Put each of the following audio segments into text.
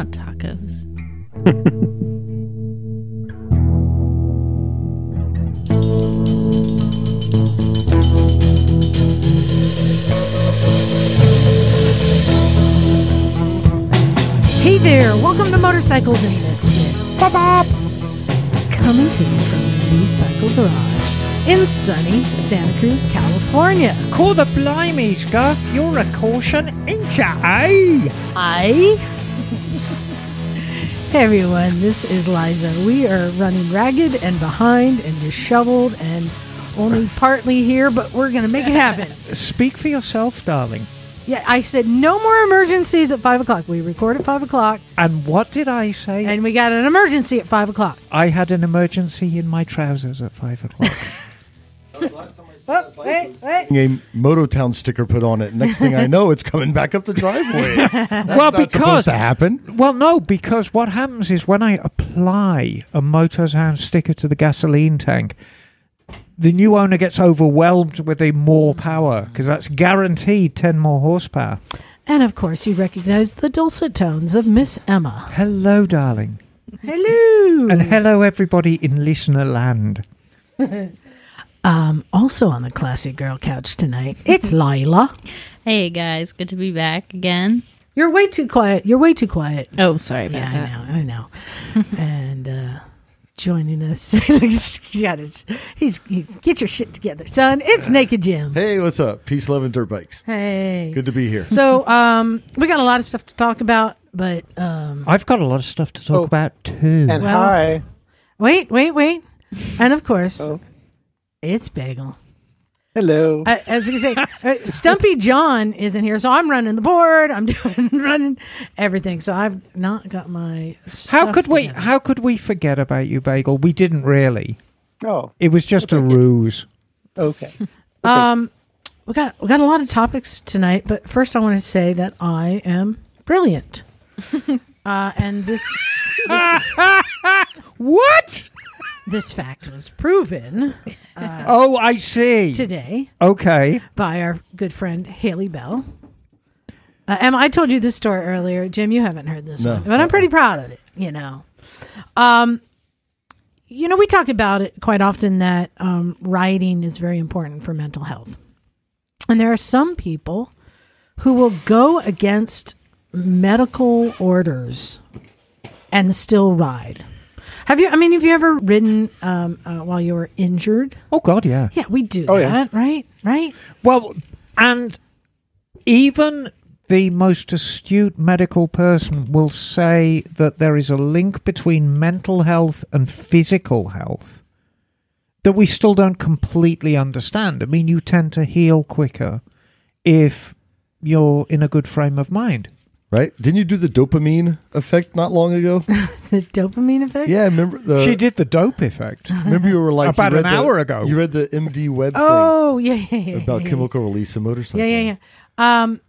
want tacos. Hey there, welcome to Motorcycles and Misfits. Coming to you from the Recycle Garage in sunny Santa Cruz, California. Call the blimey, Scar. You're a caution, ain't ya, eh? I. hey everyone, this is Liza. We are running ragged and behind and disheveled and only partly here, but we're going to make it happen. Speak for yourself, darling. Yeah, I said no more emergencies at 5 o'clock. We record at 5 o'clock, And what did I say? and we got an emergency at 5 o'clock. I had an emergency in my trousers at five o'clock. Oh, wait, wait. a Mototown sticker put on it. Next thing I know, it's coming back up the driveway. That's well, not because supposed to happen. well, no, because what happens is when I apply a Motortown sticker to the gasoline tank, the new owner gets overwhelmed with a more power because that's guaranteed ten more horsepower. And of course, you recognize the dulcet tones of Miss Emma. Hello, darling, Hello. and hello, everybody in listener land. Um, also on the classic girl couch tonight, it's Lila. Hey guys, good to be back again. You're way too quiet. You're way too quiet. Oh, sorry about Yeah, that. I know. I know. and uh, joining us, he's got his, he's, he's get your shit together, son. It's Naked Jim. Hey, what's up? Peace, love, and dirt bikes. Hey. Good to be here. So, um, we got a lot of stuff to talk about, but um, I've got a lot of stuff to talk Oh. about too. And Well- hi. wait, wait, wait, and of course, Oh. It's Bagel. Hello. Uh, as you say, uh, Stumpy John isn't here, so I'm running the board. I'm doing running everything. So I've not got my. How stuff could we? together. How could we forget about you, Bagel? We didn't really. oh, It was just a ruse. okay. Um, we got we got a lot of topics tonight, but first I want to say that I am brilliant. uh, and this What? This fact was proven Oh, I see. today Okay. by our good friend Haley Bell. Uh, Emma, I told you this story earlier. Jim, you haven't heard this No. one, but I'm pretty proud of it. You know, um, you know, we talk about it quite often that um, writing is very important for mental health, and there are some people who will go against medical orders and still ride. Have you? I mean, have you ever ridden um, uh, while you were injured? Oh God, yeah. Yeah, we do Oh, that, yeah. right? Right? Well, and even the most astute medical person will say that there is a link between mental health and physical health that we still don't completely understand. I mean, you tend to heal quicker if you're in a good frame of mind. Right? Didn't you do the dopamine effect not long ago? The dopamine effect? yeah, remember the. she did the dope effect. Remember you were like About read an the- hour ago. You read the MD web Oh, yeah, yeah, yeah. about yeah, chemical release in motorcycle. Yeah, yeah, yeah. Um,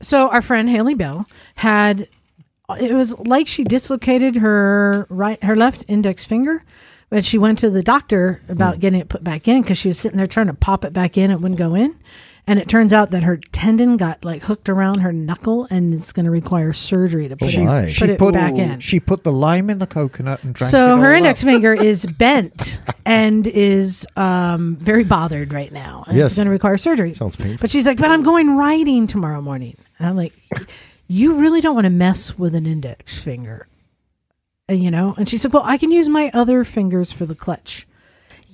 so our friend Haley Bell had it was like she dislocated her right her left index finger, but she went to the doctor about getting it put back in because she was sitting there trying to pop it back in, it wouldn't go in. And it turns out that her tendon got like hooked around her knuckle, and it's going to require surgery to put Oh, it my. put She it put back in. she put the lime in the coconut and drank it So her all index up. finger is bent and is um, very bothered right now. And Yes. It's going to require surgery. Sounds painful. But she's like, but I'm going riding tomorrow morning. And I'm like, you really don't want to mess with an index finger. And, you know? And she said, well, I can use my other fingers for the clutch.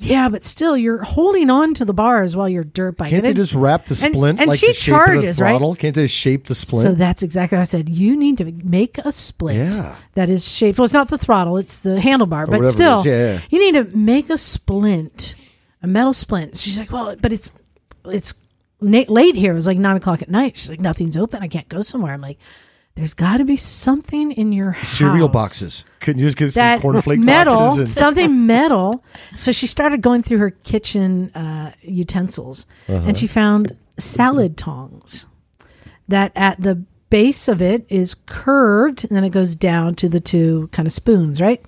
Yeah, but still, you're holding on to the bars while you're dirt biking. Can't they just wrap the splint and like she the shape of charges, right? Can't they shape the splint? So that's exactly what I said. You need to make a splint Yeah. that is shaped. Well, it's not the throttle; it's the handlebar. but still, yeah, yeah. you need to make a splint, a metal splint. She's like, "Well, but it's it's late here. It was like nine o'clock at night." She's like, "Nothing's open. I can't go somewhere." I'm like, "There's got to be something in your house." Cereal boxes. Couldn't you just get that some cornflake metal, boxes and something metal. So she started going through her kitchen uh, utensils, Uh-huh. and she found salad tongs. That at the base of it is curved, and then it goes down to the two kind of spoons, right?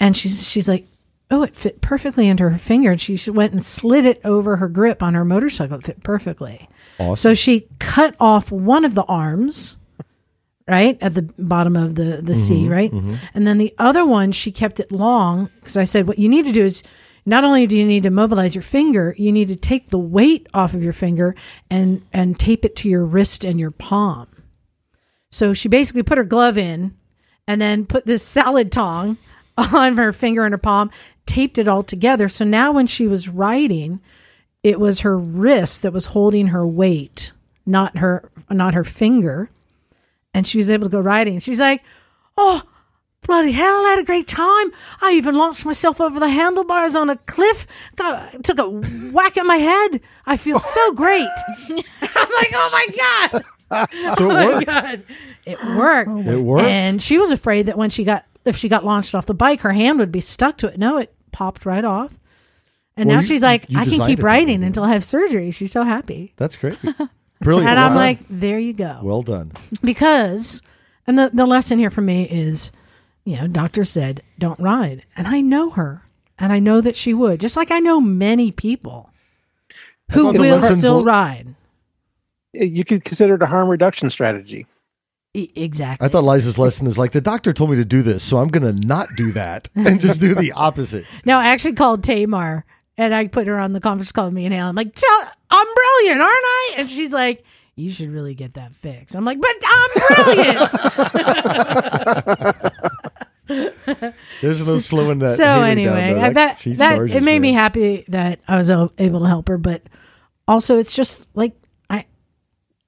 And she's she's like, oh, it fit perfectly into her finger, and she went and slid it over her grip on her motorcycle. It fit perfectly. Awesome. So she cut off one of the arms right at the bottom of the the sea, mm-hmm, right? Mm-hmm. And then the other one, she kept it long because I said, what you need to do is not only do you need to mobilize your finger, you need to take the weight off of your finger and and tape it to your wrist and your palm. So she basically put her glove in and then put this salad tong on her finger and her palm, taped it all together. So now when she was writing, it was her wrist that was holding her weight, not her not her finger. And she was able to go riding. She's like, "Oh, bloody hell, I had a great time. I even launched myself over the handlebars on a cliff. Got, took a whack at my head. I feel so great." I'm like, "Oh my god." So it Oh my worked. God. It worked. It worked. And she was afraid that when she got, if she got launched off the bike, her hand would be stuck to it. No, it popped right off. And Well, now you- she's like, I can keep it that way, writing until I have surgery. She's so happy. That's great. Brilliant. And well I'm done. like, there you go. well done. because, and the, the lesson here for me is, you know, doctor said, don't ride. And I know her. And I know that she would, just like I know many people who will lesson still bel- ride. You could consider it a harm reduction strategy. E- exactly. I thought Liza's lesson is like the doctor told me to do this, so I'm going to not do that and just do the opposite. No, I actually called Tamar and I put her on the conference call with me and Hal. I'm like, Tell, I'm brilliant, aren't I? And she's like, you should really get that fixed. I'm like, but I'm brilliant. There's no slowing that. so anyway, down, though. I- that, she that it made you. me happy that I was able to help her, but also it's just like I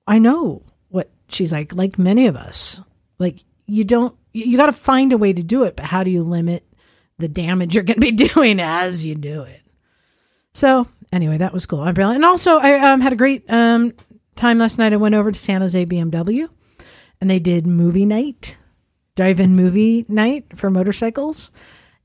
I know what she's like, like many of us. Like you don't you, you got to find a way to do it, but how do you limit the damage you're going to be doing as you do it? So anyway, that was cool. I'm brilliant. And also, I um, had a great um, time last night. I went over to San Jose BMW, and they did movie night, drive-in movie night for motorcycles.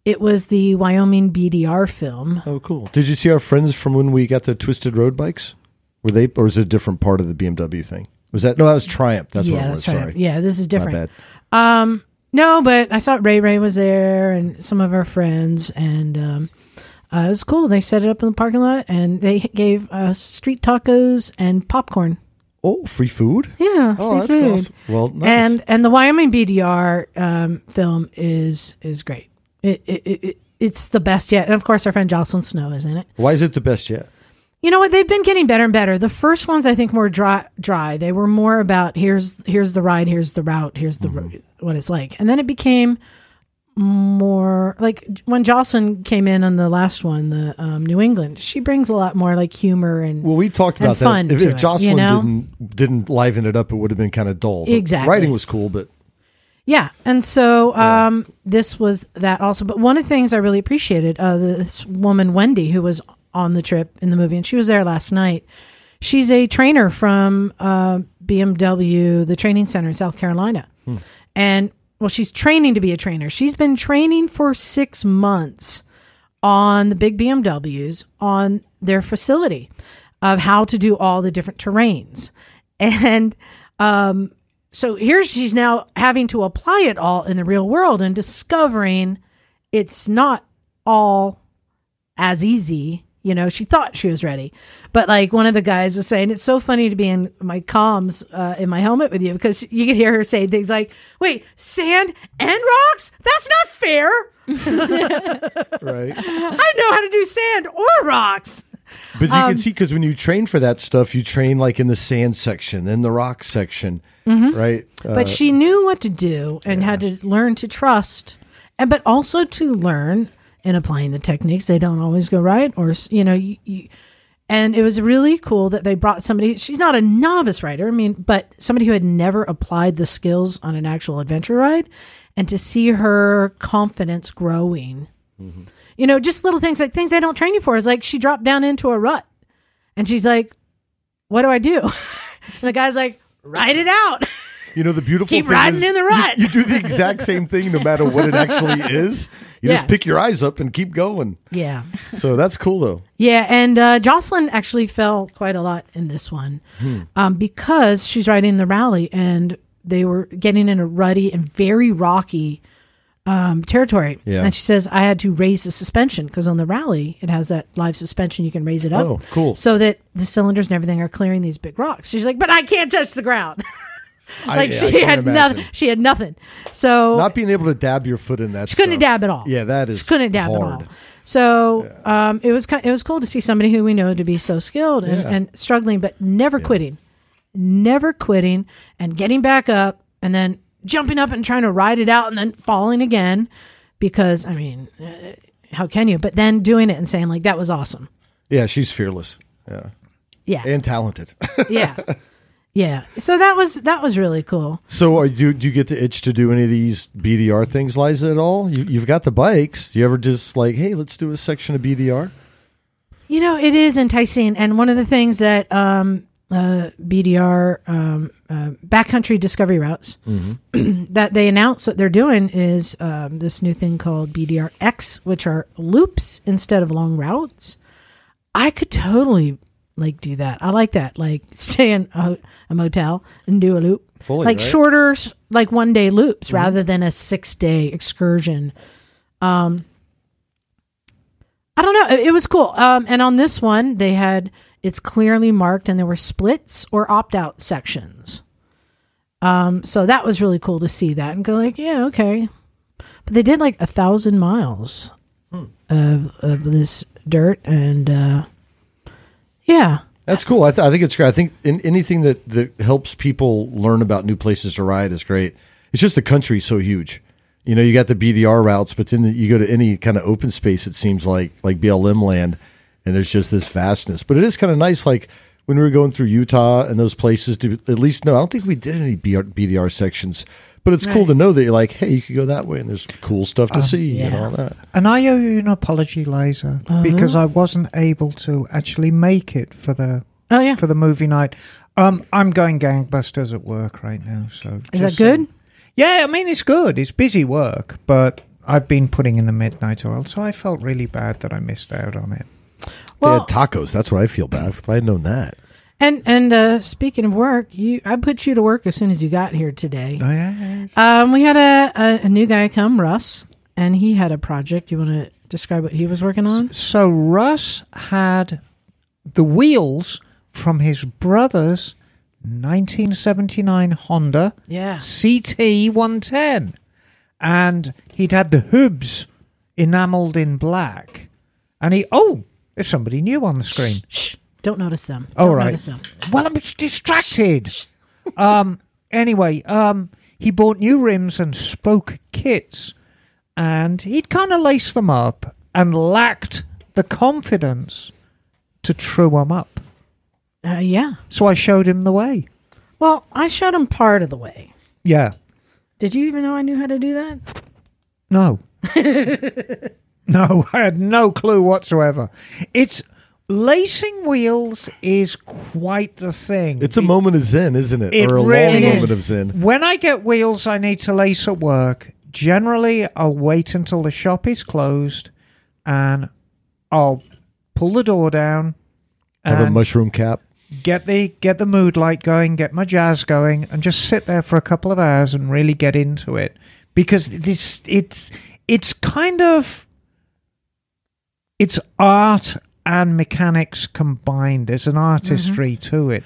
It was the Wyoming BDR film. Oh, cool. Did you see our friends from when we got the Twisted Road bikes? Were they, or is it a different part of the BMW thing? Was that no? That was Triumph. That's yeah, what it that's was. Sorry, Yeah, this is different. bad. Um, no, but I saw Ray Ray was there and some of our friends, and um, uh, it was cool. They set it up in the parking lot, and they gave us street tacos and popcorn. Oh, free food. Yeah, Oh, free that's food. awesome. Well, nice. And and the Wyoming BDR um, film is is great. It, it, it, it it's the best yet, and of course our friend Jocelyn Snow is in it. why is it the best yet? You know what? They've been getting better and better. The first ones I think were dry. Dry. They were more about here's here's the ride, here's the route, here's the ro- what it's like, and then it became more like when Jocelyn came in on the last one, the um, New England. She brings a lot more like humor and Well, we talked about fun that. If, if it, Jocelyn you know? didn't didn't liven it up, it would have been kind of dull. The Exactly. writing was cool, but Yeah, and so um, this was that also. But one of the things I really appreciated, uh, this woman Wendy, who was on the trip in the movie, and she was there last night. She's a trainer from uh, BMW, the training center in South Carolina, and well, she's training to be a trainer. She's been training for six months on the big BMWs on their facility of how to do all the different terrains, and um, so here she's now having to apply it all in the real world and discovering it's not all as easy. You know, she thought she was ready, but like one of the guys was saying, it's so funny to be in my comms uh, in my helmet with you because you could hear her say things like, "Wait, sand and rocks? That's not fair. right. I know how to do sand or rocks." But you Um, can see because when you train for that stuff, you train like in the sand section, then the rock section, right? Uh, but she knew what to do and had to learn to trust and but also to learn in applying the techniques. They don't always go right or you know you, you and it was really cool that they brought somebody she's not a novice writer, i mean but somebody who had never applied the skills on an actual adventure ride and to see her confidence growing. Mm-hmm. You know just little things like things i don't train you for. Is like she dropped down into a rut and she's like what do i do? And the guy's like ride it out you know the beautiful keep thing riding is in the you- rut. You, do the exact same thing no matter what it actually is. You Yeah. just pick your eyes up and keep going. yeah So that's cool though. Yeah, and uh, Jocelyn actually fell quite a lot in this one Hmm. um, because she's riding the rally and they were getting in a ruddy and very rocky um, territory. Yeah. And she says, I had to raise the suspension because on the rally, it has that live suspension. You can raise it up. Oh, cool. So that the cylinders and everything are clearing these big rocks. She's like, but I can't touch the ground. Like I she had nothing. She had nothing. So Not being able to dab your foot in that. she couldn't dab at all. Yeah, that is. She couldn't dab hard. at all. So um, it was it was cool to see somebody who we know to be so skilled and, Yeah. and struggling, but never quitting, never quitting, and getting back up, and then jumping up and trying to ride it out, and then falling again, because I mean, uh, how can you? But then doing it and saying like that was awesome. Yeah, she's fearless. Yeah, Yeah, and talented. yeah, yeah. So that was that was really cool. so, are you do you get the itch to do any of these BDR things, Liza? At all? You, you've got the bikes. Do you ever just like, hey, let's do a section of BDR? You know, it is enticing, and one of the things that um, uh, BDR um, uh, backcountry discovery routes that they announce that they're doing is um, this new thing called BDR X, which are loops instead of long routes. I could totally like do that. I like that. Like stay in a, a motel and do a loop, Fully, like right? shorter, like one day loops rather than a six day excursion. Um, I don't know. It, it was cool. Um, and on this one, they had it's clearly marked, and there were splits or opt out sections. Um, so that was really cool to see that and go like, yeah, okay. But they did like a thousand miles of of this dirt, and uh, yeah, That's cool. I, th- I think it's great. I think in, anything that, that helps people learn about new places to ride is great. It's just the country's so huge. You know, you got the BDR routes, but then you go to any kind of open space, it seems like, like BLM land, and there's just this vastness. But it is kind of nice, like when we were going through Utah and those places, to at least no, I don't think we did any BR, BDR sections, but it's cool to know that you're like, hey, you could go that way and there's cool stuff to see and all that. And I owe you an apology, Liza, because I wasn't able to actually make it for the oh yeah, for the movie night. Um, I'm going gangbusters at work right now, so is that just saying. good? Yeah, I mean it's good. It's busy work, but I've been putting in the midnight oil, so I felt really bad that I missed out on it. they had tacos. That's what I feel bad. If I had known that. And and uh, speaking of work, you I put you to work as soon as you got here today. Oh, yes. Um, we had a, a, a new guy come, Russ, and he had a project. You want to describe what he was working on? So Russ had the wheels from his brother's 1979 Honda Yeah. CT 110, and he'd had the hoops enameled in black. And he, oh, there's somebody new on the screen. Shh, don't notice them. All Don't right. notice them. Well, I'm just distracted. um. Anyway, um, he bought new rims and spoke kits, and he'd kind of laced them up and lacked the confidence to true them up. Uh, yeah. So I showed him the way. Well, I showed him part of the way. Yeah. Did you even know I knew how to do that? No. no, I had no clue whatsoever. It's lacing wheels is quite the thing. It's a moment of zen, isn't it? It or a really long is. moment of zen. When I get wheels I need to lace at work, generally I'll wait until the shop is closed and I'll pull the door down Have a mushroom cap. get the get the mood light going, get my jazz going, and just sit there for a couple of hours and really get into it. Because this it's it's kind of it's art and mechanics combined. There's an artistry to it.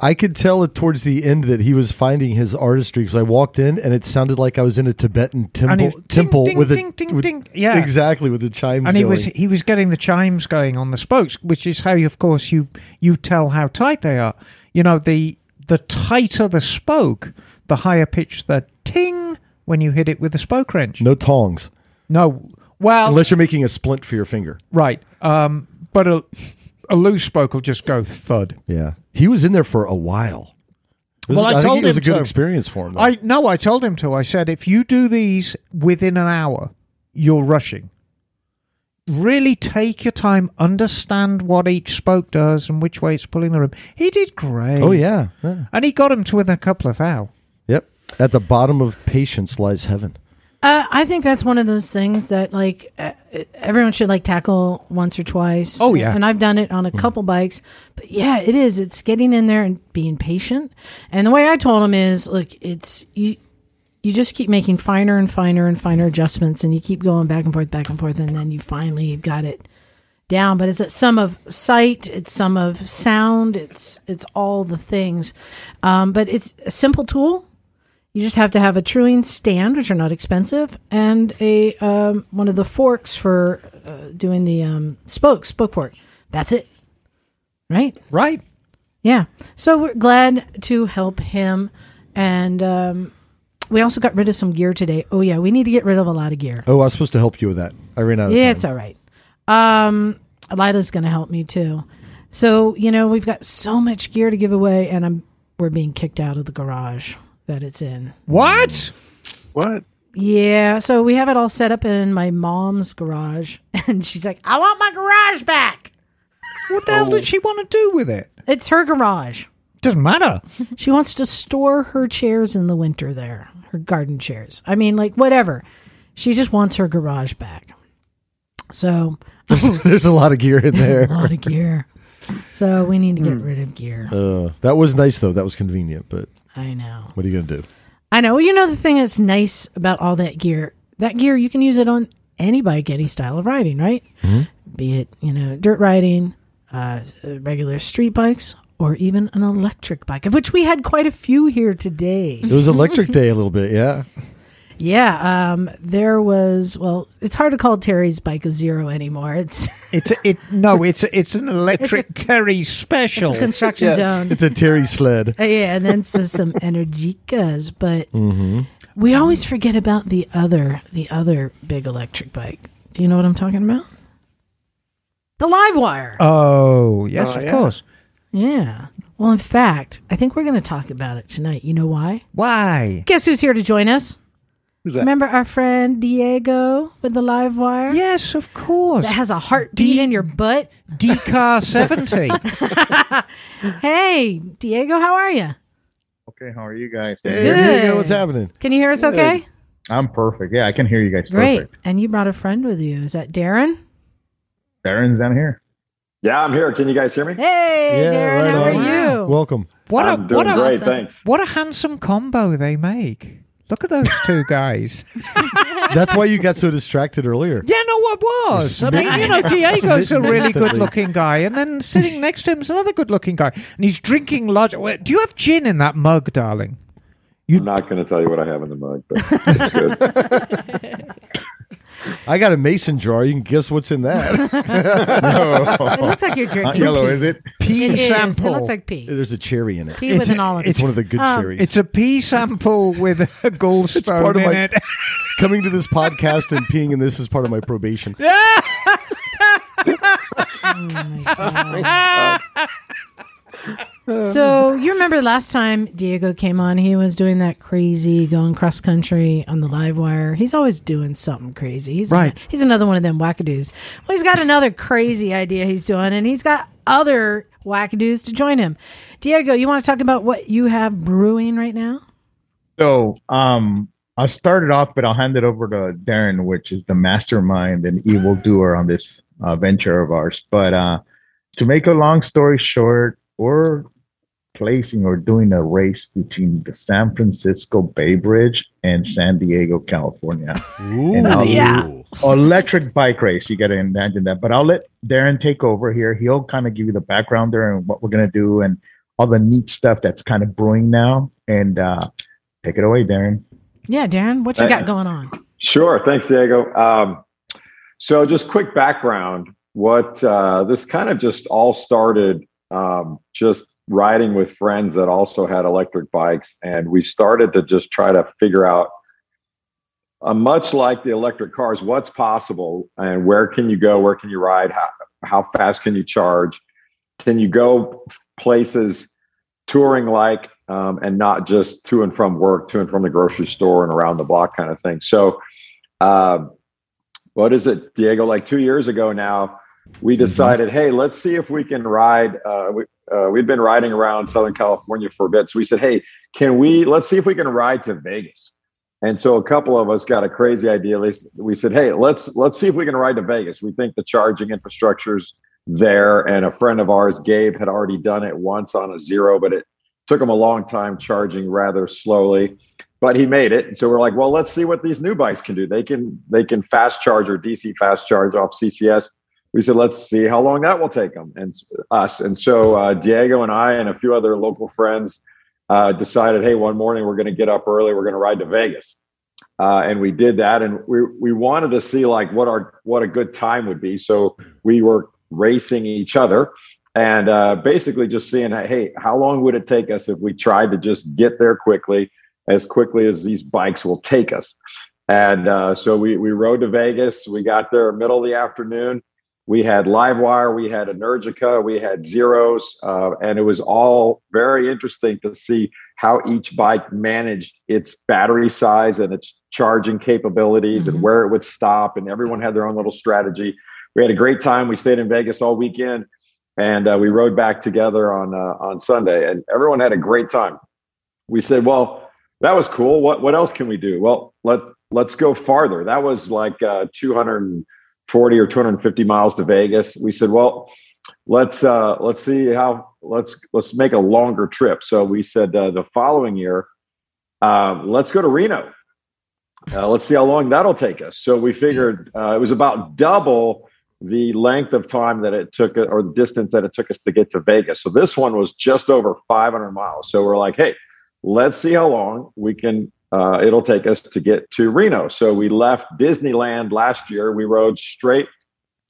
I could tell it towards the end that he was finding his artistry because I walked in and it sounded like I was in a Tibetan temple. ding, temple ding, with a ding, ding, with- ding. Yeah. exactly with the chimes. and he going. was he was getting the chimes going on the spokes, which is how, you, of course, you you tell how tight they are. You know, the the tighter the spoke, the higher pitch the ting when you hit it with the spoke wrench. no tongs No, well, unless you're making a splint for your finger. right, um, but a a loose spoke will just go thud. Yeah, he was in there for a while. It was- Well, I think told him it was a good so. experience for him. though. I no, I told him to. I said if you do these within an hour, you're rushing. Really take your time, understand what each spoke does and which way it's pulling the rim. He did great. oh yeah. yeah, and he got him to within a couple of thou. yep. At the bottom of patience lies heaven. Uh, I think that's one of those things that like uh, everyone should like tackle once or twice. Oh, yeah. and I've done it on a couple bikes. But yeah, it is. It's getting in there and being patient. And the way I told him is, look, it's you. You just keep making finer and finer and finer adjustments, and you keep going back and forth, back and forth, and then you finally got it down, but it's a sum of sight, it's some of sound, it's it's all the things. Um, but it's a simple tool. You just have to have a truing stand, which are not expensive, and a um, one of the forks for uh, doing the um, spokes, spoke fork. That's it, right? Right. Yeah. So we're glad to help him, and um, we also got rid of some gear today. Oh yeah, we need to get rid of a lot of gear. Oh, I was supposed to help you with that. I ran out of Yeah, it's all right. Um, Lila's going to help me too. So you know we've got so much gear to give away, and I'm we're being kicked out of the garage that it's in. What? What? Yeah, so we have it all set up in my mom's garage, and she's like, "I want my garage back." What the hell did she want to do with it? It's her garage. Doesn't matter. She wants to store her chairs in the winter there, her garden chairs. I mean, like whatever. She just wants her garage back. So There's a lot of gear in there. a lot of gear. So we need to get rid of gear. Uh, that was nice though. That was convenient. But I know. what are you gonna do? I know. Well, you know the thing that's nice about all that gear. That gear you can use it on any bike, any style of riding, right? Be it you know dirt riding, uh, regular street bikes, or even an electric bike, of which we had quite a few here today. It was electric day a little bit. Yeah. Yeah, um, there was. Well, it's hard to call Terry's bike a zero anymore. It's It's a, it no, it's a, it's an electric It's Terry it's special. a construction zone. It's a Terry sled. Uh, yeah, and then so some Energicas, but we always forget about the other the other big electric bike. Do you know what I'm talking about? The Livewire. oh yes, Oh, of yeah. course. Yeah. Well, in fact, I think we're going to talk about it tonight. You know why? Why? Guess who's here to join us? Who's that? Remember our friend Diego with the Livewire? Yes, of course. That has a heartbeat Di- in your butt. Decar seventy. Hey, Diego, how are you? Okay, how are you guys? Hey, Good. go. What's happening? Can you hear us okay? I'm perfect. Yeah, I can hear you guys Great. perfect. And you brought a friend with you. Is that Darren? Darren's down here. Yeah, I'm here. Can you guys hear me? Hey, Darren, right how on. are you? Welcome. What a I'm doing what a great, awesome. thanks. what a handsome combo they make. Look at those two guys. That's why you got so distracted earlier. Yeah, no, I was? I mean, you know, Diego's a really good-looking guy, and then sitting next to him is another good-looking guy, and he's drinking large. Wait, Do you have gin in that mug, darling? I'm not going to tell you what I have in the mug, but it's good. I got a mason jar. You can guess what's in that. It looks like you're Not drinking yellow, pee. is it? Pea It is. sample. It looks like pee. There's a cherry in it. Pee It's with an olive. It's one of the good Um, cherries. It's a pea sample with a gallstone part of in my- it. Coming to this podcast and peeing in this is part of my probation. So you remember last time Diego came on, he was doing that crazy going cross country on the Livewire. He's always doing something crazy. He's Right. he's another one of them wackadoos. Well, he's got another crazy idea he's doing, and he's got other wackadoos to join him. Diego, you want to talk about what you have brewing right now? So, um, I'll start it off, but I'll hand it over to Darren, which is the mastermind and evil doer on this uh, venture of ours. But uh, to make a long story short, we're placing or doing a race between the San Francisco Bay Bridge and San Diego, California. And I'll- yeah. electric bike race. You got to imagine that. But I'll let Darren take over here. He'll kind of give you the background there and what we're gonna do and all the neat stuff that's kind of brewing now. And uh, take it away, Darren. Yeah, Darren, what you got going on? Sure. Thanks, Diego. Um, so, just quick background. What uh, this kind of just all started um, just riding with friends that also had electric bikes, and we started to just try to figure out, uh, much like the electric cars, what's possible and where can you go, where can you ride, how how fast can you charge, can you go places touring like um, and not just to and from work, to and from the grocery store and around the block kind of thing. So, uh, what is it, Diego? Like two years ago now, we decided, hey, let's see if we can ride. Uh, we, uh, we'd been riding around Southern California for a bit, so we said, hey, can we? Let's see if we can ride to Vegas. And so a couple of us got a crazy idea. We- We said, hey, let's let's see if we can ride to Vegas. We think the charging infrastructure's there, and a friend of ours, Gabe, had already done it once on a zero, but it took him a long time charging rather slowly but he made it so we're like well let's see what these new bikes can do they can they can fast charge or dc fast charge off ccs we said, let's see how long that will take them and us. And so uh, Diego and I and a few other local friends uh, decided, hey, one morning we're going to get up early. We're going to ride to Vegas. Uh, and we did that, and we we wanted to see like what our what a good time would be. So we were racing each other, and uh, basically just seeing, hey, how long would it take us if we tried to just get there quickly, as quickly as these bikes will take us? And uh, so we we rode to Vegas. We got there middle of the afternoon. We had Livewire, we had Energica, we had Zeros, uh, and it was all very interesting to see how each bike managed its battery size and its charging capabilities mm-hmm. and where it would stop. And everyone had their own little strategy. We had a great time. We stayed in Vegas all weekend, and uh, we rode back together on uh, on Sunday, and everyone had a great time. We said, "Well, that was cool. What what else can we do? Well, let let's go farther." That was like uh, 200 40 or 250 miles to Vegas. We said, well, let's uh, let's see how let's let's make a longer trip. So we said uh, the following year, uh, let's go to Reno. Uh, let's see how long that'll take us. So we figured uh, it was about double the length of time that it took or the distance that it took us to get to Vegas. So this one was just over 500 miles. So we're like, hey, let's see how long we can uh, it'll take us to get to Reno. So we left Disneyland last year. We rode straight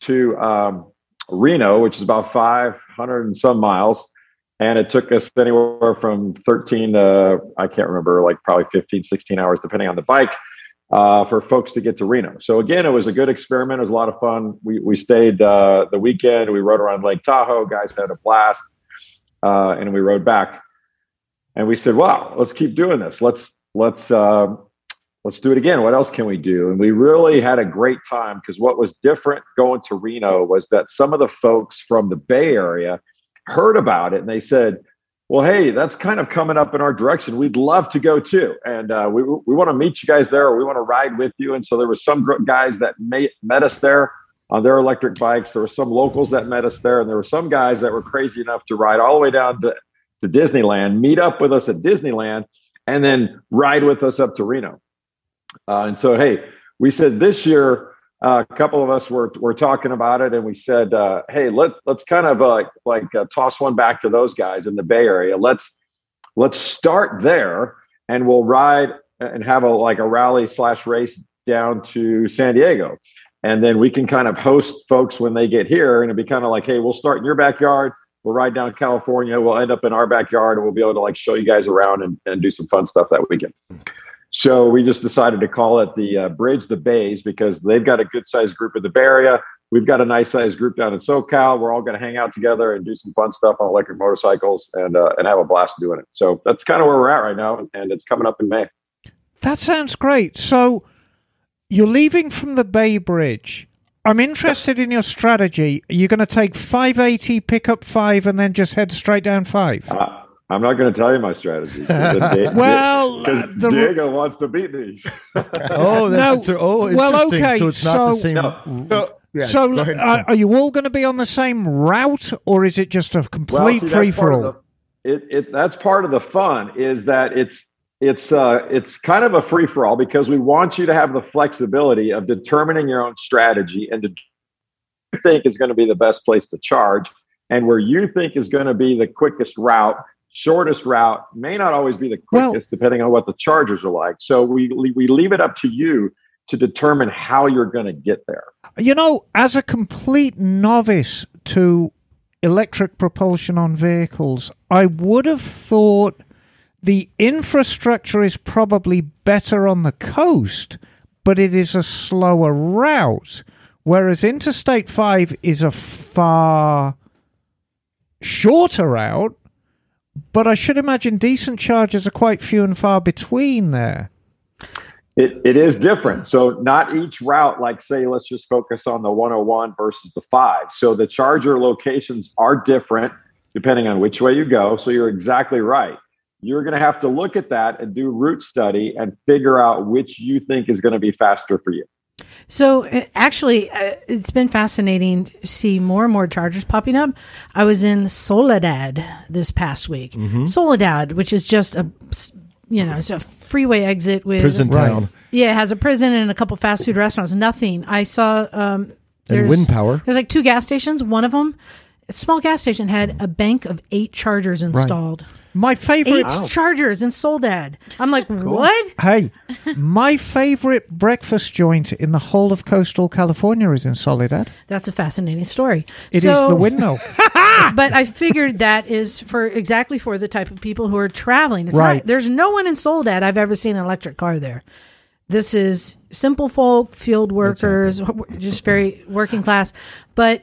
to um, Reno, which is about 500 and some miles. And it took us anywhere from 13 to, I can't remember, like probably 15, 16 hours, depending on the bike, uh, for folks to get to Reno. So again, it was a good experiment. It was a lot of fun. We, we stayed uh, the weekend. We rode around Lake Tahoe. Guys had a blast. Uh, and we rode back. And we said, wow, let's keep doing this. Let's let's uh, let's do it again. What else can we do? And we really had a great time because what was different going to Reno was that some of the folks from the Bay Area heard about it and they said, "Well, hey, that's kind of coming up in our direction. We'd love to go too, and uh, we we want to meet you guys there. or we want to ride with you." And so there were some guys that met met us there on their electric bikes. There were some locals that met us there, and there were some guys that were crazy enough to ride all the way down to, to Disneyland, meet up with us at Disneyland, and then ride with us up to Reno. Uh, and so, hey, we said this year, uh, a couple of us were were talking about it, and we said, uh, hey, let let's kind of uh, like uh, toss one back to those guys in the Bay Area. Let's let's start there, and we'll ride and have a like a rally slash race down to San Diego, and then we can kind of host folks when they get here, and it'd be kind of like, hey, we'll start in your backyard we'll ride down California. We'll end up in our backyard and we'll be able to like show you guys around and, and do some fun stuff that weekend. So we just decided to call it the uh, Bridge the Bays because they've got a good sized group in the Bay Area. We've got a nice sized group down in SoCal. We're all going to hang out together and do some fun stuff on electric motorcycles and uh, and have a blast doing it. So that's kind of where we're at right now, and it's coming up in May. That sounds great. So you're leaving from the Bay Bridge I'm interested in your strategy. Are you going to take 580, pick up five, and then just head straight down five? Uh, I'm not going to tell you my strategy. well, because the... Diego wants to beat me. oh, that's no, oh, interesting. Well, okay, so it's not so, the same. No, yeah, so, uh, are you all going to be on the same route, or is it just a complete well, free for all? It, it, that's part of the fun. Is that it's it's uh, it's kind of a free for all because we want you to have the flexibility of determining your own strategy and to think is going to be the best place to charge, and where you think is going to be the quickest route, shortest route may not always be the quickest well, depending on what the chargers are like. So we we leave it up to you to determine how you're going to get there. You know, as a complete novice to electric propulsion on vehicles, I would have thought the infrastructure is probably better on the coast, but it is a slower route. Whereas Interstate 5 is a far shorter route, but I should imagine decent charges are quite few and far between there. It, it is different. So, not each route, like say, let's just focus on the 101 versus the 5. So, the charger locations are different depending on which way you go. So, you're exactly right you're going to have to look at that and do route study and figure out which you think is going to be faster for you. So uh, actually, uh, it's been fascinating to see more and more chargers popping up. I was in Soledad this past week. Mm-hmm. Soledad, which is just a you know, it's a freeway exit with prison town. Yeah, it has a prison and a couple fast food restaurants. Nothing. I saw um, And wind power. There's like two gas stations. One of them, a small gas station, had a bank of eight chargers installed. My favorite. Eight chargers in Soledad. I'm like, what? Hey, my favorite breakfast joint in the whole of coastal California is in Soledad. That's a fascinating story. It is So- the windmill. but I figured that is for exactly for the type of people who are traveling. It's Right. not, there's no one in Soledad I've ever seen an electric car there. This is simple folk, field workers, just very working class. But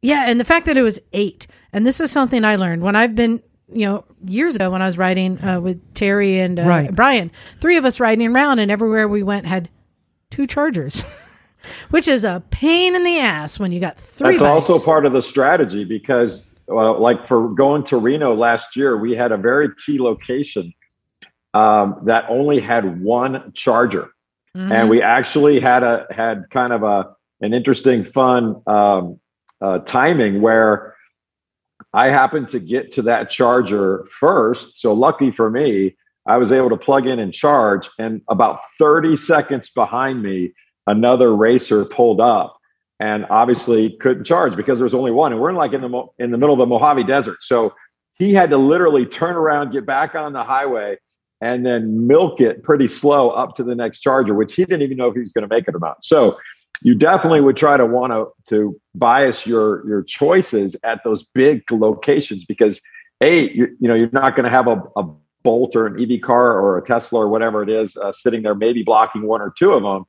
yeah, and the fact that it was eight, and this is something I learned when I've been, you know, years ago when I was riding uh, with Terry and uh, Right. Brian, three of us riding around, and everywhere we went had two chargers, which is a pain in the ass when you got three. That's also part of the strategy because, uh, like for going to Reno last year, we had a very key location um, that only had one charger, Mhm. and we actually had a had kind of a an interesting, fun um, uh, timing where I happened to get to that charger first. So lucky for me, I was able to plug in and charge, and about thirty seconds behind me, another racer pulled up and obviously couldn't charge because there was only one. And we're in like in the in the middle of the Mojave desert. So he had to literally turn around get back on the highway and then milk it pretty slow up to the next charger which he didn't even know if he was going to make it or not. So you definitely would try to want to to bias your your choices at those big locations because a you, you know you're not going to have a, a bolt or an ev car or a tesla or whatever it is uh, sitting there maybe blocking one or two of them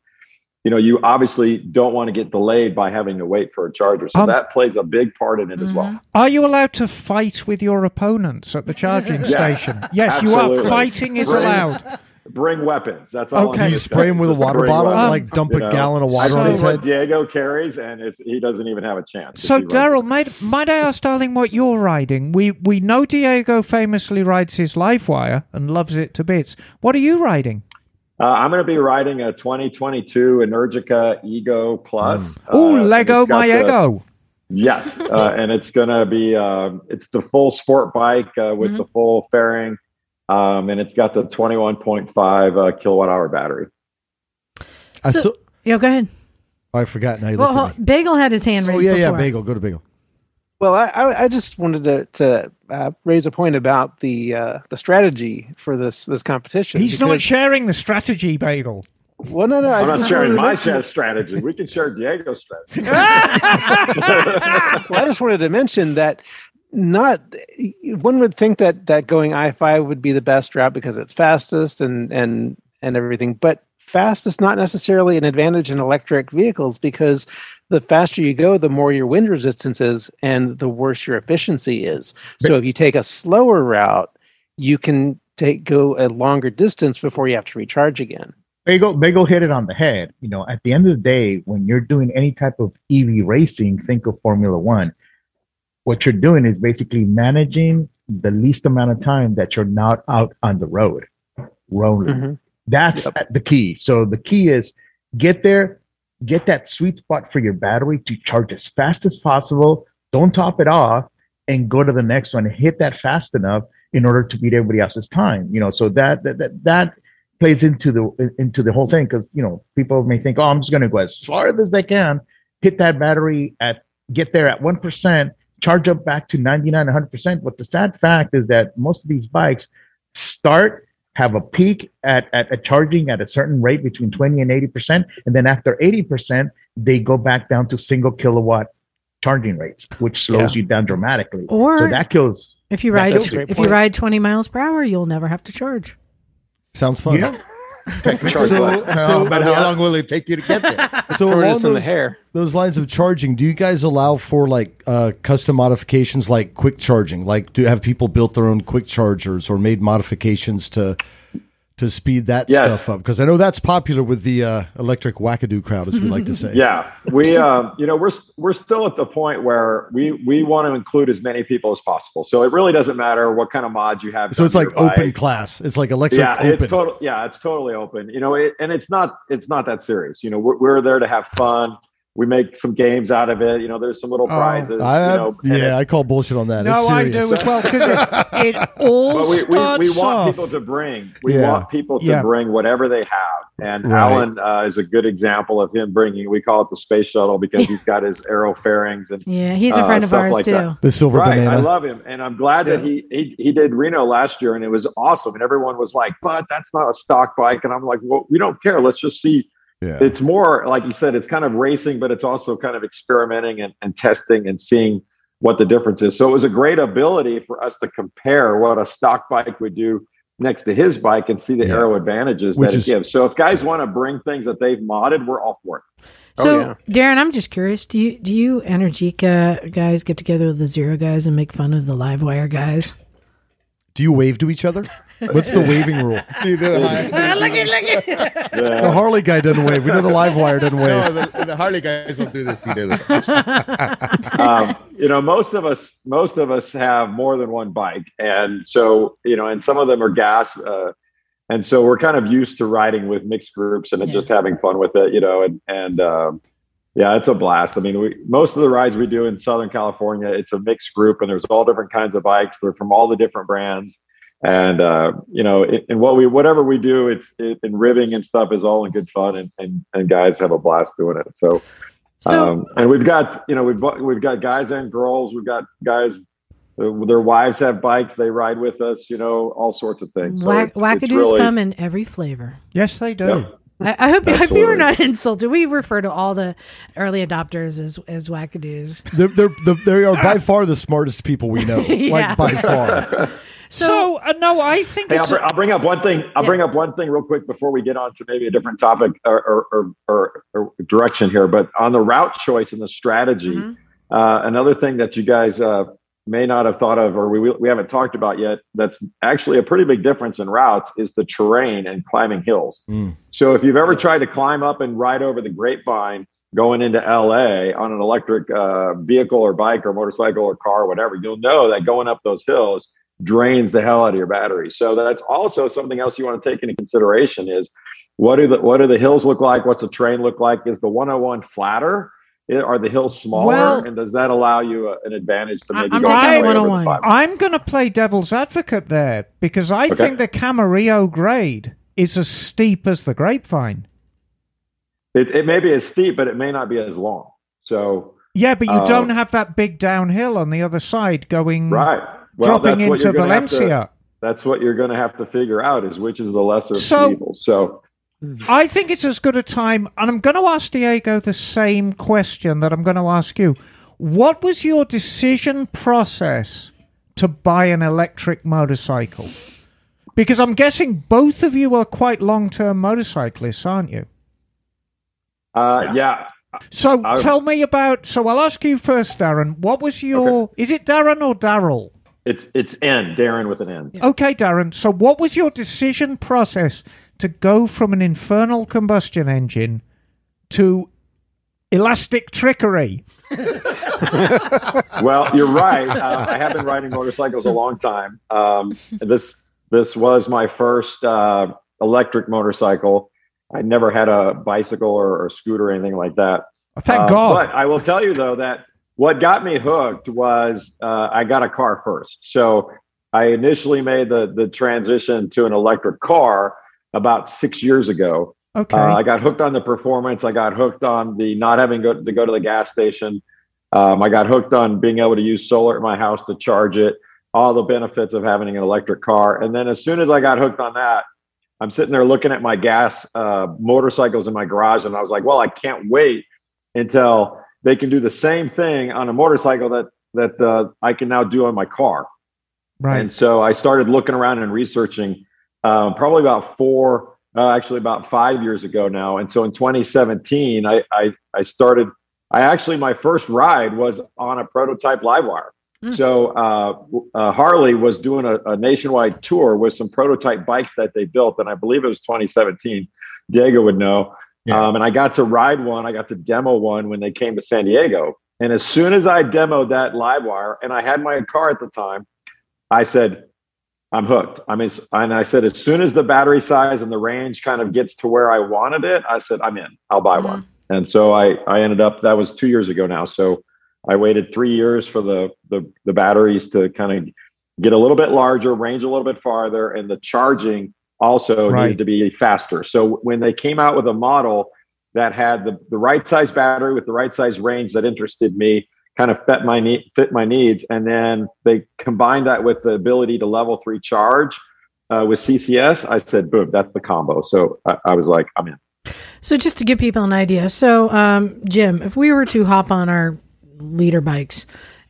you know, you obviously don't want to get delayed by having to wait for a charger. So Um, that plays a big part in it as well. Are you allowed to fight with your opponents at the charging station? Yes, you are. Fighting is allowed. Bring weapons. That's all. Okay. You spray say. him with a water bottle, weapons. like dump You a know, gallon of water on see his what head. Diego carries, and it's he doesn't even have a chance. So, if he runs Daryl, might, might I ask, darling, what you're riding? We we know Diego famously rides his Livewire and loves it to bits. What are you riding? Uh, I'm going to be riding a 2022 Energica Ego Plus. Oh, Uh, Lego my the- ego. Yes, uh, and it's going to be um, it's the full sport bike uh, with Mhm. the full fairing, um, and it's got the 21.5 uh, kilowatt hour battery. I, So- saw, Yeah, go ahead. I forgot now. You Well, looked at me. Bagel had his hand Oh raised. yeah, yeah. before. Bagel. Go to Bagel. Well, I, I, I just wanted to, to uh, raise a point about the uh, the strategy for this this competition. He's not sharing the strategy, Bagel. Well, no, no. I I'm not sharing my mention share it. strategy. We can share Diego's strategy. well, I just wanted to mention that not one would think that that going I five would be the best route because it's fastest and and and everything, but fast is not necessarily an advantage in electric vehicles because the faster you go, the more your wind resistance is, and the worse your efficiency is. So if you take a slower route, you can take go a longer distance before you have to recharge again. Bagel, Bagel hit it on the head. You know, at the end of the day, when you're doing any type of EV racing, think of Formula One. What you're doing is basically managing the least amount of time that you're not out on the road rolling. Mhm. That's the key. So the key is get there, get that sweet spot for your battery to charge as fast as possible. Don't top it off and go to the next one hit that fast enough in order to beat everybody else's time. You know, so that that that, that plays into the into the whole thing because you know people may think, oh, I'm just going to go as far as I can, hit that battery at get there at one percent, charge up back to 99, 100 percent. But the sad fact is that most of these bikes start have a peak at, at, at charging at a certain rate between 20 and 80 percent, and then after 80 percent, they go back down to single kilowatt charging rates, which slows you down dramatically. Or so that kills. if you ride that's a great if you ride 20 miles per hour, you'll never have to charge. Sounds fun. Yeah. Charge So, so, but how long will it take you to get there? so Throw along this in the those, hair. those lines of charging, do you guys allow for like uh, custom modifications, like quick charging? Like, do have people built their own quick chargers or made modifications to to speed that Yes. stuff up? Because I know that's popular with the uh, electric wackadoo crowd, as we like to say. Yeah, we um, you know we're we're still at the point where we we want to include as many people as possible. So it really doesn't matter what kind of mod you have. So it's like open bike. class. It's like electric Yeah, open. it's total. Yeah, it's totally open. You know, it, and it's not it's not that serious. You know, we're, we're there to have fun. We make some games out of it. You know, there's some little prizes. Oh, I, you know, yeah, I call bullshit on that. No, it's I do as well because it, it all but we, we, starts we want off. people to bring we Yeah. want people to Yeah. bring whatever they have And Right. Alan uh, is a good example of him bringing. We call it the space shuttle because he's got his aero fairings and Yeah, he's a Uh, friend of ours like too. that. The silver right. I love him, and I'm glad that he, he he did Reno last year, and it was awesome. And everyone was like, "But that's not a stock bike," and I'm like, "Well, we don't care. Let's just see." Yeah. It's more like you said, it's kind of racing, but it's also kind of experimenting and, and testing and seeing what the difference is. So it was a great ability for us to compare what a stock bike would do next to his bike and see the Yeah. aero advantages Which that it is- gives. So if guys want to bring things that they've modded, we're all for it. So, oh, yeah. Darren, I'm just curious. Do you do you Energica guys get together with the Zero guys and make fun of the Livewire guys? Do you wave to each other? What's the waving rule? See, the, The Harley guy doesn't wave. We know the Livewire doesn't no, wave. the, the Harley guys don't do this either. um, you know, most of us, most of us have more than one bike, and so you know, and some of them are gas, uh, and so we're kind of used to riding with mixed groups and Yeah. just having fun with it, you know, and and um, yeah, it's a blast. I mean, we most of the rides we do in Southern California, it's a mixed group, and there's all different kinds of bikes. They're from all the different brands. And uh, you know, it, and what we whatever we do, it's it, and ribbing and stuff is all in good fun, and, and and guys have a blast doing it. So So, um, and we've got you know we've got- we've got guys and girls. We've got guys. uh, Their wives have bikes. They ride with us. You know all sorts of things. So Wack, it's- it's wackadoos really- come in every flavor. Yes, they do. Yeah. I, I hope I hope you are not insulted. We refer to all the early adopters as as wackadoos. They're, they're, they're, they are by far the smartest people we know. Yeah. Like, by far. So, uh, no, I think Hey, I'll, br- I'll bring up one thing. I'll Yeah. bring up one thing real quick before we get on to maybe a different topic or, or, or, or, or direction here. But on the route choice and the strategy, Mhm. uh, another thing that you guys uh, may not have thought of or we, we haven't talked about yet that's actually a pretty big difference in routes is the terrain and climbing hills. Mm. So if you've ever tried to climb up and ride over the grapevine going into LA on an electric uh, vehicle or bike or motorcycle or car or whatever, you'll know that going up those hills drains the hell out of your battery. So that's also something else you want to take into consideration is what do the what do the hills look like? What's the terrain look like? Is the 101 flatter? Are the hills smaller? Well- and does that allow you a, an advantage to I- maybe I'm go taking halfway over the I'm going to play devil's advocate there because I Okay. think the Camarillo grade is as steep as the grapevine. It, it may be as steep, but it may not be as long. So Yeah, but you Uh, don't have that big downhill on the other side going right, well, dropping into have to- Valencia. that's what you're going to have to figure out is which is the lesser of So- evils. So I think it's as good a time, and I'm going to ask Diego the same question that I'm going to ask you. What was your decision process to buy an electric motorcycle? Because I'm guessing both of you are quite long term motorcyclists, aren't you? uh, yeah, So I- tell me about. So I'll ask you first, Darren. What was your. Is it Darren or Daryl? It's it's N Darren with an N. Okay, Darren. So, what was your decision process to go from an infernal combustion engine to elastic trickery? well, you're right. Uh, I have been riding motorcycles a long time. Um, this this was my first uh, electric motorcycle. I never had a bicycle or, or scooter or anything like that. Thank Uh, God. But I will tell you though that what got me hooked was uh, I got a car first. So I initially made the the transition to an electric car about six years ago. okay. Uh, I got hooked on the performance. I got hooked on the not having go, to go to the gas station. Um, I got hooked on being able to use solar at my house to charge it. All the benefits of having an electric car. And then as soon as I got hooked on that, I'm sitting there looking at my gas uh, motorcycles in my garage, and I was like, "Well, I can't wait until they can do the same thing on a motorcycle that that uh, I can now do on my car." right. And so I started looking around and researching um, probably about four, uh, actually about five years ago now. And so in 2017, I, I, I started, I actually, my first ride was on a prototype Livewire. Mm. So uh, uh, Harley was doing a, a nationwide tour with some prototype bikes that they built. And I believe it was 2017. Diego would know. Yeah. Um, and I got to ride one. I got to demo one when they came to San Diego. And as soon as I demoed that Livewire, and I had my car at the time, I said, I'm hooked. I mean, and I said, as soon as the battery size and the range kind of gets to where I wanted it, I said, I'm in. I'll buy one. And so I, I ended up. That was two years ago now. So I waited three years for the the, the batteries to kind of get a little bit larger, range a little bit farther, and the charging also Right. needed to be faster. So when they came out with a model that had the, the right size battery with the right size range that interested me, kind of fit my need, fit my needs, and then they combined that with the ability to level three charge uh, with CCS. I said, boom, that's the combo. So I, I was like, I'm in. So just to give people an idea, so um, Jim, if we were to hop on our leader bikes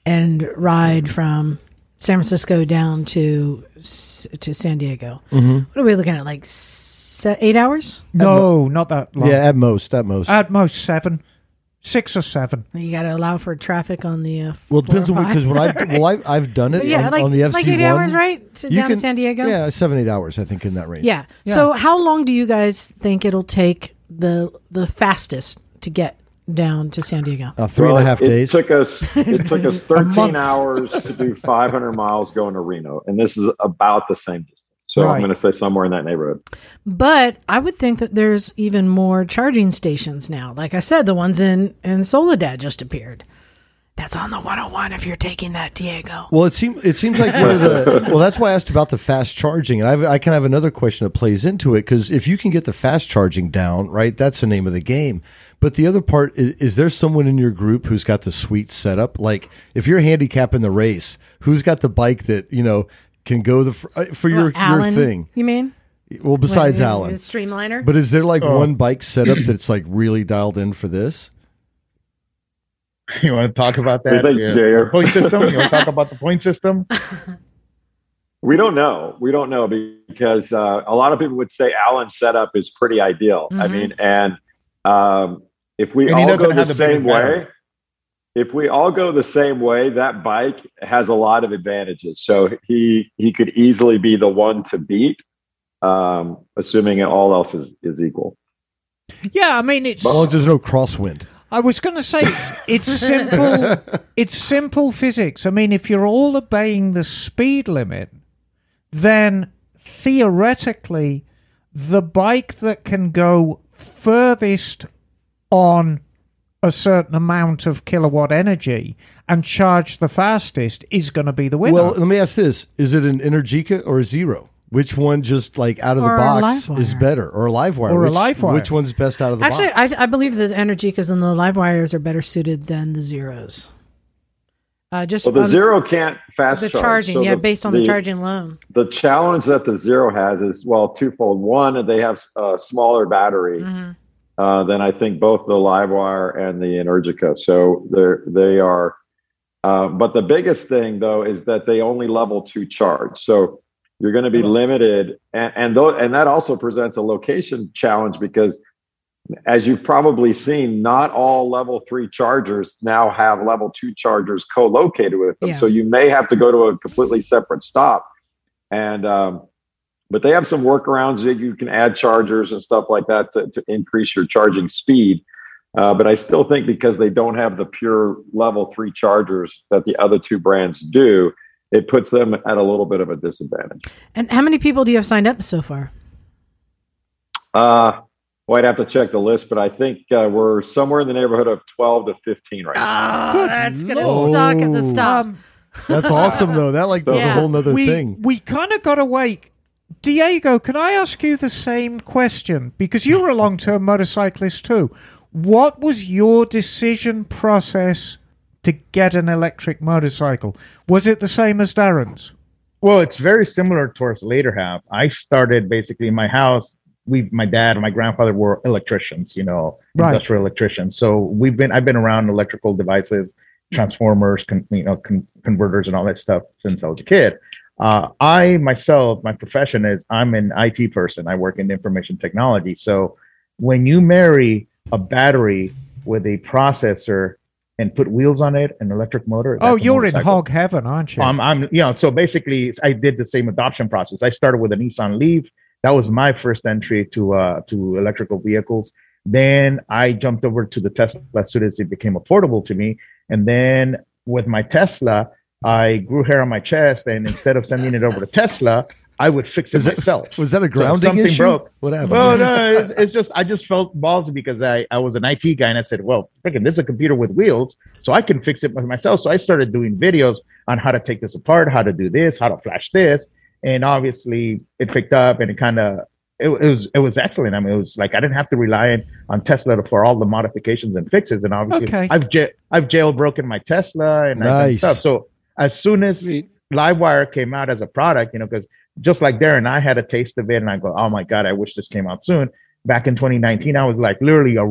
and ride from San Francisco down to to San Diego, Mm-hmm. what are we looking at? Like se- eight hours? No, not that long. Yeah, at most, at most. At most seven, six or seven. You got to allow for traffic on the. Uh, well, it depends on 405. because when I well, I, I've done it But yeah, on, like on the FC like eight one. hours, right? To, You down to San Diego. Yeah, seven eight hours. I think in that range. Yeah. So how long do you guys think it'll take the the fastest to get down to San Diego? Uh, three and a half it days. took us it took us 13 hours to do 500 miles going to Reno, and this is about the same distance. So Right. I'm going to say somewhere in that neighborhood. But I would think that there's even more charging stations now. Like I said, the ones in in Soledad just appeared. That's on the 101 if you're taking that, Diego. Well, it seems it seems like one of the well. That's why I asked about the fast charging, and I've, I kind of have another question that plays into it because if you can get the fast charging down, right, that's the name of the game. But the other part is, is there someone in your group who's got the sweet setup? Like if you're handicapping the race, who's got the bike that you know can go the uh, for your Well, Alan, your thing? You mean? Well, besides Like, Alan, the Streamliner? but is there like Oh. one bike setup that's like really dialed in for this? You want to talk about What do that? you think, Jair? Point system. You want to talk about the point system? We don't know. We don't know because uh, a lot of people would say Alan's setup is pretty ideal. I Mhm. mean, and um, if we And all go the the same biggest battery. way, if we all go the same way, that bike has a lot of advantages. So he he could easily be the one to beat, um, assuming all else is, is equal. Yeah, I mean it's. As long as there's no crosswind. I was going to say it's, it's simple. it's simple physics. I mean, if you're all obeying the speed limit, then theoretically, the bike that can go furthest on a certain amount of kilowatt energy and charge the fastest is going to be the winner. Well, let me ask this: Is it an Energica or a Zero? Which one, just like out of the Or a box, Livewire. is better, or a Livewire? Or a which, Livewire. Which one's best out of the box? Actually, box? I, I believe that the Energicas and the Livewires are better suited than the zeros. Uh, just Well, the on zero can't fast the charge. charging, So yeah, based on the, charging alone. The challenge that the zero has is well twofold. One, they have a smaller battery Mhm. uh, than I think both the Livewire and the Energica. So they're they are. Uh, but the biggest thing though is that they only level two charge. So you're going to be limited, and and, though, and that also presents a location challenge because. As you've probably seen, not all level three chargers now have level two chargers co-located with them. Yeah. So you may have to go to a completely separate stop. And um, but they have some workarounds that you can add chargers and stuff like that to, to increase your charging speed. Uh, but I still think because they don't have the pure level three chargers that the other two brands do, it puts them at a little bit of a disadvantage. And how many people do you have signed up so far? Uh, well, I'd have to check the list, but I think uh, we're somewhere in the neighborhood of 12 to 15 right now. Oh, Good that's gonna suck at the stops. Um, That's awesome, though. That like does Yeah. a whole nother we, thing. We kind of got to wait. Diego, can I ask you the same question? Because you were a long term motorcyclist too. What was your decision process to get an electric motorcycle? Was it the same as Darren's? Well, it's very similar towards the later half. I started basically in my house. We, my dad and my grandfather were electricians, you know, Right. industrial electricians. So we've been, I've been around electrical devices, transformers, con, you know, con, converters, and all that stuff since I was a kid. Uh, I myself, my profession is I'm an IT person. I work in information technology. So when you marry a battery with a processor and put wheels on it, an electric motor. Oh, you're in hog heaven, aren't you? Um, I'm, you know, so basically, I did the same adoption process. I started with a Nissan Leaf. That was my first entry to uh, to electrical vehicles. Then I jumped over to the Tesla as soon as it became affordable to me. And then with my Tesla, I grew hair on my chest, and instead of sending it over to Tesla, I would fix it Is it- myself. Was that a grounding something issue? broke. What happened? Well, no, it, it's just I just felt ballsy because I, I was an IT guy and I said, well, freaking, this is a computer with wheels, so I can fix it myself. So I started doing videos on how to take this apart, how to do this, how to flash this, and obviously it picked up and it kind of it, it, was it was excellent. I mean, it was like I didn't have to rely on Tesla for all the modifications and fixes, and obviously Okay. I've j- I've jailbroken my Tesla and Nice. stuff. So as soon as Livewire came out as a product, you know, because just like Darren, I had a taste of it, and I go, oh my god, I wish this came out soon. Back in 2019, I was like literally, a,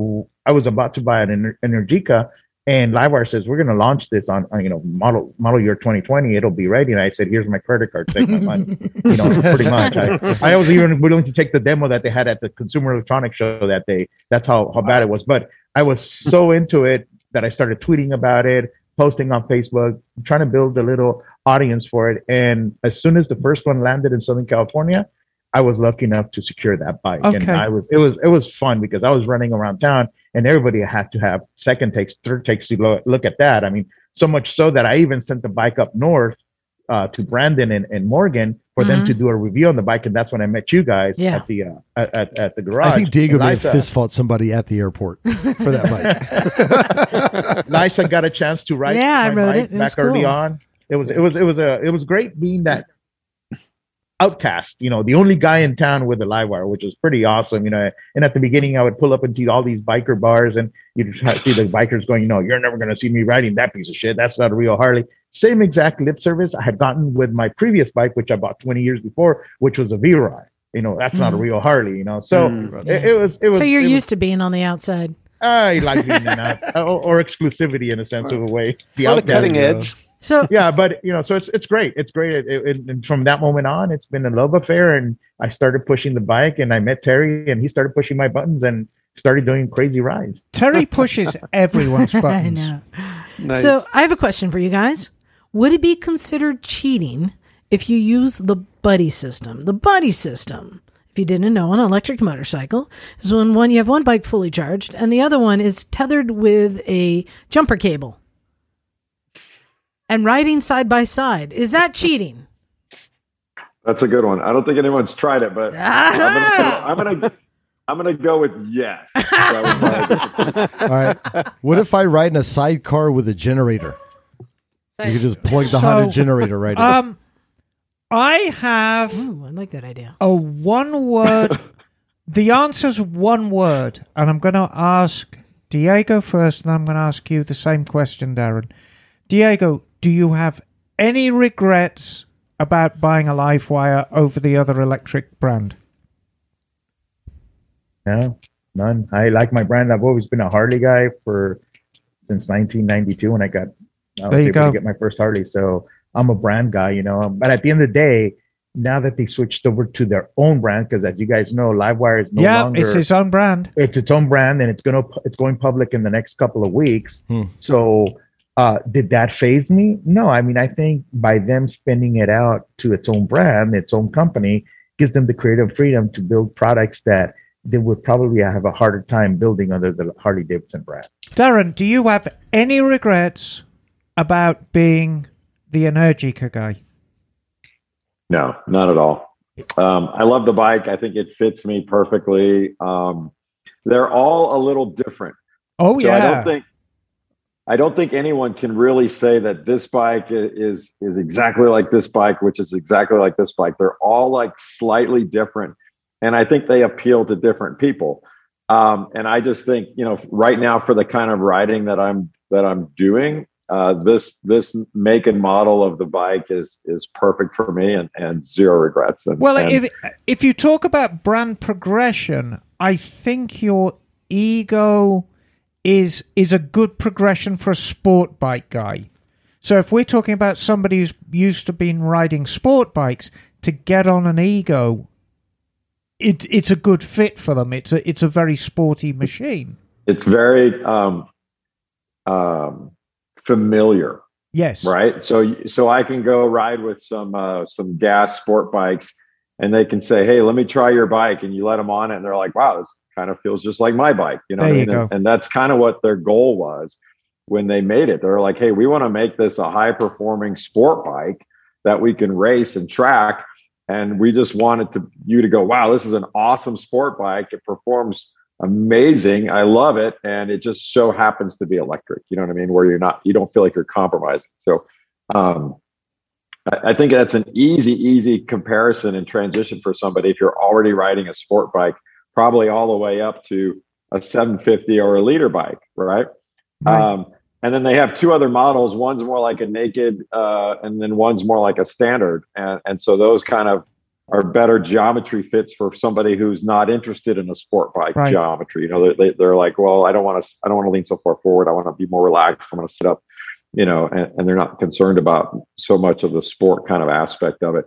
I was about to buy an Energica, and Livewire says we're going to launch this on, on, you know model model year 2020. It'll be ready, and I said, here's my credit card, take my money. you know, pretty much. I, I was even willing to take the demo that they had at the Consumer Electronics Show that day. That's how how bad it was. But I was so into it that I started tweeting about it, posting on Facebook, trying to build a little audience for it. And as soon as the first one landed in Southern California, I was lucky enough to secure that bike. And Okay. I was it was it was fun because I was running around town and everybody had to have second takes, third takes to lo- look at that. I mean, so much so that I even sent the bike up north uh, to Brandon and, and Morgan for them Mhm. to do a review on the bike, and that's when I met you guys Yeah. at the uh, at, at, at the garage. I think Diego And may have fist fought somebody at the airport for that bike. Lisa got a chance to ride. Yeah, I my rode bike it. It was back early on. It was it was it was a it was great being that outcast. You know, the only guy in town with a Livewire, which was pretty awesome. You know, and at the beginning, I would pull up into all these biker bars, and you'd see the bikers going, you know, you're never going to see me riding that piece of shit. That's not a real Harley. Same exact lip service I had gotten with my previous bike, which I bought 20 years before, which was a V-Rod. You know, that's not a mm-hmm. real Harley. You know, so Mm. it, it was it was. So you're it was- used to being on the outside. I like being in that, uh, or, or exclusivity in a sense of a way. The On the outcast. cutting yeah. Uh, edge. So Yeah, but you know, so it's it's great. It's great. It, it, and from that moment on, it's been a love affair. And I started pushing the bike, and I met Terry, and he started pushing my buttons, and started doing crazy rides. Terry pushes everyone's I buttons. know. Nice. So I have a question for you guys. Would it be considered cheating if you use the buddy system? The buddy system, if you didn't know, an electric motorcycle is when one you have one bike fully charged and the other one is tethered with a jumper cable and riding side by side. Is that cheating? That's a good one. I don't think anyone's tried it, but Ah! I'm gonna, I'm gonna I'm gonna go with yes. That was my- All right. What if I ride in a sidecar with a generator? You could just plug the hot So, generator right in. Um, I have Ooh, I like that idea. a one word. the answer's one word, and I'm going to ask Diego first, and I'm going to ask you the same question, Darren. Diego, do you have any regrets about buying a Livewire over the other electric brand? No, none. I like my brand. I've always been a Harley guy for since 1992 when I got I was There you able go. to get my first Harley. So I'm a brand guy, you know. But at the end of the day, now that they switched over to their own brand, because as you guys know, Livewire is no yeah, longer it's his own brand. it's its own brand and it's gonna it's going public in the next couple of weeks. Hmm. So uh, did that faze me? No, I mean I think by them spinning it out to its own brand, its own company, gives them the creative freedom to build products that they would probably have a harder time building under the Harley Davidson brand. Darren, do you have any regrets about being the Energica guy? No, not at all. Um, I love the bike. I think it fits me perfectly. Um, they're all a little different. Oh So yeah, I don't think I don't think anyone can really say that this bike is is exactly like this bike, which is exactly like this bike. They're all like slightly different, and I think they appeal to different people. Um, and I just think you know right now for the kind of riding that I'm that I'm doing, uh, this this make and model of the bike is is perfect for me, and and zero regrets. And, Well, and if if you talk about brand progression, I think your Ego is is a good progression for a sport bike guy. So if we're talking about somebody who's used to been riding sport bikes to get on an Ego, it it's a good fit for them. It's a it's a very sporty machine. it's very um, um, familiar. Yes. right so so i can go ride with some uh some gas sport bikes and they can say hey let me try your bike and you let them on it and they're like wow this kind of feels just like my bike you know you mean? go. And, and that's kind of what their goal was when they made it they're like hey we want to make this a high performing sport bike that we can race and track and we just wanted to you to go wow this is an awesome sport bike it performs amazing i love it and it just so happens to be electric you know what i mean where you're not you don't feel like you're compromising so um I think that's an easy, easy comparison and transition for somebody if you're already riding a sport bike, probably all the way up to a 750 or a liter bike, right? right. Um, and then they have two other models. One's more like a naked, uh, and then one's more like a standard. And and so those kind of are better geometry fits for somebody who's not interested in a sport bike right. geometry. You know, they, they're like, well, I don't want to, I don't want to lean so far forward. I want to be more relaxed. I want to sit up, you know, and, and they're not concerned about so much of the sport kind of aspect of it.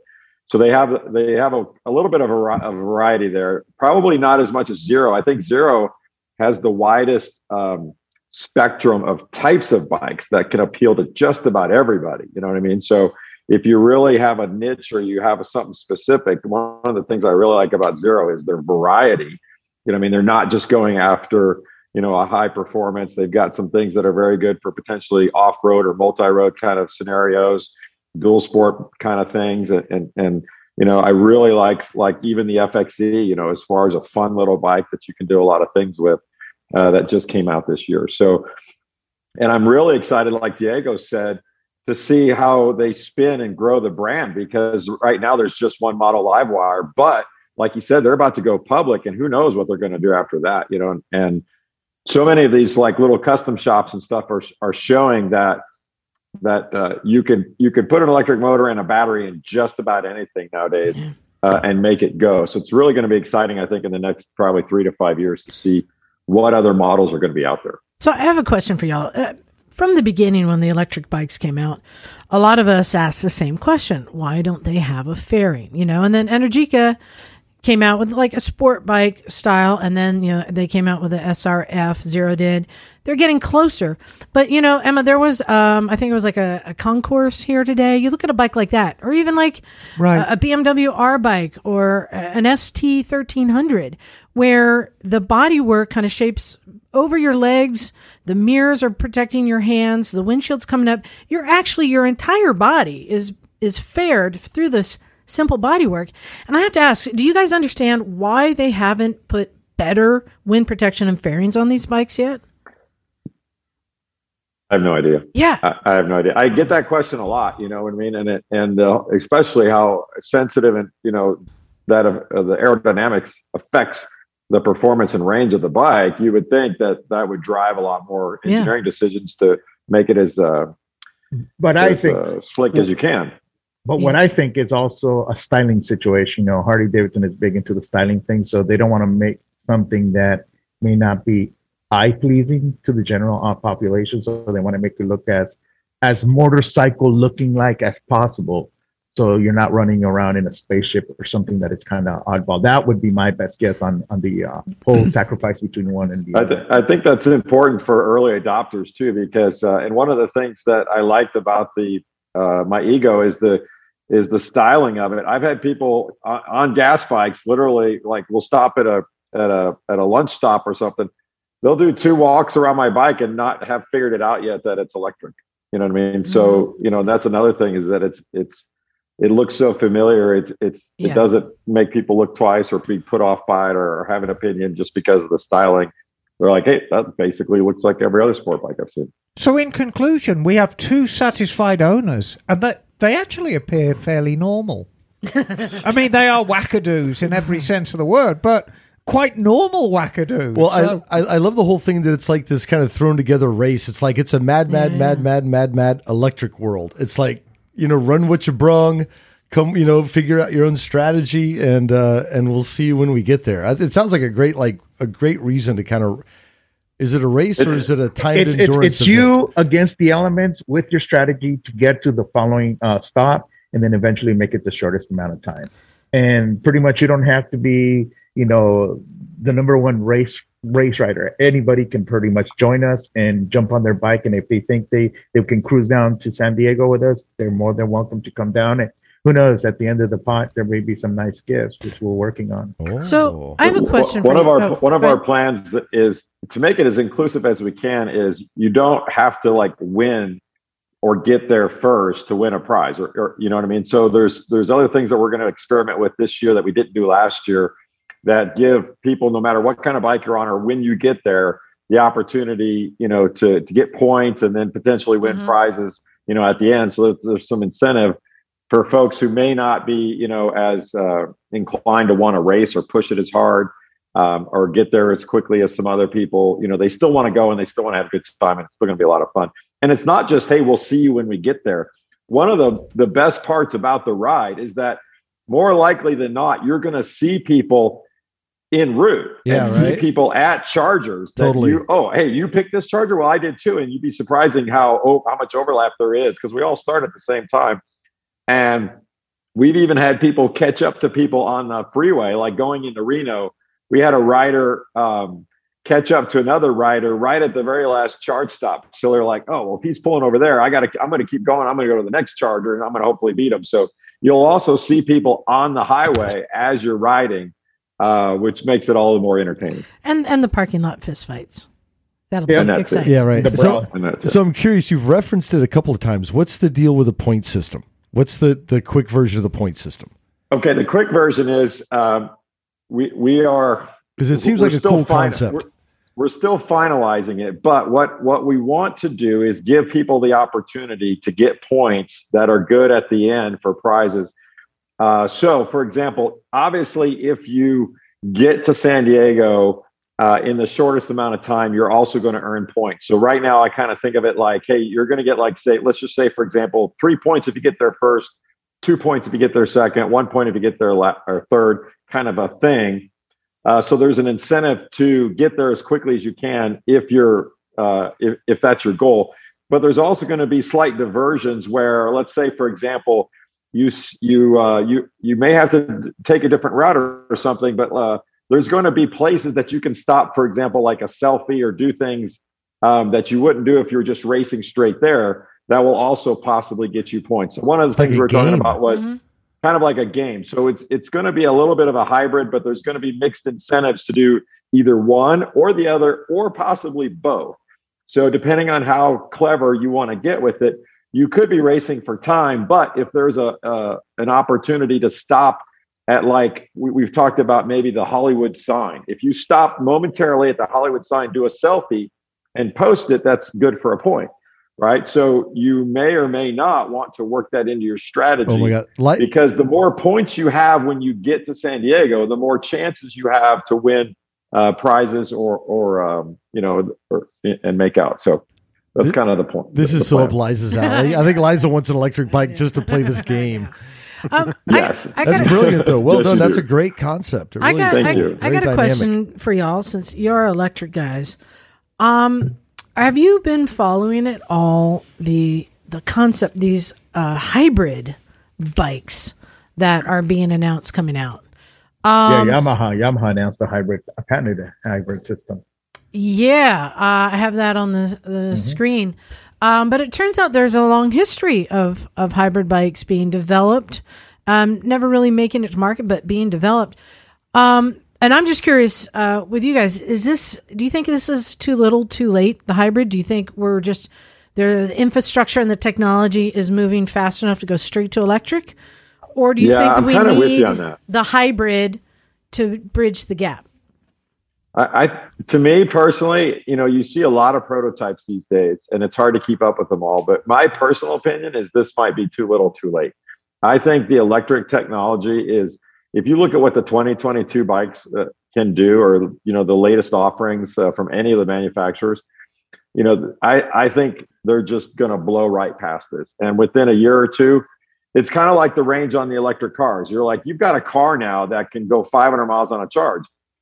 So they have they have a, a little bit of a, a variety there. Probably not as much as zero. I think zero has the widest um, spectrum of types of bikes that can appeal to just about everybody. You know what I mean? So if you really have a niche or you have a, something specific, one of the things I really like about Zero is their variety. You know, I mean, they're not just going after you know a high performance. They've got some things that are very good for potentially off road or multi road kind of scenarios, dual sport kind of things, and, and and you know I really like like even the FXE. You know, as far as a fun little bike that you can do a lot of things with, uh, that just came out this year. So, and I'm really excited, like Diego said to see how they spin and grow the brand because right now there's just one model livewire but like you said they're about to go public and who knows what they're going to do after that you know? And, and, so many of these like little custom shops and stuff are, are showing that that uh, you can you can put an electric motor and a battery in just about anything nowadays uh, and make it go. So it's really going to be exciting i think in the next probably three to five years to see what other models are going to be out there. So i have a question for y'all. Uh, from the beginning when the electric bikes came out, a lot of us asked the same question. Why don't they have a fairing? You know, and then Energica came out with like a sport bike style and then you know they came out with the SRF zero did they're getting closer but you know Emma there was um I think it was like a, a concourse here today you look at a bike like that or even like right. a, a BMW R bike or an ST 1300 where the bodywork kind of shapes over your legs the mirrors are protecting your hands the windshield's coming up you're actually your entire body is is fared through this simple bodywork. And I have to ask, do you guys understand why they haven't put better wind protection and fairings on these bikes yet? I have no idea. Yeah, I, I, have no idea. I get that question a lot. You know what I mean, and it, and uh, especially how sensitive and you know that uh, the aerodynamics affects the performance and range of the bike. You would think that that would drive a lot more engineering yeah. decisions to make it as uh, but as, I think uh, slick as you can. But yeah. what I think is also a styling situation. You know, Harley Davidson is big into the styling thing, so they don't want to make something that may not be eye pleasing to the general population. So they want to make it look as as motorcycle looking like as possible. So you're not running around in a spaceship or something that is kind of oddball. That would be my best guess on on the uh, whole sacrifice between one and the other. I, th- I, think that's important for early adopters too, because uh, and one of the things that I liked about the uh, my Ego is the is the styling of it. I've had people on, on gas bikes literally like we'll stop at a at a at a lunch stop or something. They'll do two walks around my bike and not have figured it out yet that it's electric. You know what I mean? Mm-hmm. So you know that's another thing is that it's it's it looks so familiar. It's it's yeah. it doesn't make people look twice or be put off by it or, or have an opinion just because of the styling. They're like, hey, that basically looks like every other sport bike I've seen. So, in conclusion, we have two satisfied owners, and that they actually appear fairly normal. I mean, they are wackadoos in every sense of the word, but quite normal wackadoos. Well, so. I, I, I love the whole thing that it's like this kind of thrown together race. It's like it's a mad, mad, yeah. mad, mad, mad, mad electric world. It's like you know, run what you brung, come, you know, figure out your own strategy, and uh, and we'll see when we get there. It sounds like a great like a great reason to kind of is it a race or is it a timed it's, endurance? It's, it's you against the elements with your strategy to get to the following uh, stop, and then eventually make it the shortest amount of time. And pretty much, you don't have to be, you know, the number one race race rider. Anybody can pretty much join us and jump on their bike, and if they think they they can cruise down to San Diego with us, they're more than welcome to come down and who knows? At the end of the pot, there may be some nice gifts, which we're working on. Oh. So I have a question. One, of our oh, one of our plans is to make it as inclusive as we can. Is you don't have to like win or get there first to win a prize, or, or you know what I mean. So there's there's other things that we're going to experiment with this year that we didn't do last year that give people, no matter what kind of bike you're on or when you get there, the opportunity, you know, to to get points and then potentially win mm-hmm. prizes, you know, at the end. So there's, there's some incentive for folks who may not be, you know, as uh, inclined to want to race or push it as hard um, or get there as quickly as some other people, you know, they still want to go and they still want to have a good time and it's still going to be a lot of fun. And it's not just, hey, we'll see you when we get there. One of the the best parts about the ride is that more likely than not, you're going to see people en route. Yeah, and right. See people at chargers. that Totally. You, oh, hey, you picked this charger. Well, I did too, and you'd be surprising how oh, how much overlap there is because we all start at the same time. And we've even had people catch up to people on the freeway, like going into Reno. We had a rider um, catch up to another rider right at the very last charge stop. So they're like, "Oh, well, if he's pulling over there, I got to. I'm going to keep going. I'm going to go to the next charger, and I'm going to hopefully beat him." So you'll also see people on the highway as you're riding, uh, which makes it all the more entertaining. And and the parking lot fistfights. That'll Yeah, be that's it. exciting. Yeah, right. So, brawl. And that's it. so I'm curious. You've referenced it a couple of times. What's the deal with the point system? What's the the quick version of the point system? Okay, the quick version is um, we we are Because it seems like a cool fin- concept. We're, we're still finalizing it, but what what we want to do is give people the opportunity to get points that are good at the end for prizes. Uh, so, for example, obviously, if you get to San Diego uh, in the shortest amount of time, you're also going to earn points. So, right now, I kind of think of it like, hey, you're going to get like, say, let's just say, for example, three points if you get there first, two points if you get there second, one point if you get there la- or third, kind of a thing. Uh, so there's an incentive to get there as quickly as you can if you're uh, if, if that's your goal. But there's also going to be slight diversions where, let's say, for example, you you uh, you you may have to take a different route or, or something, but uh, there's going to be places that you can stop, for example, like a selfie or do things um, that you wouldn't do if you were just racing straight there. That will also possibly get you points. So one of the It's things a we were talking about was Mhm. kind of like a game. So it's it's going to be a little bit of a hybrid, but there's going to be mixed incentives to do either one or the other, or possibly both. So depending on how clever you want to get with it, you could be racing for time. But if there's a, a an opportunity to stop at like we, we've talked about maybe the Hollywood sign, if you stop momentarily at the Hollywood sign, do a selfie and post it, that's good for a point. Right. So you may or may not want to work that into your strategy oh my god! Like because the more points you have when you get to San Diego, the more chances you have to win uh, prizes or or um, you know or, and make out. So that's This- kind of the point. this the is so plan. up Liza's alley. I think Liza wants an electric bike just to play this game. Um, Yes. I, I That's got, brilliant, though. Well Yes, done. That's do. a great concept. It I got, Thank I, you. I got a dynamic. question for y'all since you're electric guys. Um, have you been following at all the the concept these uh, hybrid bikes that are being announced coming out? Um, yeah, Yamaha. Yamaha announced a hybrid, a patented hybrid system. Yeah, uh, I have that on the the screen. Um, but it turns out there's a long history of of hybrid bikes being developed, um, never really making it to market, but being developed. Um, and I'm just curious uh, with you guys: is this? Do you think this is too little, too late? The hybrid? Do you think we're just the infrastructure and the technology is moving fast enough to go straight to electric, or do you Yeah, think we need the hybrid to bridge the gap? I, I to me personally, you know, you see a lot of prototypes these days, and it's hard to keep up with them all. But my personal opinion is this might be too little, too late. I think the electric technology is, if you look at what the 2022 bikes uh, can do, or you know, the latest offerings uh, from any of the manufacturers, you know, I I think they're just going to blow right past this, and within a year or two. It's kind of like the range on the electric cars. You're like, you've got a car now that can go 500 miles on a charge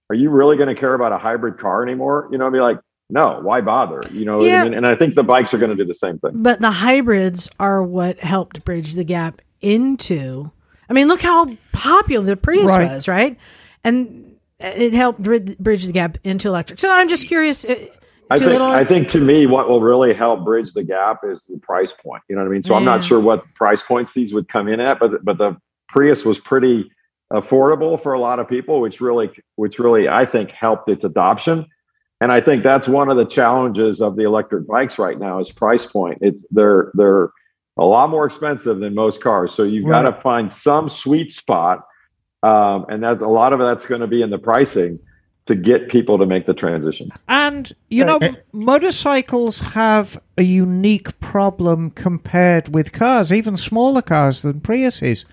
are you really going to care about a hybrid car anymore? You know, I'd be like, no, why bother? You know, Yeah. I mean? and I think the bikes are going to do the same thing. But the hybrids are what helped bridge the gap into. I mean, look how popular the Prius Right. was, right? And it helped brid- bridge the gap into electric. So I'm just curious. uh, I think, little? I think to me, what will really help bridge the gap is the price point. You know what I mean? So I'm not sure what price points these would come in at, but but the Prius was pretty affordable for a lot of people, which really which really I think helped its adoption. And I think that's one of the challenges of the electric bikes right now is price point. It's they're they're a lot more expensive than most cars. So you've got to find some sweet spot, um, and that's a lot of that's going to be in the pricing. to get people to make the transition. And, you know, motorcycles have a unique problem compared with cars, even smaller cars than Priuses.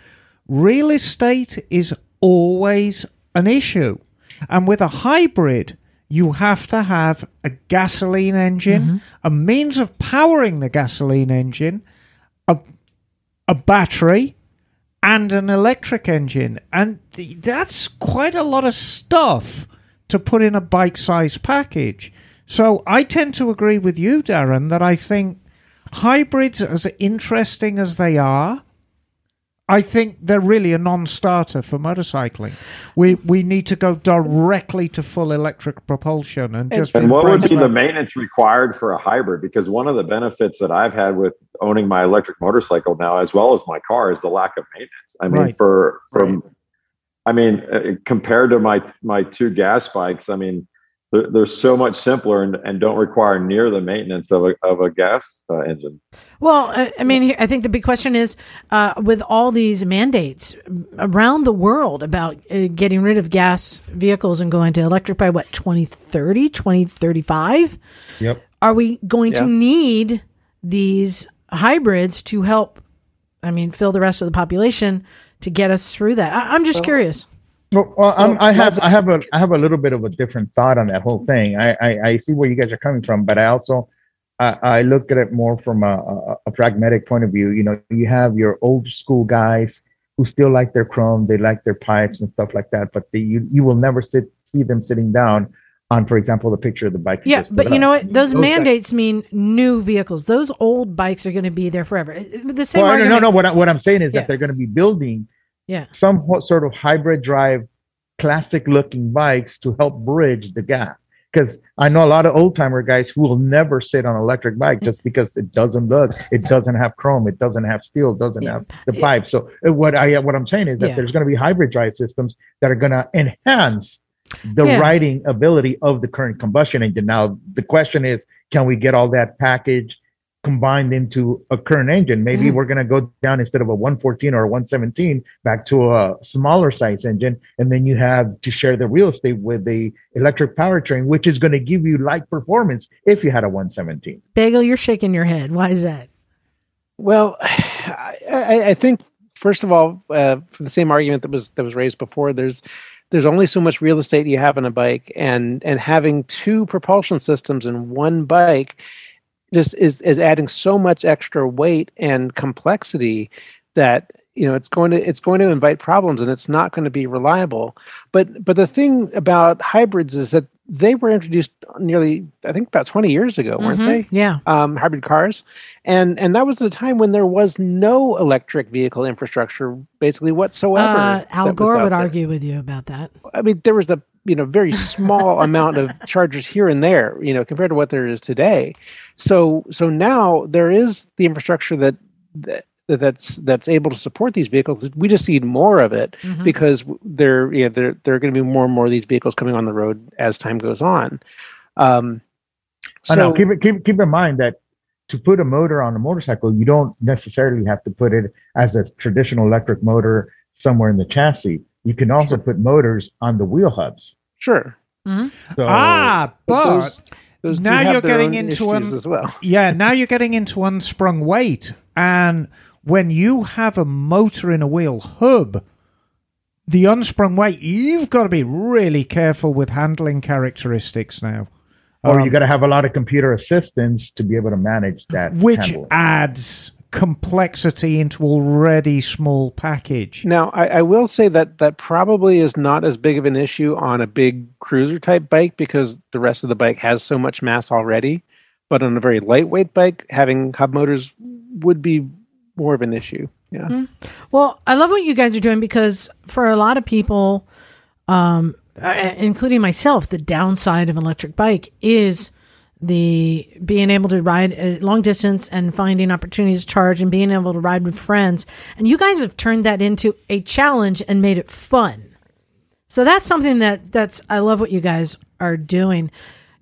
Real estate is always an issue. And with a hybrid, you have to have a gasoline engine, mm-hmm. a means of powering the gasoline engine, a, a battery, and an electric engine. And th- that's quite a lot of stuff to put in a bike sized package. So I tend to agree with you, Darren, that I think hybrids, as interesting as they are, I think they're really a non-starter for motorcycling. We we need to go directly to full electric propulsion and just And what would embrace be the maintenance required for a hybrid? Because one of the benefits that I've had with owning my electric motorcycle now, as well as my car, is the lack of maintenance. I mean, Right. for from, I mean, uh, compared to my my two gas bikes, I mean, they're, they're so much simpler and, and don't require near the maintenance of a of a gas uh, engine. Well, I, I mean, I think the big question is uh, with all these mandates around the world about uh, getting rid of gas vehicles and going to electric by what, 2030, 2035? Yep. Are we going to need these hybrids to help, I mean, fill the rest of the population to get us through that? I, I'm just curious. Well, well I'm, I have I have a I have a little bit of a different thought on that whole thing. I I, I see where you guys are coming from, but I also I, I look at it more from a, a, a pragmatic point of view. You know, you have your old school guys who still like their chrome, they like their pipes and stuff like that, but the, you you will never sit see them sitting down on, for example, the picture of the bike. Yeah, but put you know what? Those guys- mandates mean new vehicles. Those old bikes are going to be there forever. Uh, The same Well, no, no, no. What, I, what I'm saying is Yeah. that they're going to be building Yeah. some sort of hybrid drive, classic looking bikes to help bridge the gap. Because I know a lot of old timer guys who will never sit on an electric bike just because it doesn't look, it doesn't have chrome, it doesn't have steel, it doesn't Yeah. have the pipe. So uh, what I what I'm saying is that Yeah. there's going to be hybrid drive systems that are going to enhance the Yeah. riding ability of the current combustion engine. Now the question is, can we get all that package combined into a current engine? Maybe Mm. we're going to go down instead of a 114 or a 117 back to a smaller size engine, and then you have to share the real estate with the electric powertrain, which is going to give you like performance if you had a 117. Bagel, you're shaking your head. Why is that? Well, I, I I think first of all, uh, for the same argument that was that was raised before, there's there's only so much real estate you have in a bike, and and having two propulsion systems in one bike just is is adding so much extra weight and complexity that you know it's going to it's going to invite problems and it's not going to be reliable but but the thing about hybrids is that they were introduced nearly i think about 20 years ago weren't Mhm. they Yeah. um, hybrid cars, and and that was the time when there was no electric vehicle infrastructure basically whatsoever. Uh, Al Gore would there. argue with you about that. I mean, there was a you know very small amount of chargers here and there, you know, compared to what there is today. So so now there is the infrastructure that that that's that's able to support these vehicles. We just need more of it Mhm. because there you know, there there are going to be more and more of these vehicles coming on the road as time goes on. Um, I know. so- Keep it keep keep in mind that to put a motor on a motorcycle, you don't necessarily have to put it as a traditional electric motor somewhere in the chassis. You can also put motors on the wheel hubs. sure. So, ah, but those, those now you're getting into issues as well. yeah, now you're getting into unsprung weight. And when you have a motor in a wheel hub, the unsprung weight, you've got to be really careful with handling characteristics now. or Um, you got to have a lot of computer assistance to be able to manage that. which handling. adds complexity into already small package. Now, I, I will say that that probably is not as big of an issue on a big cruiser type bike because the rest of the bike has so much mass already. But on a very lightweight bike, having hub motors would be more of an issue. Yeah. Well, I love what you guys are doing because for a lot of people, um, uh, including myself, the downside of an electric bike is the being able to ride a long distance and finding opportunities to charge and being able to ride with friends. And you guys have turned that into a challenge and made it fun. So that's something that that's I love what you guys are doing.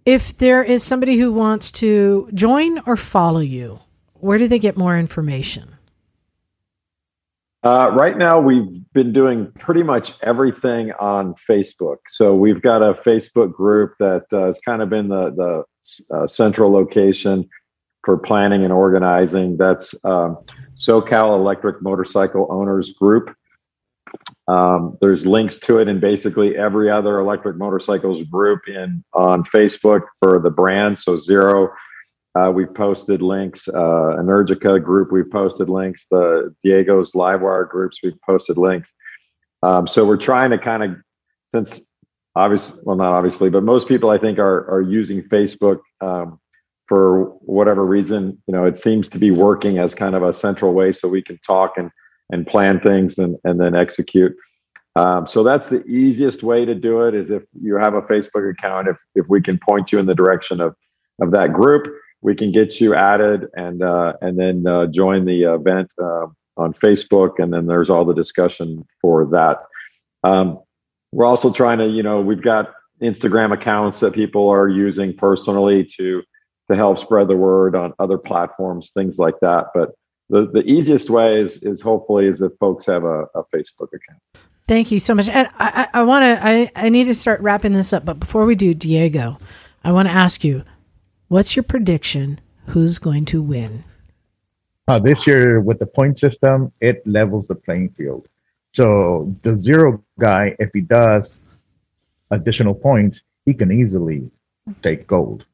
If there is somebody who wants to join or follow you, where do they get more information? Uh, right now, we've been doing pretty much everything on Facebook. So we've got a Facebook group that uh, has kind of been the the uh, central location for planning and organizing. That's um, SoCal Electric Motorcycle Owners Group. Um, there's links to it in basically every other electric motorcycles group in on Facebook for the brand. So Zero, uh, we've posted links. Uh, Energica group, we've posted links. The Diego's Livewire groups, we've posted links. Um, so we're trying to kind of, since obviously, well, not obviously, but most people I think are are using Facebook um, for whatever reason. You know, it seems to be working as kind of a central way so we can talk and and plan things and, and then execute. Um, so that's the easiest way to do it is if you have a Facebook account, if, if we can point you in the direction of, of that group, we can get you added and, uh, and then uh, join the event uh, on Facebook. And then there's all the discussion for that. Um, we're also trying to, you know, we've got Instagram accounts that people are using personally to, to help spread the word on other platforms, things like that. But the, the easiest way is is hopefully is if folks have a, a Facebook account. Thank you so much. And I, I, I want to, I, I need to start wrapping this up. But before we do, Diego, I want to ask you, what's your prediction? Who's going to win? Uh, this year with the point system, it levels the playing field. So the zero guy, if he does additional points, he can easily take gold.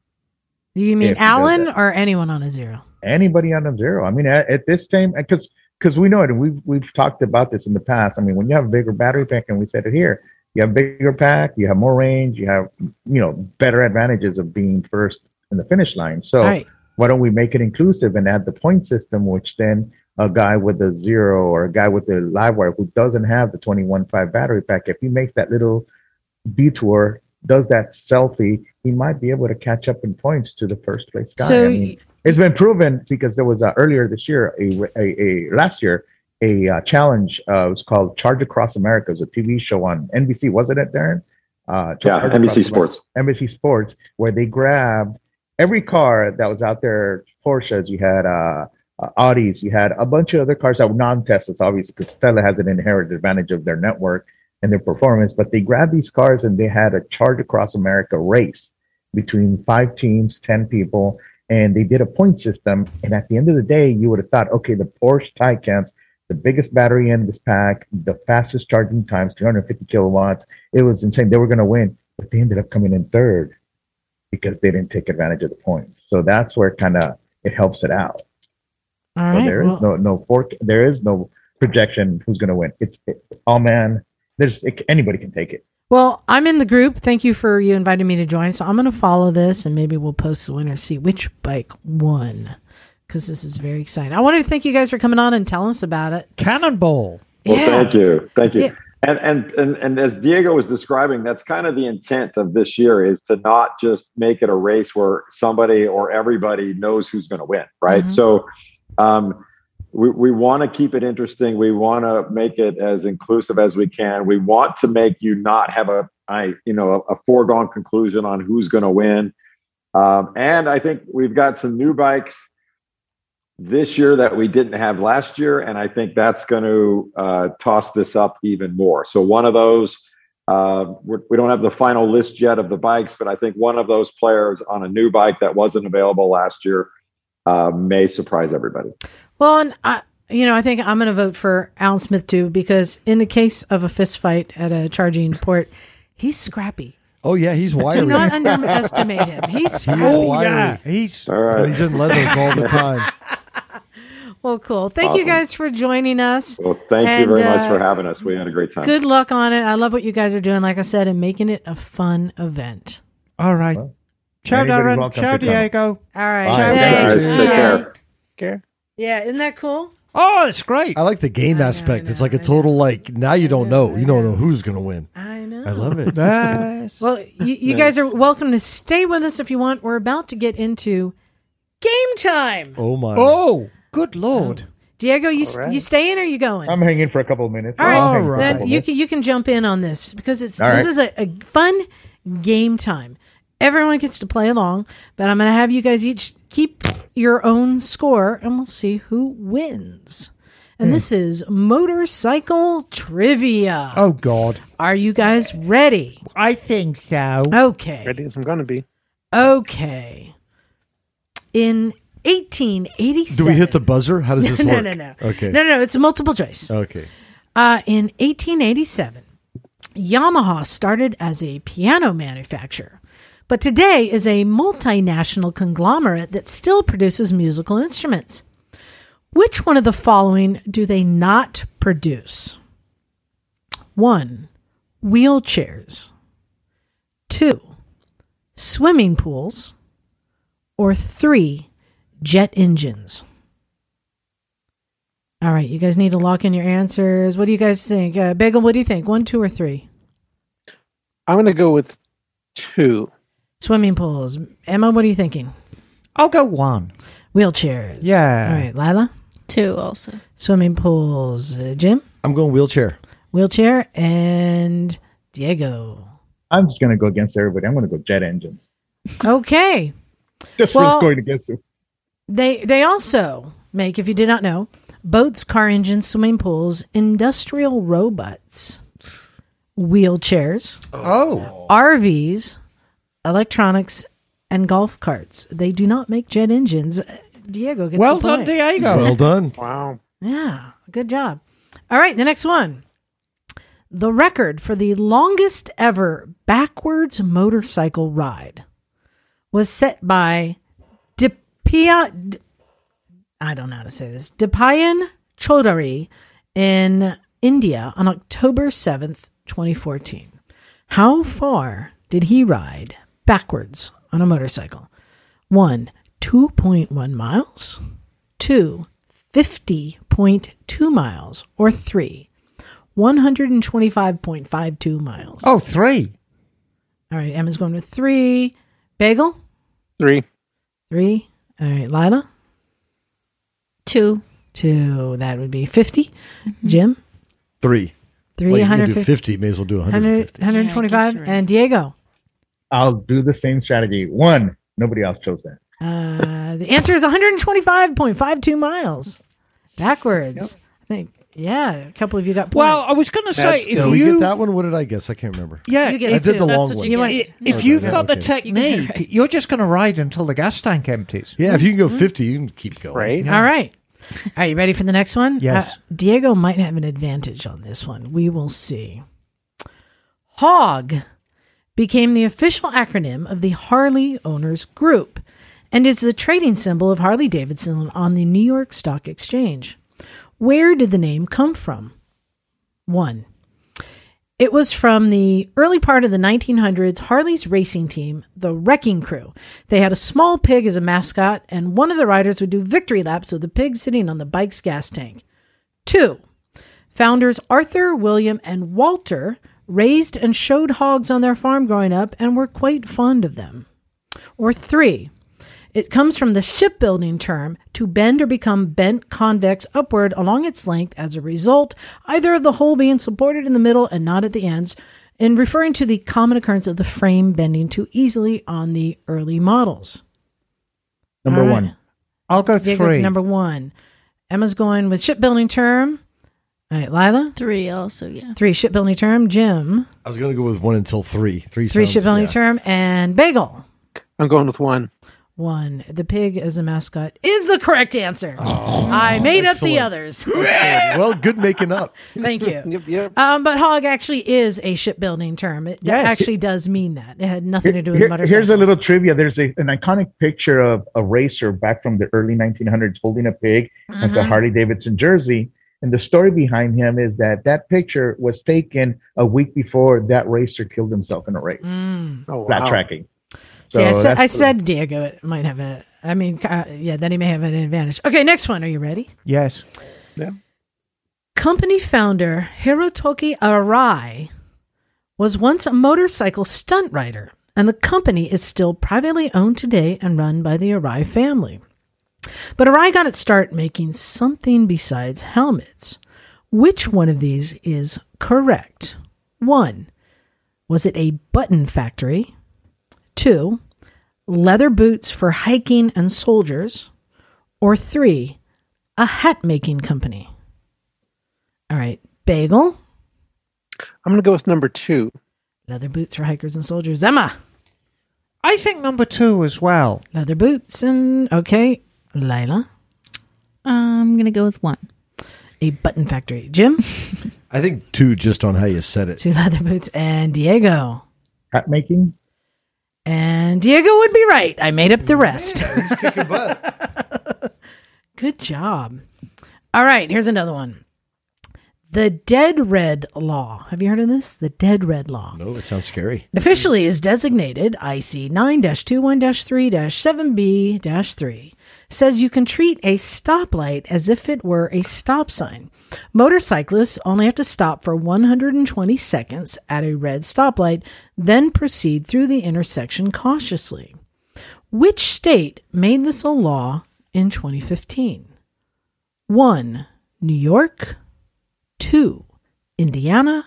Do you mean If he does Alan or anyone on a zero? Anybody on a zero. I mean, at, at this time, because because we know it, and we've we've talked about this in the past. I mean, when you have a bigger battery pack, and we said it here, you have bigger pack, you have more range, you have you know better advantages of being first in the finish line. So All right. why don't we make it inclusive and add the point system, which then a guy with a zero or a guy with a Livewire who doesn't have the 21.5 battery pack, if he makes that little detour, does that selfie, he might be able to catch up in points to the first place guy. So I mean, it's been proven because there was uh, earlier this year, a, a, a last year, a uh, challenge. Uh, it was called Charge Across America. It was a TV show on NBC, wasn't it, Darren? Uh, Yeah, NBC Across America. Sports. NBC Sports, where they grabbed every car that was out there. Porsches, you had uh, uh, Audis, you had a bunch of other cars that were non-Teslas, obviously, because Tesla has an inherent advantage of their network and their performance. But they grabbed these cars and they had a Charge Across America race between five teams, ten people, and they did a point system. And at the end of the day, you would have thought, okay, the Porsche Taycans, the biggest battery in this pack, the fastest charging times, 250 kilowatts. It was insane. They were going to win, but they ended up coming in third because they didn't take advantage of the points. So that's where kind of it helps it out. All So right. there is well- no no fork. There is no projection who's going to win. It's it, oh man, there's it, anybody can take it. Well, I'm in the group. Thank you for you inviting me to join. So I'm going to follow this and maybe we'll post the winner, see which bike won. Because this is very exciting. I wanted to thank you guys for coming on and telling us about it. Cannonball. Well, yeah. thank you, thank you. Yeah. And, and and and as Diego was describing, that's kind of the intent of this year is to not just make it a race where somebody or everybody knows who's going to win, right? Mhm. So, um, we we want to keep it interesting. We want to make it as inclusive as we can. We want to make you not have a I you know a, a foregone conclusion on who's going to win. Um, and I think we've got some new bikes this year that we didn't have last year, and I think that's going to uh, toss this up even more. So one of those, uh, we're, we don't have the final list yet of the bikes, but I think one of those players on a new bike that wasn't available last year uh, may surprise everybody. Well, and I, you know, I think I'm going to vote for Alan Smith too because in the case of a fist fight at a charging port, he's scrappy. Oh yeah, he's wiry. Do not underestimate him. He's He scrappy. is Oh wiry. yeah, he's And right. he's in leathers all the time. Well, cool. Thank you guys for joining us. Well, thank And, you very much uh, for having us. We had a great time. Good luck on it. I love what you guys are doing, like I said, and making it a fun event. all right. Well, Ciao, Darren. welcome Ciao. Diego. All right. Bye, Thanks. guys. Take Bye. care. Care? Yeah, isn't that cool? Oh, it's great. I like the game I know, aspect. I it's know, like a total like now you don't know. I You don't know. know who's gonna win. I know. I love it. Yes. Well, you, you guys are welcome to stay with us if you want. We're about to get into game time. Oh my. Oh, good lord. Oh. Diego, you All right. you staying or you going? I'm hanging for a couple of minutes. All right, I'll hang for a then you can you can jump in on this because it's All this right. is a, a fun game time. Everyone gets to play along, but I'm going to have you guys each keep your own score, and we'll see who wins. And hmm. this is motorcycle trivia. Oh God. Are you guys ready? I think so. Okay. Ready as I'm going to be. Okay. In 1887. Do we hit the buzzer? How does this no, work? no, no. No. Okay. No, no, it's a multiple choice. Okay. Uh, in 1887, Yamaha started as a piano manufacturer, but today is a multinational conglomerate that still produces musical instruments. Which one of the following do they not produce? One, wheelchairs. Two, swimming pools. Or three, jet engines. All right, you guys need to lock in your answers. What do you guys think? Uh, Bagel, what do you think? One, two, or three? I'm going to go with two. Swimming pools. Emma, what are you thinking? I'll go one. Wheelchairs. Yeah. All right, Lila? Two also. Swimming pools. Uh, Jim? I'm going wheelchair. Wheelchair. And Diego. I'm just gonna go against everybody. I'm gonna go jet engines. Okay. Just Well- for going against it. They they also make, if you did not know, boats, car engines, swimming pools, industrial robots, wheelchairs, Oh. RVs, electronics, and golf carts. They do not make jet engines. Uh, Diego gets Well the done, point. Diego. Well done. Wow. Yeah, good job. All right, the next one. The record for the longest ever backwards motorcycle ride was set by Dipia. D- I don't know how to say this. Dipayan Chaudhary in India on October 7th, 2014. How far did he ride backwards on a motorcycle? One, 2.1 miles. Two, 50.2 miles. Or three, 125.52 miles. Oh, three. All right, Emma's going with three. Bagel? Three. Three. All right, Lila? Two. Two. That would be 50. Jim? Three. Three, Well, you can do 150. 50. May as well do 100, 125. you're right. And Diego? I'll do the same strategy. One. Nobody else chose that. Uh, the answer is 125.52 miles. Backwards. I think, yeah, a couple of you got points. Well, I was going to say That's if Did still- we you get that one? What did I guess? I can't remember. yeah, You get I did two. the That's long what one. you You get. went- i- Yeah. if you've Okay. got the Okay. technique, you're just going to ride until the gas tank empties. Yeah, if you can go 50, you can keep going. Right. All right. Are you ready for the next one? Yes. Uh, Diego might have an advantage on this one. We will see. HOG became the official acronym of the Harley Owners Group and is the trading symbol of Harley Davidson on the New York Stock Exchange. Where did the name come from? One. It was from the early part of the 1900s Harley's racing team, the Wrecking Crew. They had a small pig as a mascot, and one of the riders would do victory laps with the pig sitting on the bike's gas tank. Two, founders Arthur, William, and Walter raised and showed hogs on their farm growing up and were quite fond of them. Or three, it comes from the shipbuilding term to bend or become bent convex upward along its length as a result, either of the whole being supported in the middle and not at the ends, in referring to the common occurrence of the frame bending too easily on the early models. Number All right. one. I'll go Diego's three. number one. Emma's going with shipbuilding term. All right, Lila, Three also, yeah. three shipbuilding term. Jim, I was going to go with one until three. Three, three sounds- shipbuilding yeah. term. And Bagel, I'm going with one. One. The pig as a mascot is the correct answer. I made up the others. well, good making up. Thank you. Yep. Yep. Um, but hog actually is a shipbuilding term. It Yes. actually does mean that. It had nothing to do with Here- motorcycles. here's a little trivia. There's a, an iconic picture of a racer back from the early 1900s holding a pig. It's a. Harley Davidson jersey. And the story behind him is that that picture was taken a week before that racer killed himself in a race, Mm. Oh, flat wow. Tracking. See, I said, I said Diego it might have a. I mean, uh, yeah, then he may have an advantage. Okay, next one. Are you ready? Yes. Yeah. Company founder Hirotoki Arai was once a motorcycle stunt rider, and the company is still privately owned today and run by the Arai family. But Arai got its start making something besides helmets. Which one of these is correct? One, was it a button factory? Two, leather boots for hiking and soldiers? Or three, a hat making company? All right. Bagel. I'm going to go with number two. Leather boots for hikers and soldiers. Emma. I think number two as well. Leather boots and okay. Lila. I'm going to go with one. A button factory. Jim. I think two just on how you said it. Two leather boots and Diego. Hat making. And Diego would be right. I made up the rest. He's kicking butt. Good job. All right, here's another one. The Dead Red Law. Have you heard of this? The Dead Red Law. No, that sounds scary. Officially is designated IC 9 21 3 7B 3. Says you can treat a stoplight as if it were a stop sign. Motorcyclists only have to stop for 120 seconds at a red stoplight, then proceed through the intersection cautiously. Which state made this a law in 2015? 1. New York, 2. Indiana,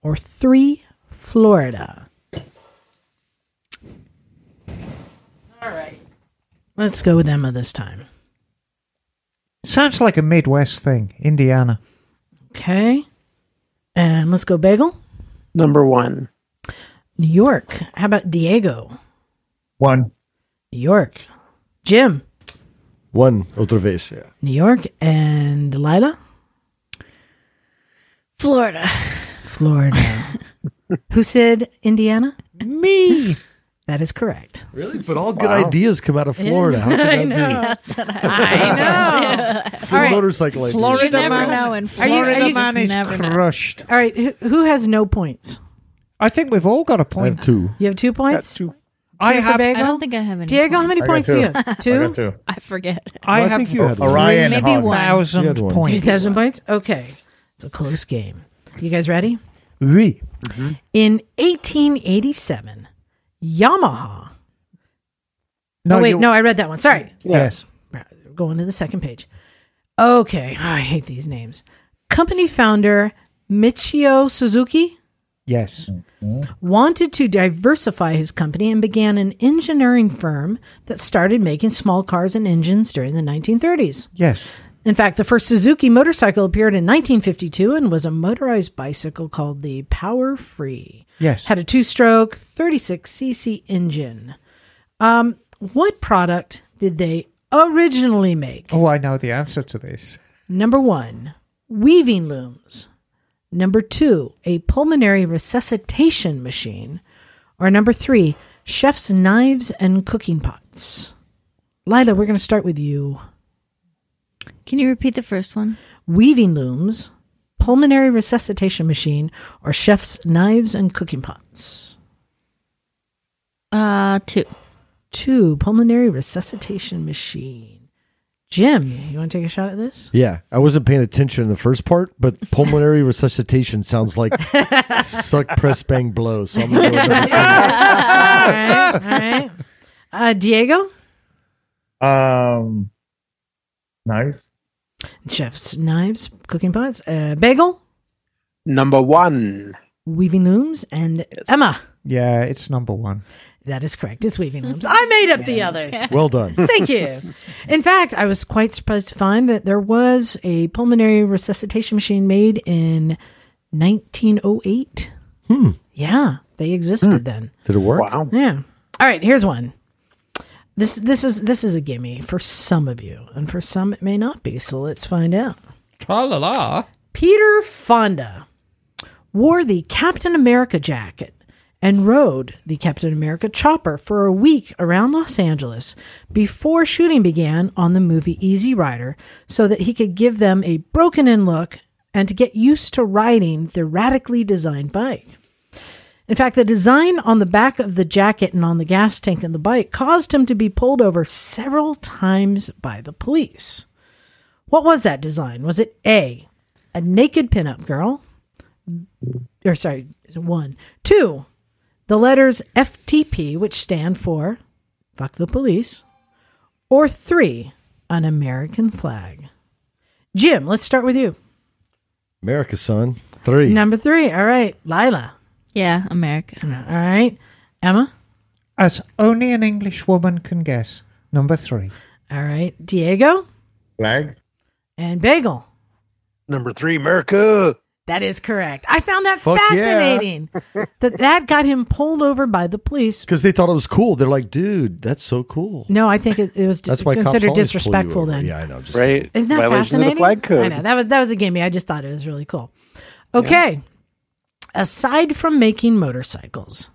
or 3. Florida. All right. Let's go with Emma this time. Sounds like a Midwest thing. Indiana. Okay. And let's go Bagel. Number one. New York. How about Diego? One. New York. Jim. One otra vez. Yeah. New York. And Delilah? Florida. Florida. Who said Indiana? Me. That is correct. Really? But all good ideas come out of Florida. How could that be? That's what I was I know. Good All right. motorcycle ideas. Florida You never man, know in Are Florida are you- man is Just never know. crushed. All right. Who, who has no points? I think we've all got a I point. have two. You have two points? Two. I for have. Bagel? I don't think I have any. Diego, how many I got points do you have? I Two? got two. I forget. I Well, I have think you had one. Orion Maybe Hog. one. You thousand had one. points. 3,000 points? Okay. It's a close game. You guys ready? Oui. Mm-hmm. In 1887, Yamaha. No, oh, wait, no, I read that one. Sorry. Yes. Going to the second page. Okay. I hate these names. Company founder Michio Suzuki Yes. Mm-hmm. wanted to diversify his company and began an engineering firm that started making small cars and engines during the 1930s. Yes. In fact, the first Suzuki motorcycle appeared in 1952 and was a motorized bicycle called the Power Free. Yes. Had a two stroke 36cc engine. Um, what product did they originally make? Oh, I know the answer to this. Number one, weaving looms. Number two, a pulmonary resuscitation machine. Or number three, chef's knives and cooking pots. Lila, we're going to start with you. Can you repeat the first one? Weaving looms, pulmonary resuscitation machine, or chef's knives and cooking pots. Uh, two. Two, pulmonary resuscitation machine. Jim, you want to take a shot at this? Yeah, I wasn't paying attention in the first part, but pulmonary resuscitation sounds like suck, press, bang, blow. So I'm going to go with number two. all right, all right. Uh, Diego? Um, nice. Chef's knives, cooking pots. Uh, bagel, Number one. weaving looms, and Emma. Yeah, it's number one. That is correct. It's weaving looms. I made up the others. Well done. Thank you. In fact, I was quite surprised to find that there was a pulmonary resuscitation machine made in 1908. Hmm. Yeah, they existed then. Did it work? Wow. Yeah. All right, here's one. This this is this is a gimme for some of you, and for some it may not be. So let's find out. Tra la la. Peter Fonda wore the Captain America jacket and rode the Captain America chopper for a week around Los Angeles before shooting began on the movie Easy Rider so that he could give them a broken in look and to get used to riding the radically designed bike. In fact, the design on the back of the jacket and on the gas tank in the bike caused him to be pulled over several times by the police. What was that design? Was it A, a naked pinup girl? Or sorry, one. Two, the letters FTP, which stand for fuck the police. Or three, an American flag. Jim, let's start with you. America, son. Three. Number three. All right. Lila. Yeah, America. All right. Emma. As only an English woman can guess. Number three. All right. Diego. Flag. And Bagel. Number three, America. That is correct. I found that Fuck yeah. fascinating. that that got him pulled over by the police. Because they thought it was cool. They're like, dude, that's so cool. No, I think it, it was That's why cops considered always pull you disrespectful over. then. Yeah, I know. Just Right? Isn't that Violation fascinating? Of the flag code. I know that was that was a gimme. I just thought it was really cool. Okay. Aside from making motorcycles,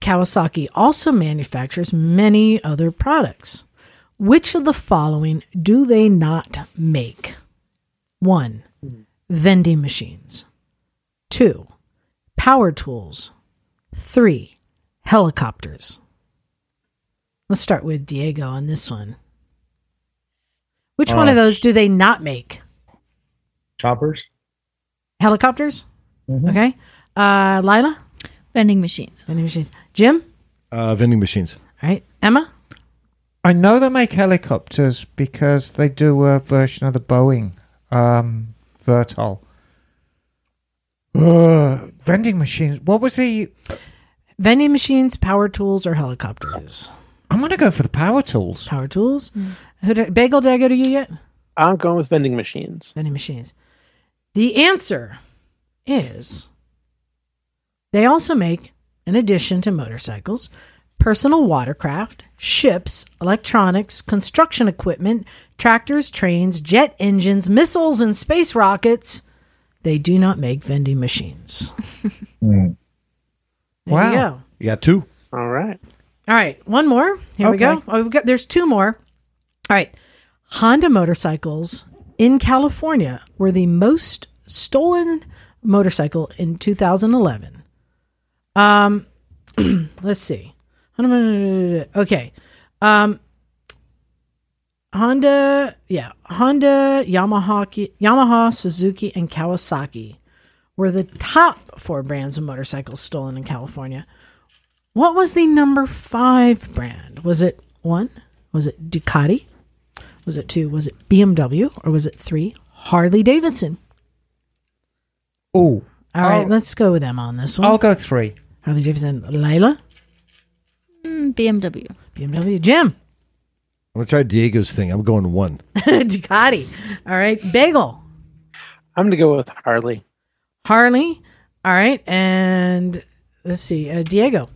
Kawasaki also manufactures many other products. Which of the following do they not make? One, vending machines. Two, power tools. Three, helicopters. Let's start with Diego on this one. Which one Uh, of those do they not make? Choppers. Helicopters? Mhm. Okay. Uh, Lila? Vending machines. Vending machines. Jim? uh, vending machines. All right. Emma? I know they make helicopters because they do a version of the Boeing um, Vertol. Uh, vending machines. What was the? Vending machines, power tools, or helicopters? I'm gonna go for the power tools. Power tools. Who did, Bagel, did I go to you yet? I'm going with vending machines. Vending machines. The answer is they also make, in addition to motorcycles, personal watercraft, ships, electronics, construction equipment, tractors, trains, jet engines, missiles, and space rockets. They do not make vending machines. Mm. There Wow. you go. You got two. All right. All right, one more. Here we go. Oh, we've got, there's two more. All right. Honda motorcycles in California were the most stolen motorcycle in 2011. Um, let's see. Okay. Um, Honda, yeah, Honda, Yamaha, Yamaha, Suzuki, and Kawasaki were the top four brands of motorcycles stolen in California. What was the number five brand? Was it one? Was it Ducati? Was it two? Was it BMW? Or was it three? Harley Davidson. Oh, All right, I'll- let's go with them on this one. I'll go three. Harley Davidson. Layla? Mm, BMW. BMW. Jim? I'm gonna try Diego's thing. I'm going one. Ducati. All right. Bagel. I'm going to go with Harley. Harley. All right. And let's see. Uh, Diego.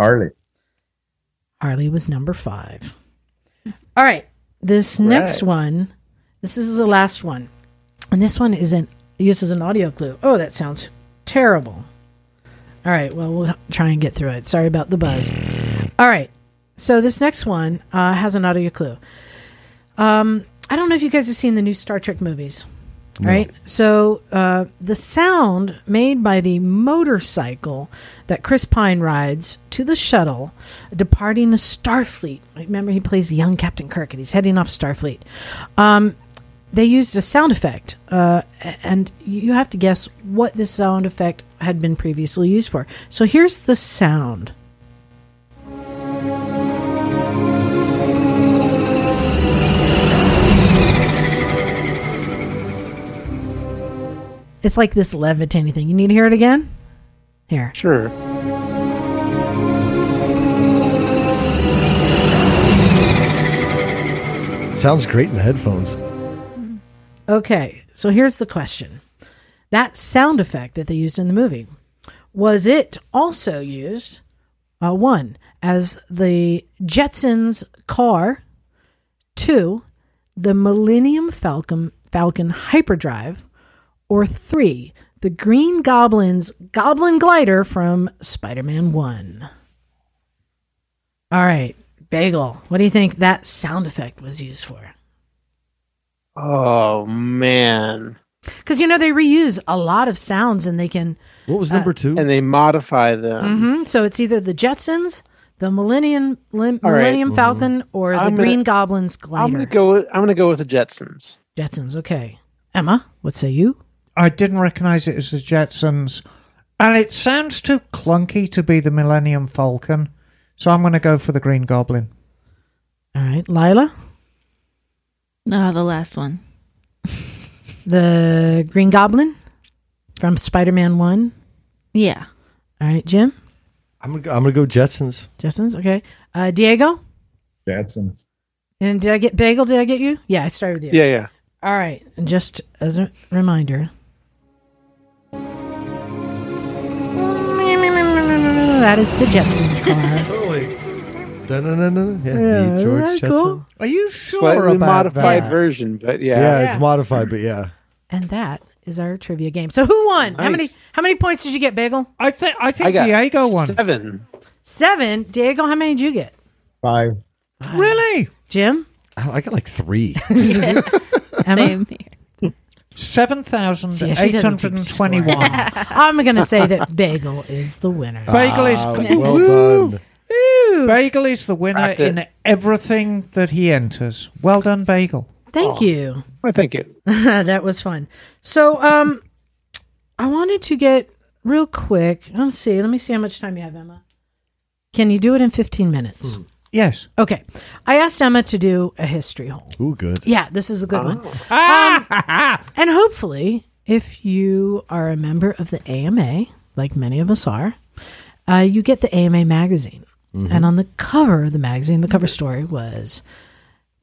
Harley. Harley was number five. All right. This next one, this is the last one. And this one isn't uses an audio clue. Oh, that sounds terrible. All right. Well, we'll try and get through it. Sorry about the buzz. All right. So this next one uh, has an audio clue. Um, I don't know if you guys have seen the new Star Trek movies. Right? So uh, the sound made by the motorcycle that Chris Pine rides to the shuttle departing the Starfleet. Remember, he plays the young Captain Kirk and he's heading off Starfleet. Um, they used a sound effect, uh, and you have to guess what this sound effect had been previously used for. So here's the sound. It's like this levitating thing. You need to hear it again? Here. Sure. Sounds great in the headphones. Okay, so here's the question. That sound effect that they used in the movie, was it also used, uh, one, as the Jetsons car, two, the Millennium Falcon, Falcon hyperdrive, or three, the Green Goblin's Goblin Glider from Spider Man 1? All right, Bagel, what do you think that sound effect was used for? Oh, man. Because you know they reuse a lot of sounds and they can. What was number two? And they modify them. Mhm, So it's either the Jetsons, the Millennium Lim- All right. Millennium Falcon, or the I'm gonna- Green Goblin's I'm glider. gonna go. With, I'm gonna go with the Jetsons. Jetsons. Okay, Emma, what say you? I didn't recognize it as the Jetsons, and it sounds too clunky to be the Millennium Falcon, so I'm going to go for the Green Goblin. All right, Lila, Ah, the last one. the Green Goblin from Spider-Man One. Yeah. All right, Jim, I'm gonna go, I'm gonna go Jetsons. Jetsons. Okay, uh, Diego, Jetsons. and did I get Bagel? Did I get you? Yeah, I started with you. Yeah, yeah. All right, and just as a reminder. That is the Jetsons car. Totally. Dun-dun-dun-dun. Yeah, Yeah, meet George isn't that Jetson. cool? Are you sure Slightly about modified that? version, but yeah. Yeah, Yeah. it's modified, but yeah. And that is our trivia game. So who won? How Nice. many how many points did you get, Bagel? I think I I think got Diego won. seven. Seven. Diego, how many did you get? Five. Really? Jim? Oh, I got like three. Emma? Same here. Yeah, she doesn't keep and. I'm gonna say that Bagel is the winner. Bagel is Ah, well done. Woo! Bagel is the winner Cracked it. in everything that he enters. Well done, Bagel. Thank you. Well, thank you. that was fun. So, um, I wanted to get real quick. Let's see. Let me see how much time you have, Emma. Can you do it in 15 minutes? Yes. Okay. I asked Emma to do a history hole. Ooh, good. Yeah, this is a good one. Ah! And hopefully, if you are a member of the AMA, like many of us are, uh, you get the AMA magazine. And on the cover of the magazine, the cover story was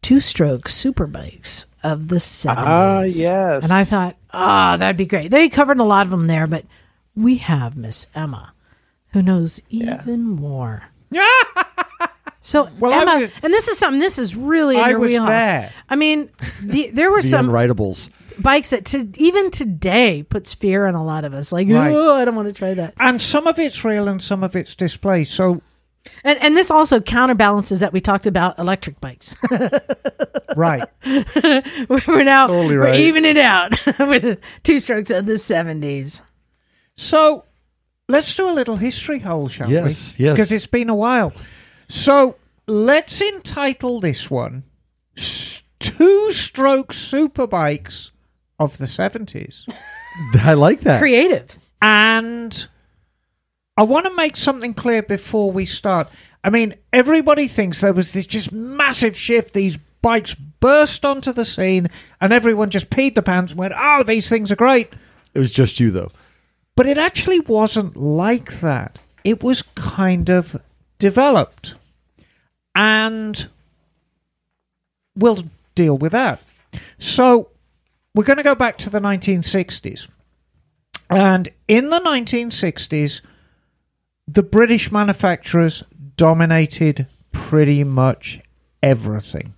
two stroke super bikes of the 70s. Ah, yes. And I thought, ah, that'd be great. They covered a lot of them there, but we have Miss Emma, who knows even more. So Well, I Emma, was- and this is something. This is really in I your was wheelhouse. there. I mean, the, there were The some unwritables. bikes that to, even today puts fear in a lot of us. Like, Right. oh, I don't want to try that. And some of it's real and some of it's display. So, And and this also counterbalances that we talked about electric bikes. right. we're now Totally we're right. evening it out with two strokes of the seventies. So, let's do a little history hole, shall we? Yes, yes. Because it's been a while. So, let's entitle this one S- Two Stroke Superbikes of the 70s. I like that. Creative. And I want to make something clear before we start. I mean, everybody thinks there was this just massive shift. These bikes burst onto the scene, and everyone just peed the pants and went, oh, these things are great. It was just you, though. But it actually wasn't like that. It was kind of developed. And we'll deal with that. So we're going to go back to the 1960s. And in the 1960s, the British manufacturers dominated pretty much everything.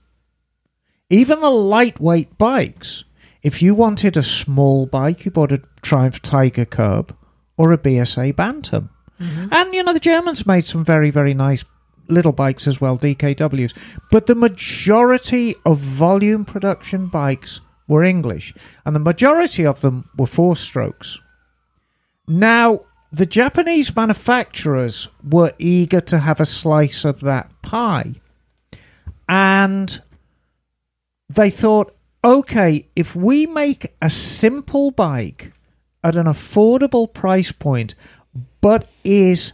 Even the lightweight bikes. If you wanted a small bike, you bought a Triumph Tiger Cub or a BSA Bantam. Mm-hmm. And, you know, the Germans made some very, very nice little bikes as well, DKWs. But the majority of volume production bikes were English, and the majority of them were four strokes. Now, the Japanese manufacturers were eager to have a slice of that pie. And they thought, okay, if we make a simple bike at an affordable price point, but is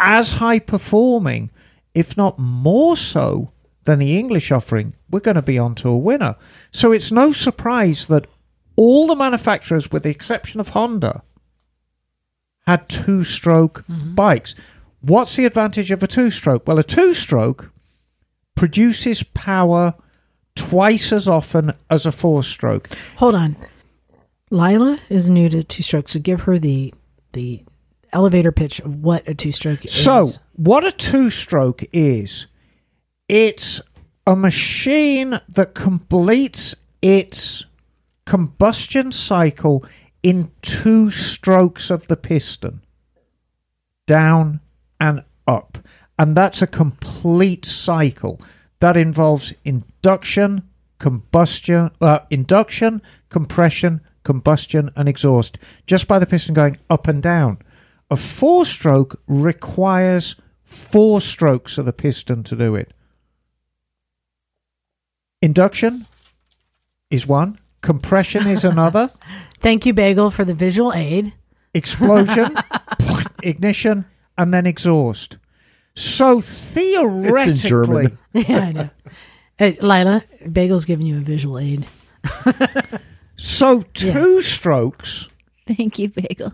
as high performing, if not more so, than the English offering, we're going to be onto a winner. So it's no surprise that all the manufacturers, with the exception of Honda, had two stroke mm-hmm. bikes. What's the advantage of a two stroke? Well, a two stroke produces power twice as often as a four stroke. Hold on. Lila is new to two strokes, so give her the the elevator pitch of what a two stroke is. So, what a two stroke is, it's a machine that completes its combustion cycle in two strokes of the piston down and up. And that's a complete cycle that involves induction, combustion, uh, induction, compression, combustion, and exhaust just by the piston going up and down. A four stroke requires four strokes of the piston to do it. Induction is one, compression is another, Thank you, Bagel, for the visual aid. explosion, ignition, and then exhaust. So theoretically, it's in German. yeah, I know. Hey, Lila, Bagel's giving you a visual aid. so two strokes Thank you, Bagel.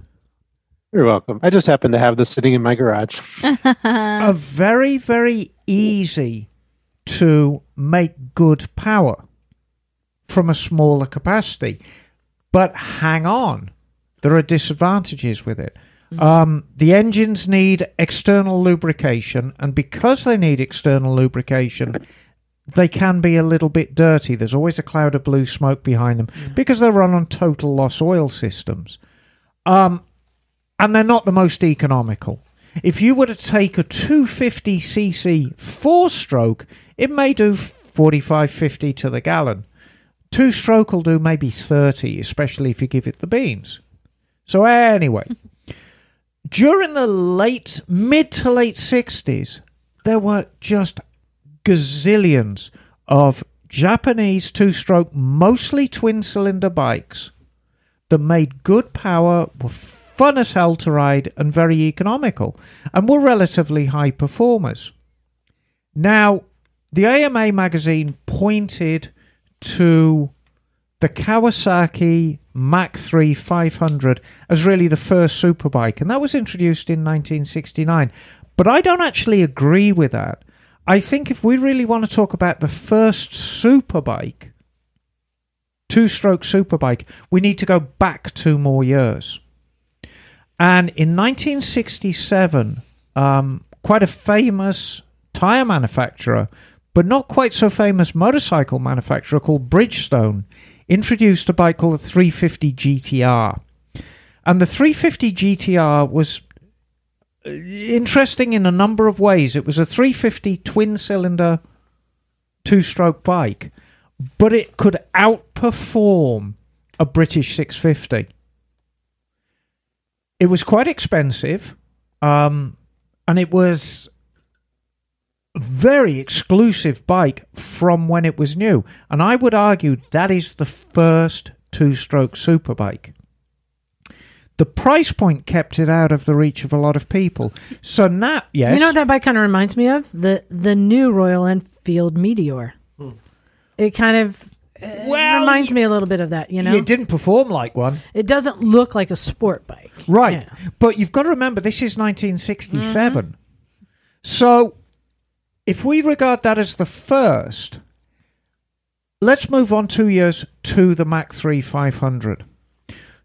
You're welcome. I just happen to have this sitting in my garage. a very, very easy to make good power. From a smaller capacity. But hang on, there are disadvantages with it. Um, the engines need external lubrication, and because they need external lubrication, they can be a little bit dirty. There's always a cloud of blue smoke behind them because they run on total loss oil systems. Um, and they're not the most economical. If you were to take a 250cc four stroke, it may do 45 50 to the gallon. Two stroke will do maybe 30, especially if you give it the beans. So, anyway, during the late, mid to late 60s, there were just gazillions of Japanese two stroke, mostly twin cylinder bikes that made good power, were fun as hell to ride, and very economical, and were relatively high performers. Now, the AMA magazine pointed to the Kawasaki Mach 3 500 as really the first superbike, and that was introduced in 1969. But I don't actually agree with that. I think if we really want to talk about the first superbike, two stroke superbike, we need to go back two more years. And in 1967, um, quite a famous tire manufacturer, but not quite so famous motorcycle manufacturer called Bridgestone, introduced a bike called the 350 GTR. And the 350 GTR was uh, interesting in a number of ways. It was a 350 twin cylinder two stroke bike, but it could outperform a British 650. It was quite expensive, um, and it was very exclusive bike from when it was new. And I would argue that is the first two stroke superbike. The price point kept it out of the reach of a lot of people. So now, yes. You know what that bike kind of reminds me of? The the new Royal Enfield Meteor. It kind of uh, Well, reminds me a little bit of that, you know? it didn't perform like one. It doesn't look like a sport bike. Right. Yeah. But you've got to remember, this is 1967. So if we regard that as the first, let's move on two years to the Mach 3 500.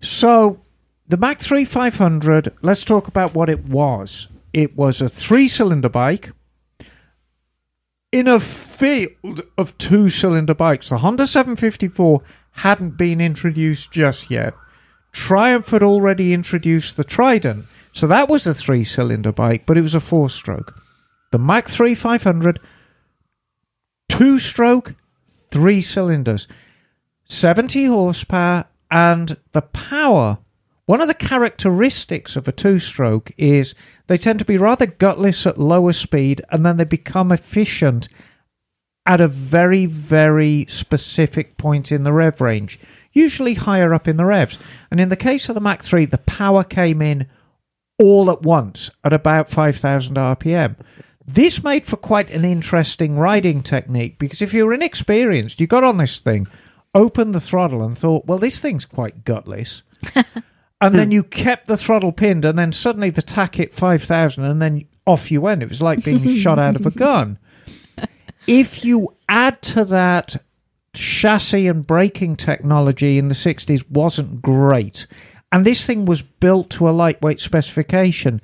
So the Mach 3 500, let's talk about what it was. It was a three cylinder bike in a field of two cylinder bikes. The Honda 754 hadn't been introduced just yet. Triumph had already introduced the Trident, so that was a three cylinder bike, but it was a four stroke. The Mach 3 500, two stroke, three cylinders, 70 horsepower, and the power. One of the characteristics of a two stroke is they tend to be rather gutless at lower speed and then they become efficient at a very, very specific point in the rev range, usually higher up in the revs. And in the case of the Mach 3, the power came in all at once at about 5,000 RPM. This made for quite an interesting riding technique because if you were inexperienced, you got on this thing, opened the throttle, and thought, well, this thing's quite gutless. and then you kept the throttle pinned, and then suddenly the tach hit 5,000, and then off you went. It was like being shot out of a gun. If you add to that chassis and braking technology in the 60s wasn't great, and this thing was built to a lightweight specification,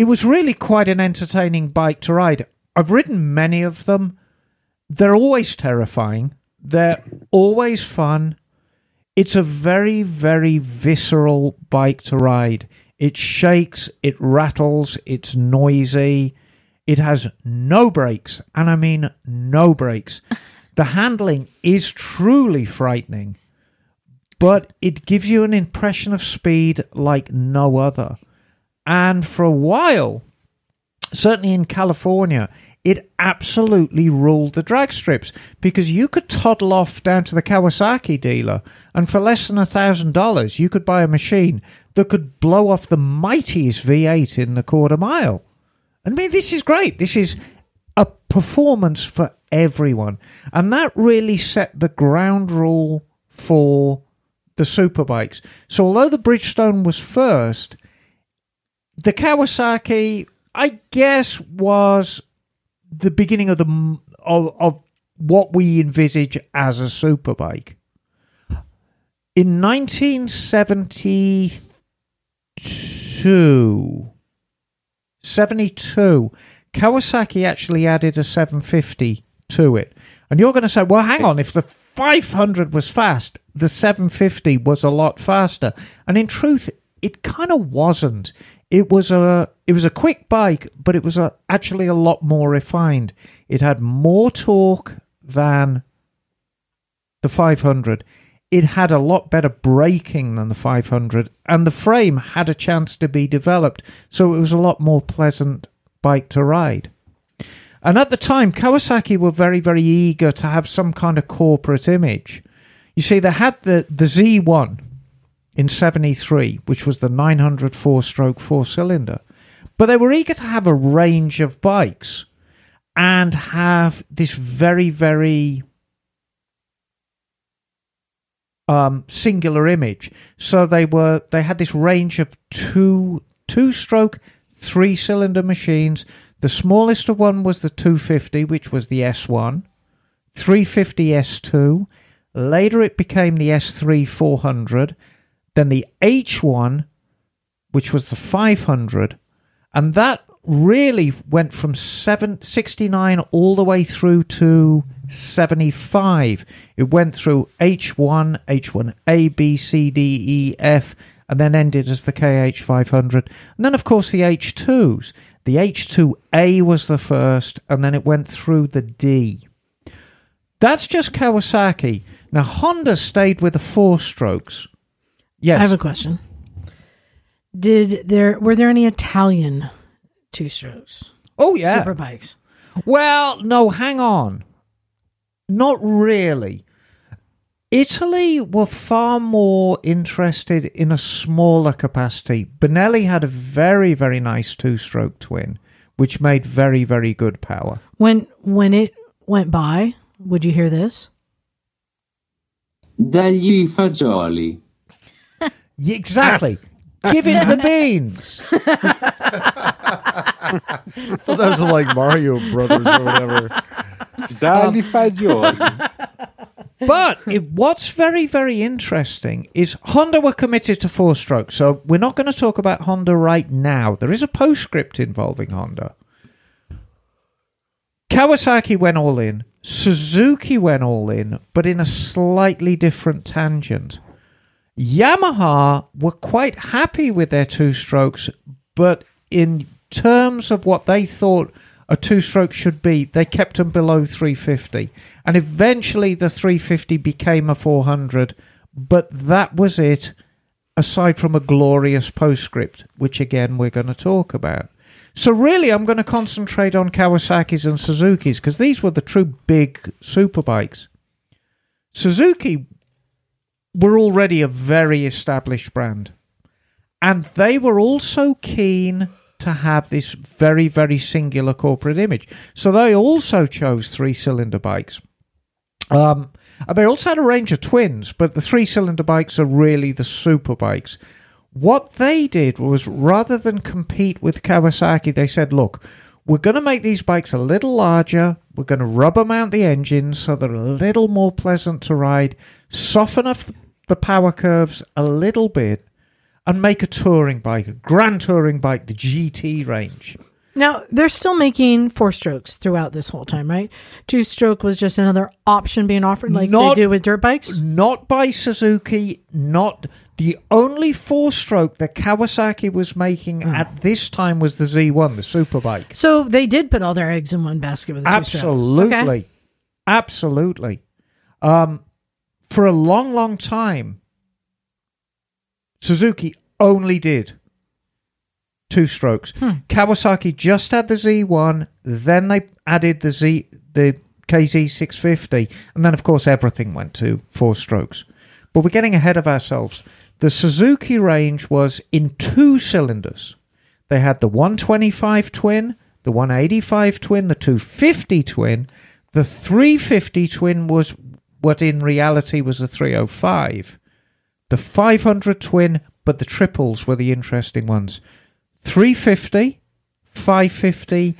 it was really quite an entertaining bike to ride. I've ridden many of them. They're always terrifying. They're always fun. It's a very, very visceral bike to ride. It shakes, it rattles, it's noisy. It has no brakes, and I mean no brakes. the handling is truly frightening, but it gives you an impression of speed like no other. And for a while, certainly in California, it absolutely ruled the drag strips because you could toddle off down to the Kawasaki dealer and for less than a thousand dollars you could buy a machine that could blow off the mightiest V8 in the quarter mile. I mean, this is great. This is a performance for everyone. And that really set the ground rule for the superbikes. So although the Bridgestone was first, the Kawasaki, I guess, was the beginning of the of, of what we envisage as a superbike. In 1972, 72, Kawasaki actually added a 750 to it. And you're going to say, well, hang on, if the 500 was fast, the 750 was a lot faster. And in truth, it kind of wasn't. It was a it was a quick bike, but it was a, actually a lot more refined. It had more torque than the 500. It had a lot better braking than the 500, and the frame had a chance to be developed, so it was a lot more pleasant bike to ride. And at the time, Kawasaki were very, very eager to have some kind of corporate image. You see, they had the, the Z1 in 73, which was the 904 stroke four cylinder, but they were eager to have a range of bikes and have this very, very um, singular image. So they were they had this range of two two stroke three cylinder machines. The smallest of one was the 250, which was the S1, 350 S2. Later it became the S3 400, then the H1, which was the 500, and that really went from seven, 69 all the way through to 75. It went through H1, H1A, B, C, D, E, F, and then ended as the KH500. And then, of course, the H2s. The H2A was the first, and then it went through the D. That's just Kawasaki. Now, Honda stayed with the four strokes. Yes. I have a question. Did there were there any Italian two strokes oh, yeah. super bikes? Well, no, hang on. Not really. Italy were far more interested in a smaller capacity. Benelli had a very, very nice two stroke twin, which made very, very good power. When when it went by, would you hear this? Dagli fagioli. Yeah, Exactly. Give it the beans. I thought those were like Mario Brothers or whatever. Dagli um, fagioli. But it, what's very, very interesting is Honda were committed to four strokes. So we're not going to talk about Honda right now. There is a postscript involving Honda. Kawasaki went all in. Suzuki went all in, but in a slightly different tangent. Yamaha were quite happy with their two strokes, but in terms of what they thought a two stroke should be, they kept them below 350. And eventually the 350 became a 400, but that was it, aside from a glorious postscript, which again we're going to talk about. So, really, I'm going to concentrate on Kawasaki's and Suzuki's because these were the true big superbikes. Suzuki were already a very established brand. And they were also keen to have this very, very singular corporate image. So they also chose three cylinder bikes. Um, they also had a range of twins, but the three cylinder bikes are really the super bikes. What they did was rather than compete with Kawasaki, they said, look, we're going to make these bikes a little larger. We're going to rubber mount the engines so they're a little more pleasant to ride, soften up the power curves a little bit, and make a touring bike, a grand touring bike, the GT range. Now they're still making four strokes throughout this whole time, right? Two stroke was just another option being offered, like Not- they do with dirt bikes. Not by Suzuki, not the only four stroke that Kawasaki was making at this time was the Z1, the superbike. So they did put all their eggs in one basket with the two stroke. Absolutely. Okay. Absolutely. Um, for a long, long time, Suzuki only did two strokes. Hmm. Kawasaki just had the Z1, then they added the Z, the KZ650, and then of course everything went to four strokes. But we're getting ahead of ourselves. The Suzuki range was in two cylinders. They had the 125 twin, the 185 twin, the 250 twin. The 350 twin was what in reality was the 305. The 500 twin, but the triples were the interesting ones. 350, 550,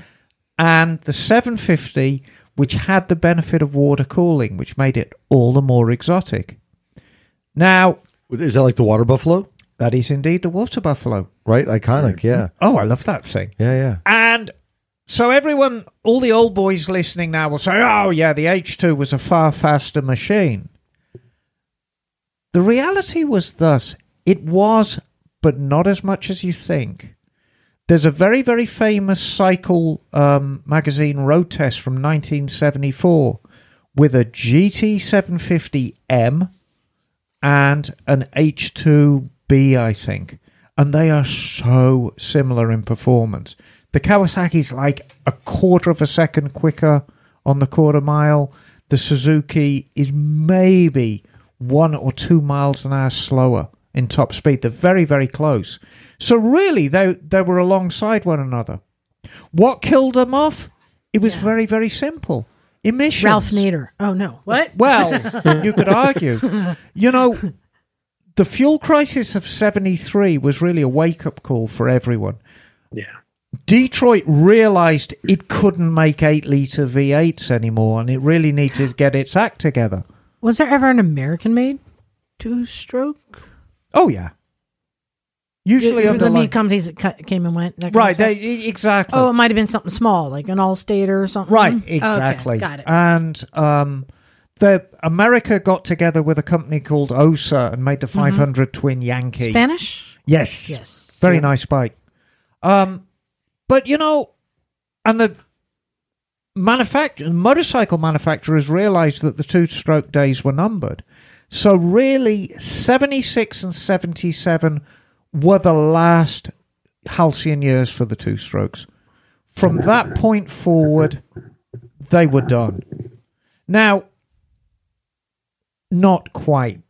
and the 750 which had the benefit of water cooling, which made it all the more exotic. Now, Is that like the water buffalo? that is indeed the water buffalo. Right? Iconic. Mm-hmm. Yeah. Oh, I love that thing. Yeah. Yeah. And so everyone, all the old boys listening now will say, oh, yeah, the H2 was a far faster machine. The reality was thus it was, but not as much as you think. There's a very, very famous cycle um, magazine road test from 1974 with a GT750M and an H2B, I think. And they are so similar in performance. The Kawasaki's like a quarter of a second quicker on the quarter mile. The Suzuki is maybe one or two miles an hour slower in top speed. They're very, very close. So really, they they were alongside one another. What killed them off? It was very, very simple. Emissions. Ralph Nader. Oh no, what? Well, you could argue. You know, the fuel crisis of 73 was really a wake up call for everyone. Yeah. Detroit realized it couldn't make 8 litre V8s anymore and it really needed to get its act together. Was there ever an American-made two-stroke? Oh, yeah. Usually the meat companies that cut, came and went. Right, they, exactly. oh, it might have been something small, like an Allstate or something. Right, Okay, exactly. got it. And um, the America got together with a company called OSSA and made the 500 Twin Yankee. Spanish. yes. Yes. Very nice bike. Um, but you know, and the manufacturer, motorcycle manufacturers realized that the two-stroke days were numbered. So really, seventy-six and seventy-seven were the last halcyon years for the two-strokes. From that point forward, they were done. Now, not quite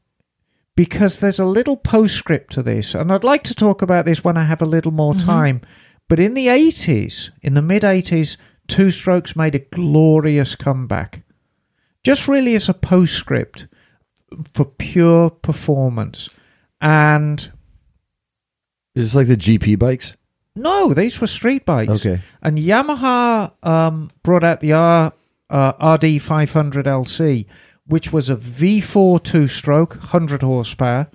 because there's a little postscript to this, and I'd like to talk about this when I have a little more mm-hmm. time. But in the 80s, in the mid 80s, Two Strokes made a glorious comeback. Just really as a postscript for pure performance. And Is this like the GP bikes? no, these were street bikes. Okay. And Yamaha um, brought out the R, uh, RD 500 LC, which was a V4 two stroke, 100 horsepower.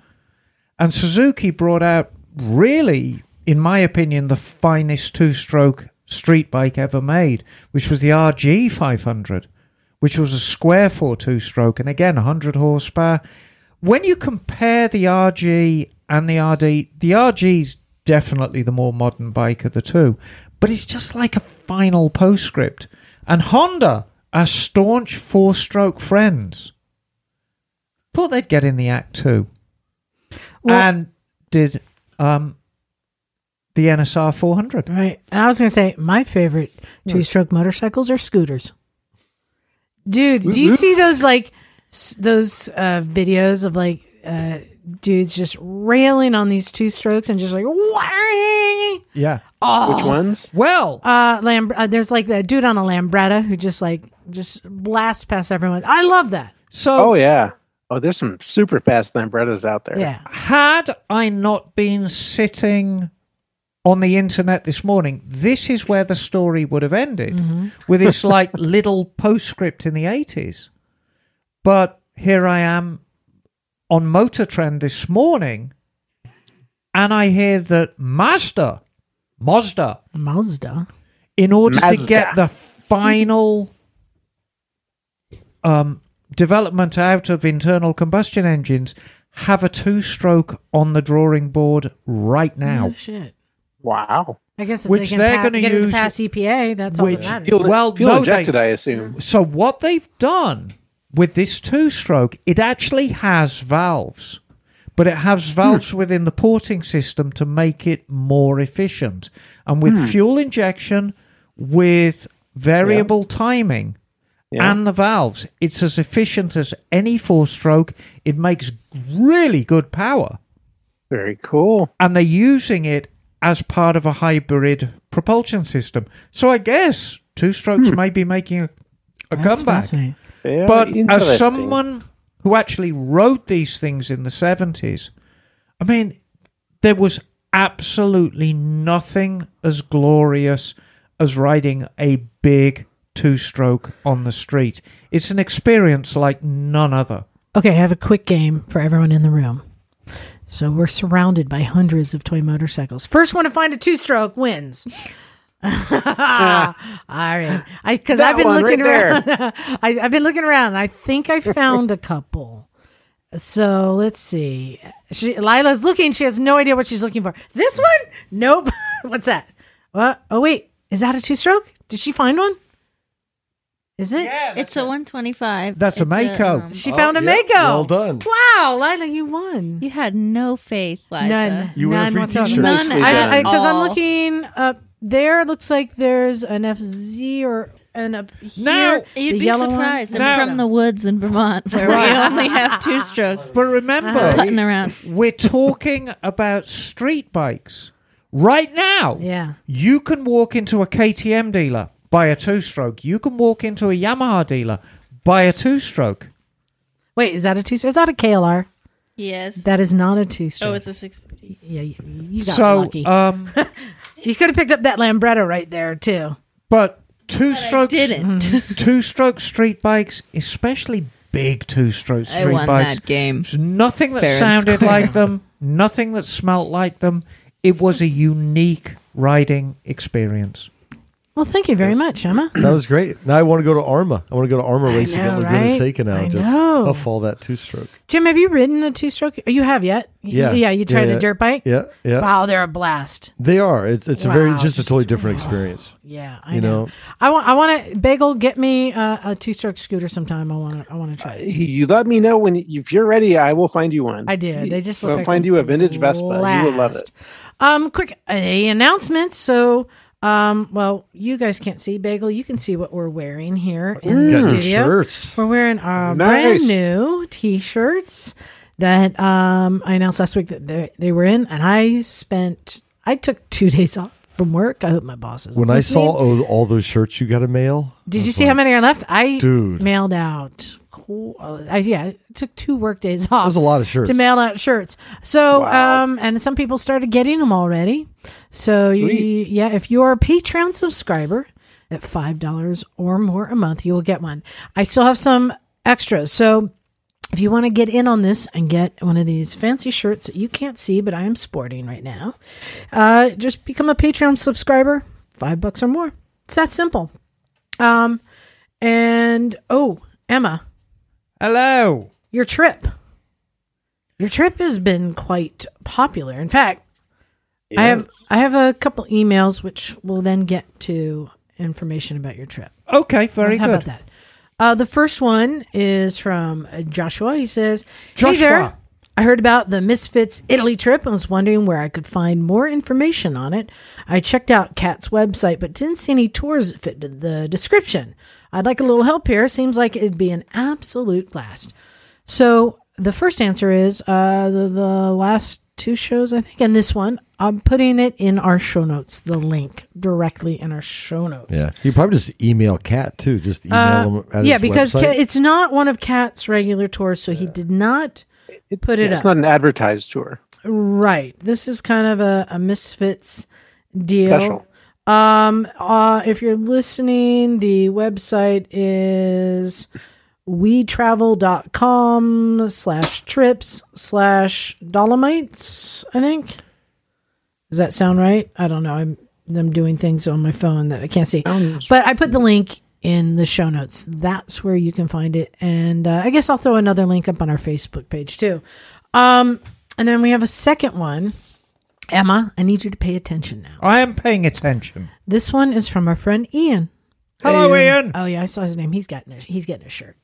And Suzuki brought out, really, in my opinion, the finest two stroke street bike ever made, which was the RG 500, which was a square four two stroke, and again, 100 horsepower. When you compare the RG and the RD, the RG is definitely the more modern bike of the two, but it's just like a final postscript. And Honda are staunch four stroke friends. Thought they'd get in the act too. Well- and did um, the NSR 400. Right. And I was going to say my favorite two-stroke motorcycles are scooters. Dude, do you see those like s- those uh, videos of like uh, dudes just railing on these two strokes and just like whang? Yeah. Oh, Which ones? Well, Uh, Lam- uh, there's like that dude on a Lambretta who just like just blasts past everyone. I love that. so Oh yeah. Oh, there's some super fast Lambrettas out there. Yeah. had I not been sitting on the internet this morning, this is where the story would have ended with this like little postscript in the 80s. But here I am on Motor Trend this morning, and I hear that Mazda, Mazda, Mazda. in order to get the final um, development out of internal combustion engines, have a two-stroke on the drawing board right now. Oh shit. Wow. I guess if Which they can they're pa- gonna get it use- pass EPA, that's all that which- matters. Fuel, Well, fuel no, injected, they- I assume. So what they've done with this two-stroke, it actually has valves, but it has hmm. valves within the porting system to make it more efficient. And with hmm. fuel injection, with variable timing, Yeah. and the valves, it's as efficient as any four-stroke. It makes really good power, Very cool. and they're using it as part of a hybrid propulsion system. So I guess two-strokes hmm. may be making a, a That's comeback. Very But as someone who actually wrote these things in the 70s, I mean, there was absolutely nothing as glorious as riding a big two stroke on the street. It's an experience like none other. Okay, I have a quick game for everyone in the room. So we're surrounded by hundreds of toy motorcycles. First one to find a two stroke wins. All right, because I've been looking right around. I, I've been looking around. I think I found a couple. So let's see. She, Lila's looking. She has no idea what she's looking for. This one? Nope. What's that? What? Oh wait, is that a two stroke? Did she find one? Is it? It's a 125. That's a It's Mako. um, She found a Oh, yeah, Mako. well done. Wow, Lila, you won. you had no faith, Liza. None. You win a none free whatsoever. t-shirt. None Nicely at done. I because I'm all. looking up there. It looks like there's an FZ or an up here. Now- You'd the be yellow one. surprised. I'm Now- from the woods in Vermont where we only have two strokes. But remember, Uh-huh. Putting around. we're talking about street bikes. Right now, Yeah. you can walk into a KTM dealer, buy a two stroke. You can walk into a Yamaha dealer, buy a two stroke. Wait, is that a two stroke? Is that a KLR? Yes. That is not a two stroke. oh, it's a six. yeah. You, you got So, lucky. um, you could have picked up that Lambretta right there too. but two strokes, Didn't. two stroke street bikes, especially big two stroke street I street won bikes. that game. There's nothing that Fair sounded like them, nothing that smelt like them. It was a unique riding experience. Well, thank you very much, Emma. That was great. Now I want to go to Arma. I want to go to Arma I racing know, at Laguna right? Seca now. I just know. off all that two stroke. Jim, have you ridden a two stroke? You have yet? Yeah. Yeah. You tried Yeah, the dirt bike? Yeah, yeah. Wow, they're a blast. They are. It's it's a very Wow, just a totally different experience. Yeah, I You know. know? I want. I want to bagel. Get me uh, a two stroke scooter sometime. I want to. I want to try it. You let me know when if you're ready. I will find you one. I did. They just look I'll like find you a vintage Vespa. You will love it. Um, quick a announcement. So, um, well, you guys can't see Bagel. You can see what we're wearing here in the studio. shirts. We're wearing our Nice. brand new T-shirts that um I announced last week that they they were in, and I spent. I took two days off from work. I hope my bosses. When I saw oh, all those shirts you got to mail, Did you see how many are left? I Dude. mailed out. Cool. I, yeah, it took two work days off. That was a lot of shirts. to mail out shirts. So, Wow. um, and some people started getting them already. So, you, yeah, if you're a Patreon subscriber at five dollars or more a month, you will get one. I still have some extras. So, if you want to get in on this and get one of these fancy shirts that you can't see, but I am sporting right now, uh, just become a Patreon subscriber, five bucks or more. It's that simple. Um, and oh, Emma, Hello. your trip. Your trip has been quite popular. In fact, I have I have a couple emails which will then get to information about your trip. Okay, very How good. How about that? Uh, the first one is from Joshua. He says, "Hey there, I heard about the Misfits Italy trip and was wondering where I could find more information on it. I checked out Cat's website, but didn't see any tours that fit the description. I'd like a little help here. Seems like it'd be an absolute blast." So the first answer is uh, the, the last two shows, I think, and this one. I'm putting it in our show notes. The link directly in our show notes. Yeah, you probably just email Cat too. Just email Uh, him. At yeah, his because. Kat- it's not one of Cat's regular tours, so he did not it, put it it's up. not an advertised tour. right. This is kind of a, a misfits deal. Special. Um, uh, if you're listening, the website is wetravel.com slash trips slash dolomites, I think. Does that sound right? I don't know. I'm I'm doing things on my phone that I can't see. But I put the link in the show notes. That's where you can find it. And uh, I guess I'll throw another link up on our Facebook page too. Um, and then we have a second one. Emma, I need you to pay attention now. I am paying attention. This one is from our friend Ian. Hello, Ian. Oh yeah, I saw his name. He's getting a, he's getting a shirt.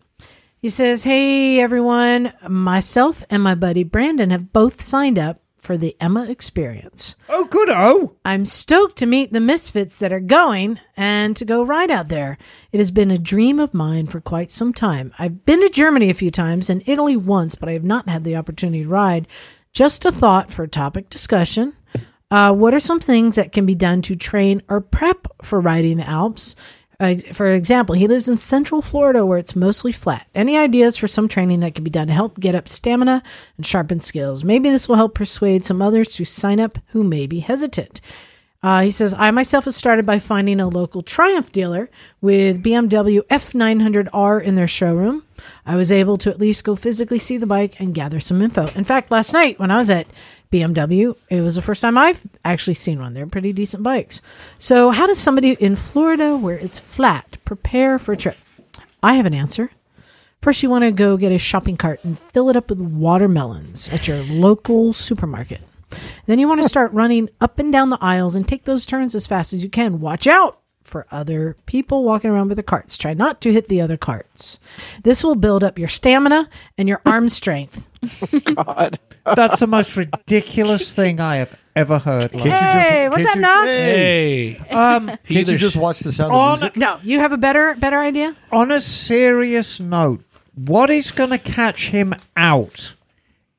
He says, "Hey everyone, myself and my buddy Brandon have both signed up for the Emma Experience. Oh, good. Oh, I'm stoked to meet the misfits that are going and to go ride out there. It has been a dream of mine for quite some time. I've been to Germany a few times and Italy once, but I have not had the opportunity to ride. Just a thought for topic discussion. Uh, what are some things that can be done to train or prep for riding the Alps? Uh, for example, he lives in central Florida where it's mostly flat. Any ideas for some training that can be done to help get up stamina and sharpen skills? Maybe this will help persuade some others to sign up who may be hesitant. Uh, he says, I myself have started by finding a local Triumph dealer with BMW F900R in their showroom. I was able to at least go physically see the bike and gather some info. In fact, last night when I was at BMW, it was the first time I've actually seen one. They're pretty decent bikes. So, how does somebody in Florida where it's flat prepare for a trip? I have an answer. First, you want to go get a shopping cart and fill it up with watermelons at your local supermarket. Then you want to start running up and down the aisles and take those turns as fast as you can. Watch out for other people walking around with the carts. Try not to hit the other carts. This will build up your stamina and your arm strength. God. That's the most ridiculous thing I have ever heard. Can't you Hey, what's can't up, you- Nog? Hey, Hey, Um, can't you Either just sh- watch the sound of music? No, you have a better better idea? on a serious note, what is going to catch him out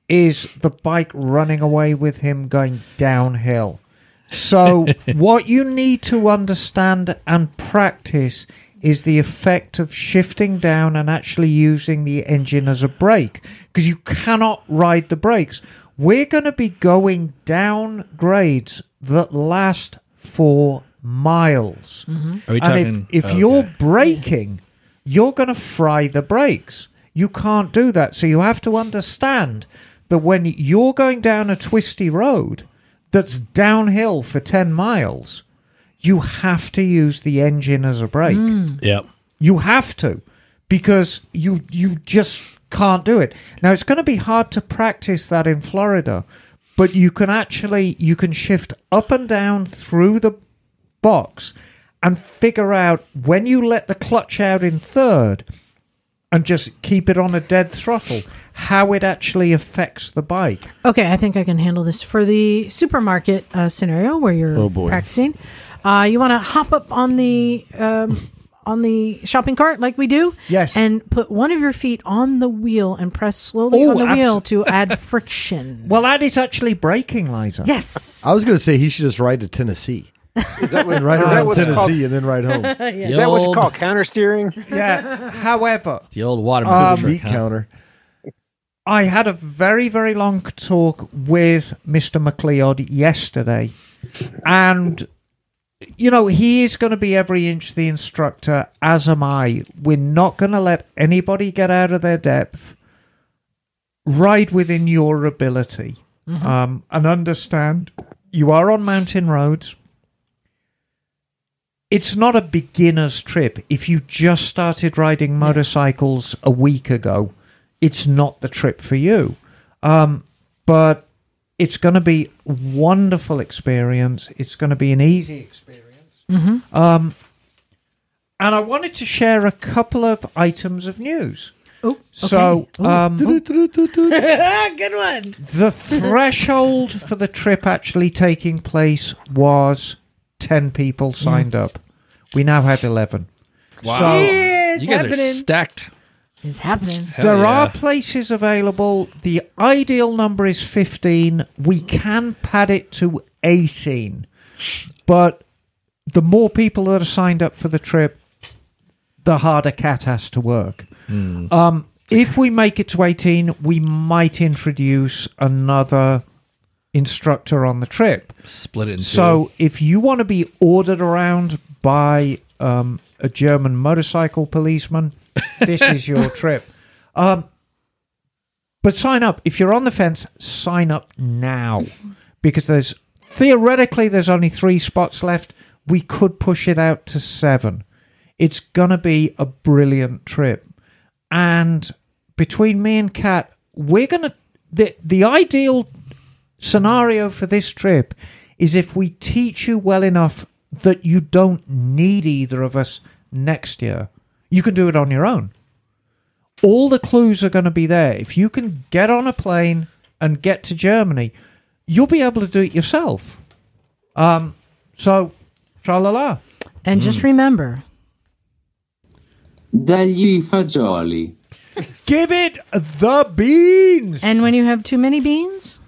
is the bike running away with him going downhill. So, what you need to understand and practice is the effect of shifting down and actually using the engine as a brake because you cannot ride the brakes. We're going to be going down grades that last for miles. Mm-hmm. we And talking? if, oh, if okay. you're braking, you're going to fry the brakes. You can't do that. So you have to understand that when you're going down a twisty road that's downhill for 10 miles, you have to use the engine as a brake. Mm. Yep. You have to because you you just can't do it. Now it's going to be hard to practice that in Florida, but you can actually you can shift up and down through the box and figure out when you let the clutch out in third and just keep it on a dead throttle how it actually affects the bike. Okay, I think I can handle this. For the supermarket uh, scenario where you're Oh, boy. practicing, uh, you want to hop up on the um, on the shopping cart like we do. Yes. and put one of your feet on the wheel and press slowly Oh, on the wheel to add friction. Well, that is actually braking, Liza. yes. I was going to say he should just ride to Tennessee. Is that what, And ride that around Tennessee called, and then ride home. The is that what you call counter steering? Yeah. However, it's the old water Um, trick, Meat huh? counter. I had a very, very long talk with Mr. McLeod yesterday, and you know he is going to be every inch the instructor, as am I. We're not going to let anybody get out of their depth. Ride within your ability, um, and understand you are on mountain roads. It's not a beginner's trip. If you just started riding motorcycles a week ago, it's not the trip for you. Um, but it's going to be a wonderful experience. It's going to be an easy experience. Um, and I wanted to share a couple of items of news. Oh, So, okay. Ooh. um, good one. the threshold for the trip actually taking place was 10 people signed up. We now have 11. Wow. So, Yeah, you guys happening. are stacked. It's happening. Hell there yeah. are places available. The ideal number is 15. We can pad it to 18. But the more people that are signed up for the trip, the harder Cat has to work. Um, if we make it to 18, we might introduce another instructor on the trip. split it in So if you want to be ordered around by um, a German motorcycle policeman, this is your trip. Um, but sign up if you're on the fence. Sign up now because there's theoretically there's only three spots left. We could push it out to seven. It's gonna be a brilliant trip, and between me and Kat, we're gonna the the ideal scenario for this trip is if we teach you well enough that you don't need either of us next year. You can do it on your own. All the clues are going to be there. If you can get on a plane and get to Germany, you'll be able to do it yourself. Um, so, tra la la. And just remember, Dagli i fagioli. Give it the beans. and when you have too many beans,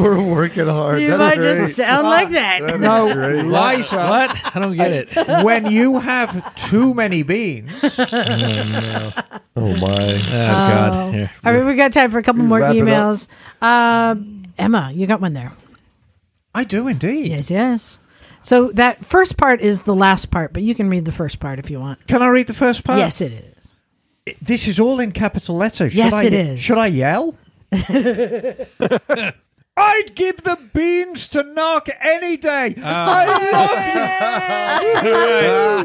You were working hard. You That's might great. just sound like that. That is No, great. Liza, What? I don't get it. when you have too many beans, Oh my! Oh God. Here. All right, we got time for a couple more Wrap it up. emails. Um, Emma, you got one there. I do indeed. Yes, yes. So that first part is the last part, but you can read the first part if you want. Can I read the first part? yes, it is. This is all in capital letters. Should Yes, I, it is. Should I yell? I'd give the beans to knock any day. Ah. I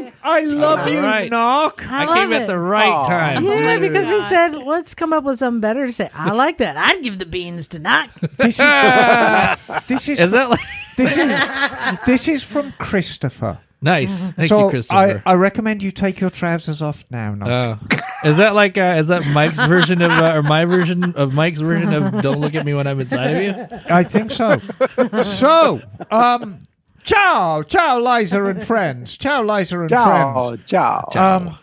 love you. I love you, Right. knock. I, I came it. at the right time. Yeah, because we said let's come up with something better to say. I like that. I'd give the beans to knock. This is this is Is that like this is this is from Christopher. Nice? Thank so you, Christopher. I, I recommend you take your trousers off now. Knock. Oh. is that like uh, is that Mike's version of uh, or my version of Mike's version of "Don't look at me when I'm inside of you"? I think so. so, um, ciao, ciao, Liza and friends. Ciao, Liza and Ciao, friends. ciao. Um,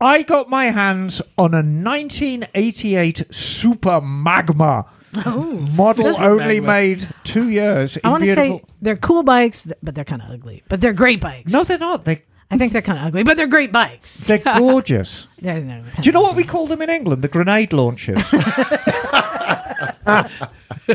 I got my hands on a 1988 Super Magna model, only made two years. I want to say they're cool bikes, but they're kind of ugly. But they're great bikes. no, they're not. They I think they're kind of ugly, but they're great bikes. they're gorgeous. They're- they're Do you know what we call them in England? The grenade launchers.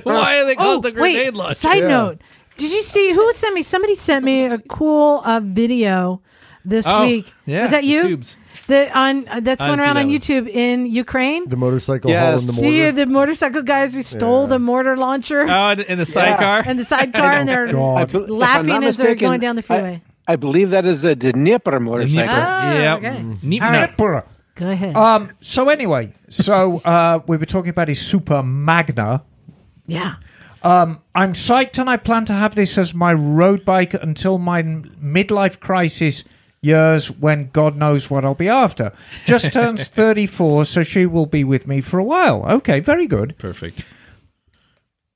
Why are they Oh, called the grenade wait. launcher? Side note: Did you see who sent me? Somebody sent me a cool uh, video this Oh, week. yeah, Was that the you? tubes. The on uh, that's I going didn't see around that on one. YouTube in Ukraine. The motorcycle Yes. hauling the mortar. See the motorcycle guys who stole the mortar launcher Oh, in, in the sidecar. and the sidecar, and they're I bel- if I'm laughing not as they're mistaken, going down the freeway. I, believe that is a Dnieper motorcycle. Ah, Yep. okay. Neat All enough. right. Go ahead. um, so anyway, so uh, we were talking about his Super Magna. yeah. Um, I'm psyched and I plan to have this as my road bike until my m- midlife crisis years when God knows what I'll be after. Just turns 34, so she will be with me for a while. Okay, very good. Perfect.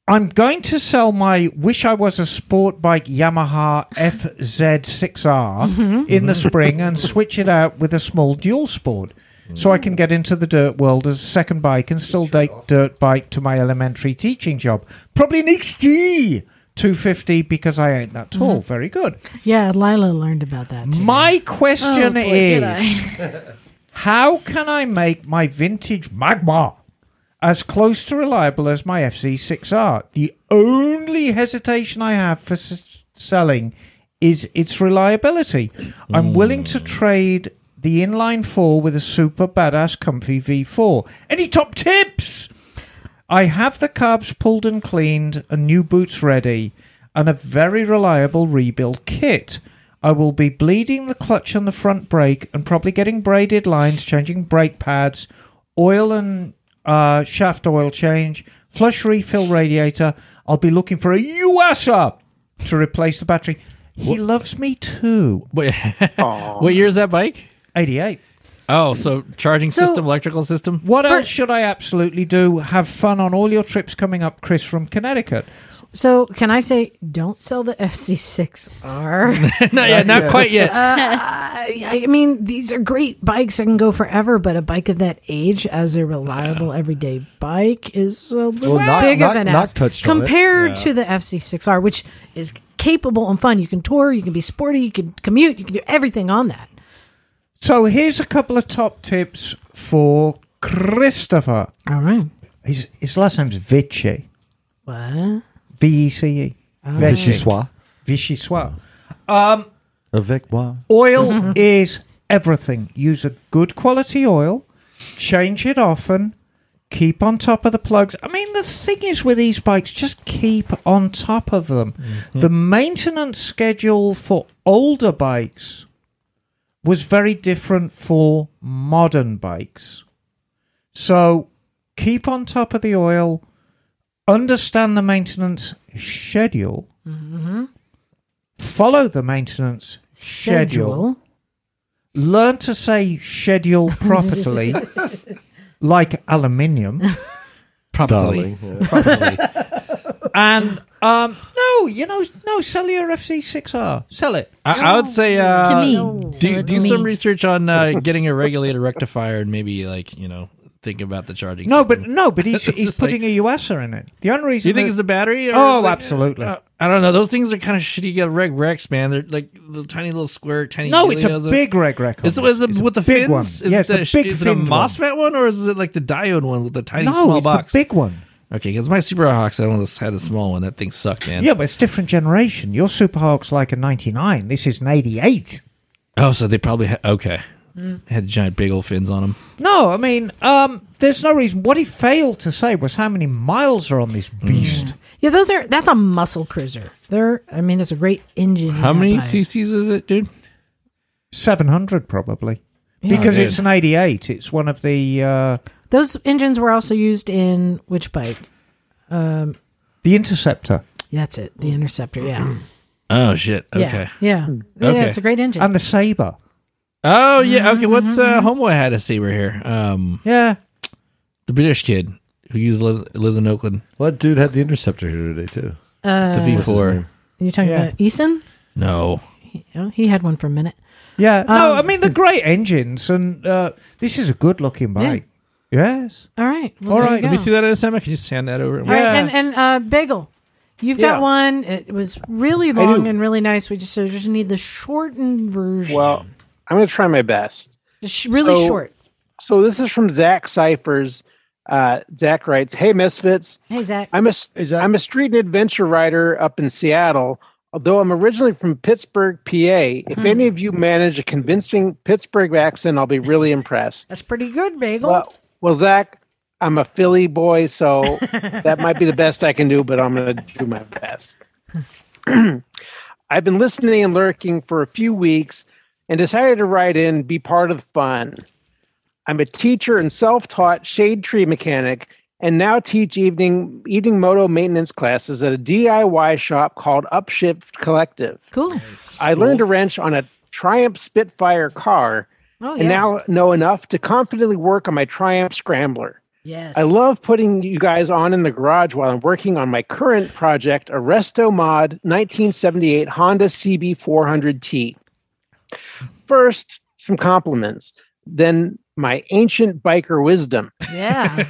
I'm going to sell my Wish I Was a Sport Bike Yamaha FZ6R in the spring and switch it out with a small dual sport. So I can get into the dirt world as a second bike and still take dirt bike to my elementary teaching job. Probably an XT 250 because I ain't that tall. Mm-hmm. Very good. Yeah, Lila learned about that too. My question Oh, boy, is how can I make my vintage Magna as close to reliable as my FZ6R? The only hesitation I have for s- selling is its reliability. I'm willing to mm. trade the inline 4 with a super badass comfy V4. Any top tips? I have the carbs pulled and cleaned and new boots ready and a very reliable rebuild kit. I will be bleeding the clutch on the front brake and probably getting braided lines, changing brake pads, oil and uh, shaft oil change, flush refill radiator. I'll be looking for a USA to replace the battery. He loves me too. Wait, what year is that bike? 88. Oh, so charging So- system, electrical system. What else should I absolutely do? Have fun on all your trips coming up, Chris from Connecticut. So can I say, don't sell the FZ6R? not yet, not quite yet. Uh, I, I mean, these are great bikes that can go forever, but a bike of that age as a reliable everyday bike is a little Well, Knock- big Knock- of an Knock ask touched on it. compared to the FZ6R, which is capable and fun. You can tour, you can be sporty, you can commute, you can do everything on that. So here's a couple of top tips for Christopher. All right. His his last name's Vici. What? V E C E. Vichy soir. Vichy soir. Um, Avec moi. oil is everything. Use a good quality oil. Change it often. Keep on top of the plugs. I mean, the thing is with these bikes, just keep on top of them. The maintenance schedule for older bikes was very different for modern bikes. So keep on top of the oil, understand the maintenance schedule, mm-hmm. follow the maintenance schedule, learn to say schedule properly, like aluminium. Properly. Darling. Yeah. Probably. And um, no, you know, no, sell your FZ6R. Sell it. I, I would say uh, To me. do, it do to some me. research on uh, getting a regulated rectifier and maybe like you know think about the charging. No, system. but no, but he's It's he's just like- putting a USer in it. The only Do reason you think that- it's the battery? or Oh, is it- absolutely. uh, I don't know. Those things are kind of shitty. You got Reg Rex, man. They're like little tiny little square, tiny. no, it's a Helios. big reg record. Is it, is it with the big fins? one. Is yeah, it, it's the, a big is it a finned one. MOSFET one. or is it like the diode one with the tiny No, small it's box? the big one. Okay, because my Super Hawks, I almost had a small one. That thing sucked, man. Yeah, but it's different generation. Your Super Hawk's like a 99. This is an 88. Oh, so they probably had okay. Had giant big old fins on them. No, I mean, um, there's no reason. What he failed to say was how many miles are on this Mm. beast. Yeah, those are that's a muscle cruiser. They're I mean, it's a great engine. How many bike. cc's is it, dude? 700 probably. Yeah. Because Oh, it's an 88. It's one of the uh, Those engines were also used in which bike? the Interceptor That's it, the Interceptor. Yeah, Oh shit. Okay. yeah. Yeah, Okay. it's a great engine. and the Sabre. Oh yeah. Okay. What's uh, homeboy had a Sabre here? Um, Yeah. the British kid who used to live, lives in Oakland. Well, that dude had the interceptor here today too. uh, The V4. name? you talking Yeah. about Eason? No. He, oh, he had one for a minute. Yeah. No, Um, I mean, they're great engines, and uh, this is a good looking bike. Yes. All right, well, All there right, go. Let me see that SMX. Can you just hand that over? All right, Yeah. and and uh, Bagel, you've Yeah. got one. It was really do. long and really nice. We just so just need the shortened version. Well, I'm going to try my best. Just sh- really so- short. So this is from Zach Cyphers. Uh, Zach writes, "Hey Misfits, Hey Zach. I'm a Hey, Zach. am a street and adventure writer up in Seattle. Although I'm originally from Pittsburgh, PA. If any of you manage a convincing Pittsburgh accent, I'll be really impressed." That's pretty good, Bagel. Well, well, Zach, I'm a Philly boy, so that might be the best I can do, but I'm going to do my best. I've been listening and lurking for a few weeks and decided to write in, be part of the fun. I'm a teacher and self taught shade tree mechanic and now teach evening evening moto maintenance classes at a DIY shop called Upshift Collective. cool. I learned to wrench on a Triumph Spitfire car Oh yeah. and now know enough to confidently work on my Triumph Scrambler. yes. I love putting you guys on in the garage while I'm working on my current project, a Resto Mod 1978 Honda CB400T. First, some compliments, then my ancient biker wisdom. Yeah.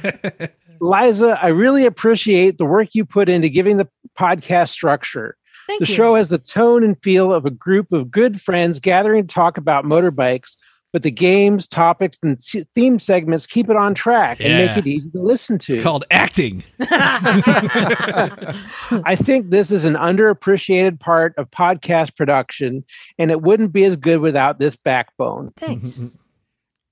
Liza, I really appreciate the work you put into giving the podcast structure. Thank the you. show has the tone and feel of a group of good friends gathering to talk about motorbikes, but the games, topics, and theme segments keep it on track and make it easy to listen to. It's called acting. I think this is an underappreciated part of podcast production, and it wouldn't be as good without this backbone. Thanks. Mm-hmm, mm-hmm.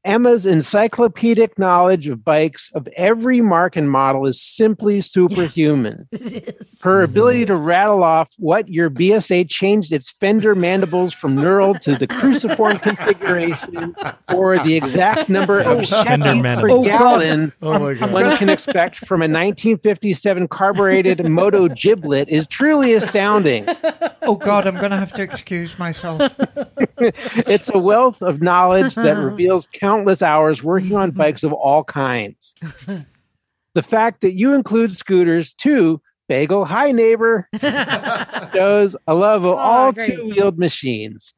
Emma's encyclopedic knowledge of bikes of every mark and model is simply superhuman. it is. Her ability to rattle off what your BSA changed its fender mandibles from knurled to the cruciform configuration or the exact number of oh, Fender Chevy oh, per mandibles. Oh, God. gallon Oh my god! one can expect from a 1957 carbureted Moto Giblet is truly astounding. Oh, God, I'm going to have to excuse myself. It's a wealth of knowledge that reveals countless hours working on bikes of all kinds. The fact that you include scooters too, Bagel, hi neighbor, shows a love of all two wheeled machines.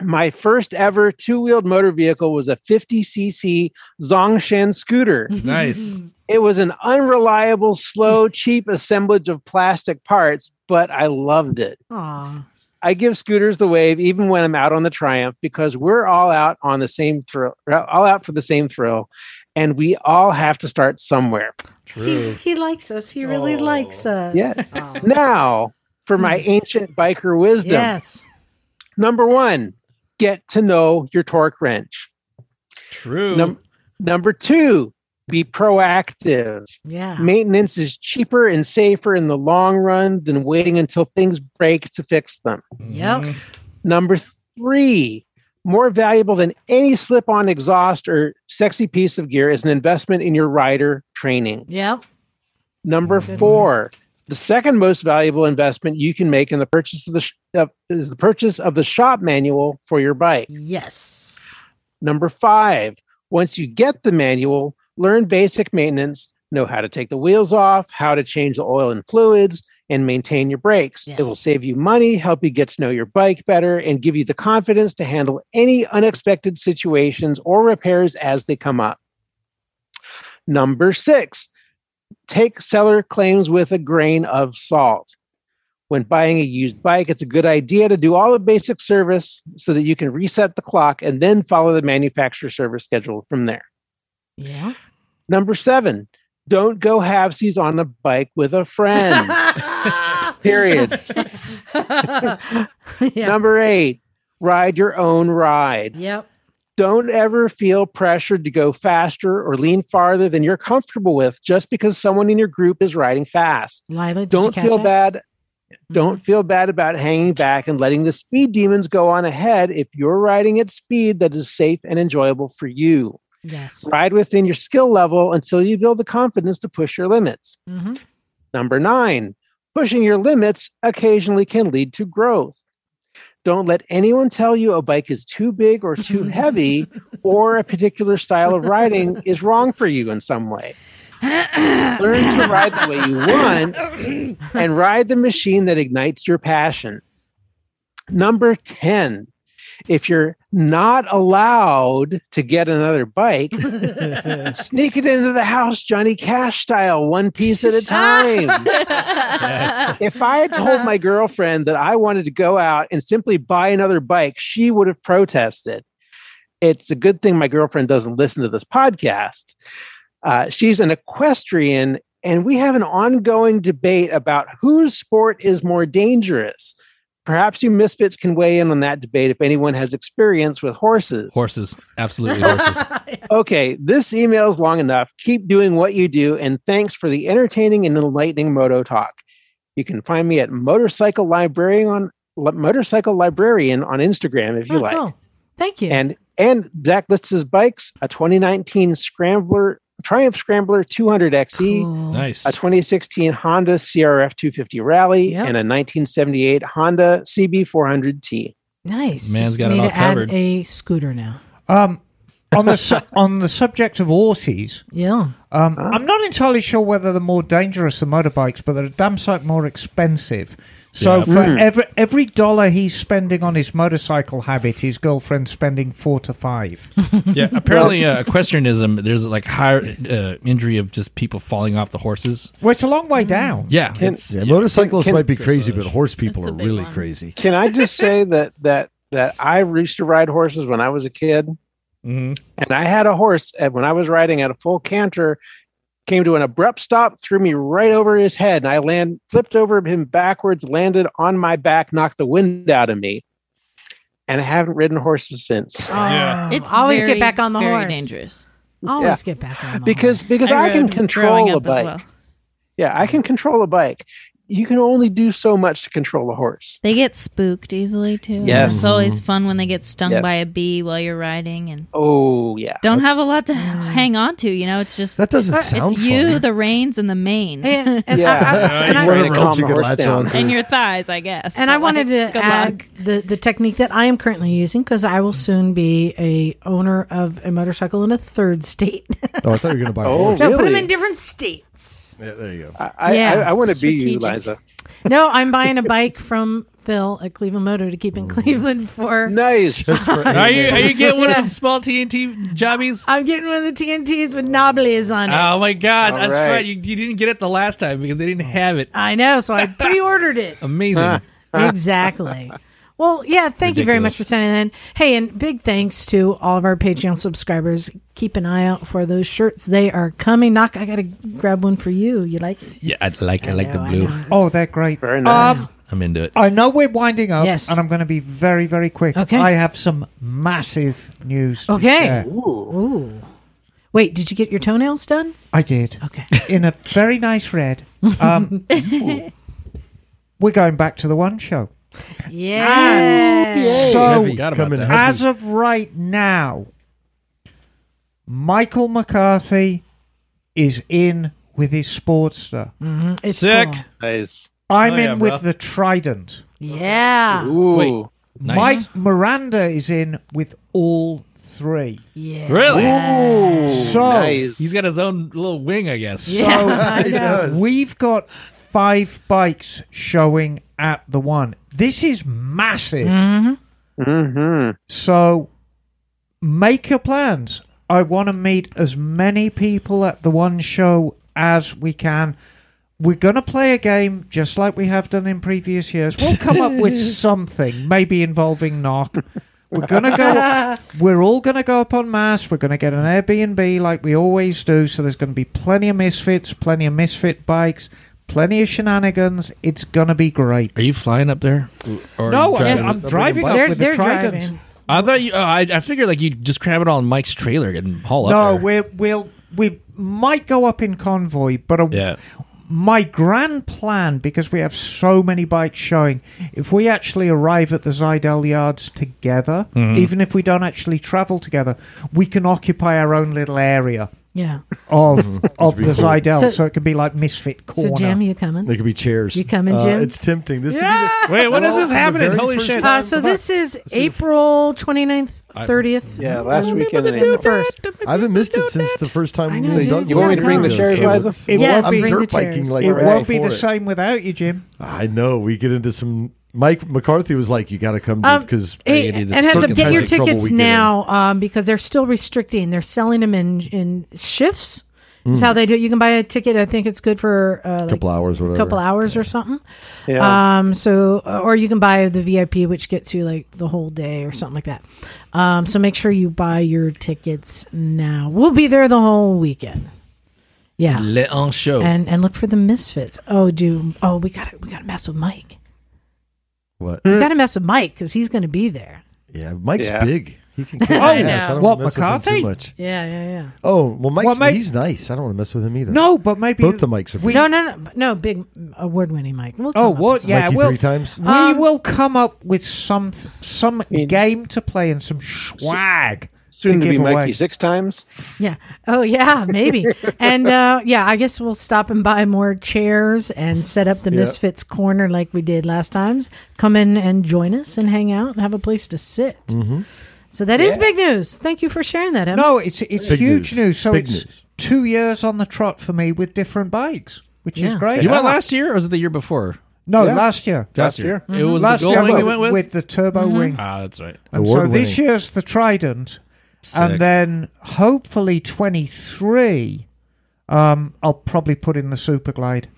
My first ever two wheeled motor vehicle was a 50cc Zongshen scooter. Nice. It was an unreliable, slow, cheap assemblage of plastic parts, but I loved it. Aw. I give scooters the wave even when I'm out on the Triumph because we're all out on the same thrill, uh, all out for the same thrill, and we all have to start somewhere. He, he likes us. He really oh. likes us. Yeah. Oh. Aw. Now, for my hmm. ancient biker wisdom, Yes. number one, get to know your torque wrench. True. Num- number two, be proactive. Yeah. Maintenance is cheaper and safer in the long run than waiting until things break to fix them. Yep. Mm-hmm. Number three, more valuable than any slip on exhaust or sexy piece of gear is an investment in your rider training. Yep. Number Good four, the second most valuable investment you can make in the purchase of the sh- of, is the purchase of the shop manual for your bike. Yes. Number five, once you get the manual, learn basic maintenance, know how to take the wheels off, how to change the oil and fluids, and maintain your brakes. It will save you money, help you get to know your bike better, and give you the confidence to handle any unexpected situations or repairs as they come up. Number six, take seller claims with a grain of salt. When buying a used bike, it's a good idea to do all the basic service so that you can reset the clock and then follow the manufacturer service schedule from there. Yeah. Number seven, don't go halvesies on a bike with a friend. Period. yeah. Number eight, ride your own ride. Yep. Don't ever feel pressured to go faster or lean farther than you're comfortable with just because someone in your group is riding fast. Lila, Don't feel bad. Don't feel bad about hanging back and letting the speed demons go on ahead if you're riding at speed that is safe and enjoyable for you. Yes. Ride within your skill level until you build the confidence to push your limits. hmm Number nine, pushing your limits occasionally can lead to growth. Don't let anyone tell you a bike is too big or too heavy or a particular style of riding is wrong for you in some way. Learn to ride the way you want and ride the machine that ignites your passion. Number 10, if you're not allowed to get another bike, sneak it into the house Johnny Cash style, one piece at a time. if I had told my girlfriend that I wanted to go out and simply buy another bike, she would have protested. It's a good thing my girlfriend doesn't listen to this podcast. Uh, she's an equestrian, and we have an ongoing debate about whose sport is more dangerous. Perhaps you misfits can weigh in on that debate if anyone has experience with horses. Horses, absolutely horses. Okay, this email is long enough. Keep doing what you do, and thanks for the entertaining and enlightening Moto Talk. You can find me at Motorcycle Librarian on Motorcycle Librarian on Instagram if you Oh, like. cool. Thank you. And and Zach lists his bikes: a 2019 Scrambler Triumph Scrambler 200 XE, Cool. nice. a 2016 Honda CRF 250 Rally, Yep. and a 1978 Honda CB 400T. Nice. Man's Just got it need all to add a scooter now. Um, on the su- on the subject of horses, Yeah. um, I'm not entirely sure whether they're more dangerous than motorbikes, but they're a damn sight more expensive. So Yeah. for Mm. every every dollar he's spending on his motorcycle habit, his girlfriend's spending four to five. yeah, apparently uh, equestrianism. There's like higher uh, injury of just people falling off the horses. well, it's a long way down. Yeah, Can- it's, Yeah, yeah. motorcyclists Can- might be crazy, but horse people are really one. crazy. Can I just say that that that I used to ride horses when I was a kid? Mhm. and I had a horse and when I was riding at a full canter, came to an abrupt stop, threw me right over his head, and I land flipped over him backwards, landed on my back, knocked the wind out of me, and I haven't ridden horses since. Ah, yeah. Oh, It's always very, get back on the very horse. dangerous. Always get back on the because horse. because I, can control a bike. well. Yeah, I can control a bike. You can only do so much to control a horse. They get spooked easily too. Yes. It's always fun when they get stung Yes. by a bee while you're riding and Oh yeah. don't have a lot to mm. hang on to. You know, it's just That doesn't sound. it's sound you, the reins, and the mane, And, and Yeah. I, I- and I- Way to Whatever calm else you the could horse latch down. and your thighs, I guess. and I wanted like, to good add luck. the, the technique that I am currently using because I will soon be a owner of a motorcycle in a third state. Oh, I thought you were going to buy a Oh, horse. no, put them in different states. Yeah, there you go. I, I, Yeah. I, I want to be you, Strategic. Liza. No, I'm buying a bike from Phil at Cleveland Moto to keep in Cleveland for. Nice. Are you are you getting one of them small TNT jobbies? I'm getting one of the TNTs with knobblies on it. Oh my god, All that's right. right. You, you didn't get it the last time because they didn't have it. I know, so I pre-ordered it. Amazing. exactly. Well, yeah, thank you very much for sending that in. Hey, and big thanks to all of our Patreon subscribers. Keep an eye out for those shirts. They are coming. Knock, I got to grab one for you. You like it? yeah, I like I, like the know, I blue. Oh, they're great. Very nice. Um, I'm into it. I know we're winding up, Yes. and I'm going to be very, very quick. Okay. I have some massive news. to Okay. share. Ooh. Ooh. Wait, did you get your toenails done? I did. Okay. in a very nice red. Um, we're going back to the one show. Yeah. So, Heavy, Forgot coming as of right now, Michael McCarthy is in with his Sportster. Mhm, It's Sick. cool. Nice. I'm Oh, in yeah, with bro. the Trident. Yeah. Ooh. Wait. Nice. Mike Miranda is in with all three. Yeah. Really? Ooh, So, nice. He's got his own little wing, I guess. So He does. we've got five bikes showing at the one. This is massive. Mhm. hmm So make your plans. I want to meet as many people at the one show as we can. We're going to play a game just like we have done in previous years. We'll come up with something, maybe involving knock. We're going to go. We're all going to go up on mass. We're going to get an Airbnb like we always do. So there's going to be plenty of misfits, plenty of misfit bikes, plenty of shenanigans. It's going to be great. Are you flying up there? Or No, driving? I'm, I'm driving up They're, with they're the Trident. driving. I thought you. Uh, I, I figured like you'd just cram it all on Mike's trailer and haul No, up. there. we're, we'll we might go up in convoy, but a, Yeah. my grand plan, because we have so many bikes showing, if we actually arrive at the Zidell yards together, Mm-hmm. even if we don't actually travel together, we can occupy our own little area Yeah. of of the cool. Zidell, so, So- it could be like Misfit Corner. So, Jim, you coming? They could be chairs. You coming, Uh, Jim? it's tempting. This Wait, when is this happening? Holy shit! Uh, so this is April 29th, 30th. Yeah, last and weekend in the first. I haven't missed it since the first time I me know, and dude. Doug You want me to bring the chairs, Liza? It Yes, won't be, dirt the biking chairs. like it ready won't be the same without you, Jim. I know. We get into some. Mike McCarthy was like, "You got to come Um, because Hey, you and need heads up, get your tickets we get in. now um, because they're still restricting. They're selling them in in shifts. That's how they do it. You can buy a ticket. I think it's good for uh, a like couple hours or a whatever." couple hours or something. Yeah. Um, so, uh, or you can buy the VIP, which gets you like the whole day or something like that. Um, so make sure you buy your tickets now. We'll be there the whole weekend. Yeah, Le en show. and and look for the misfits. Oh, do oh we got to we got to mess with Mike. What? We got to mess with Mike because he's going to be there. Yeah, Mike's Yeah. big. He can. kick I ass. know. I don't What, wanna mess with him McCarthy? Too much. Yeah, yeah, yeah. Oh well, Mike's What, Mike? he's nice. I don't want to mess with him either. No, but maybe both the mics are. we- big. No, no, no, no. Big award-winning Mike. We'll Oh, come up with what? something. Yeah, Mikey we'll, three times. we Um, will come up with some some game to play and some swag Soon to, to be away. Mikey six times. Yeah. Oh, yeah, maybe. and uh, yeah, I guess we'll stop and buy more chairs and set up the Yeah. Misfits corner like we did last times. Come in and join us and hang out and have a place to sit. Mm-hmm. So that is big news. Thank you for sharing that, Em. No, it's it's Big huge news. news. So Big it's news. two years on the trot for me with different bikes, which is great. you went last year, or was it the year before? No, Yeah. last year. Last year. It was last the year gold wing with, you went with. with the turbo wing. ah, that's right. And so Award-winning. this year's the Trident, Sick. and then hopefully twenty three. Um, I'll probably put in the Super Glide.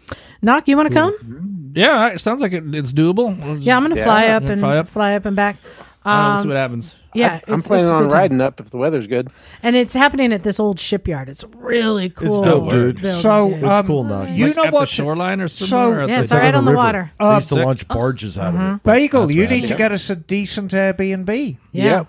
Knock, you want to come? yeah, it sounds like it, it's doable. We'll just- Yeah, I'm going to Yeah. fly up and fly up. fly up and back. uh, we'll see Um, what happens. yeah, I'm planning on riding up if the weather's good. And it's happening at this old shipyard. It's really cool. It's dope, dude. building, So, dude. It's um, cool, Knock. you Like know at what? the shoreline or something? so- or at yeah, the- it's right on the river. water. They Uh, used to launch barges out of it. Bagel, That's you rad. need to get us a decent Airbnb. Yeah. Yep.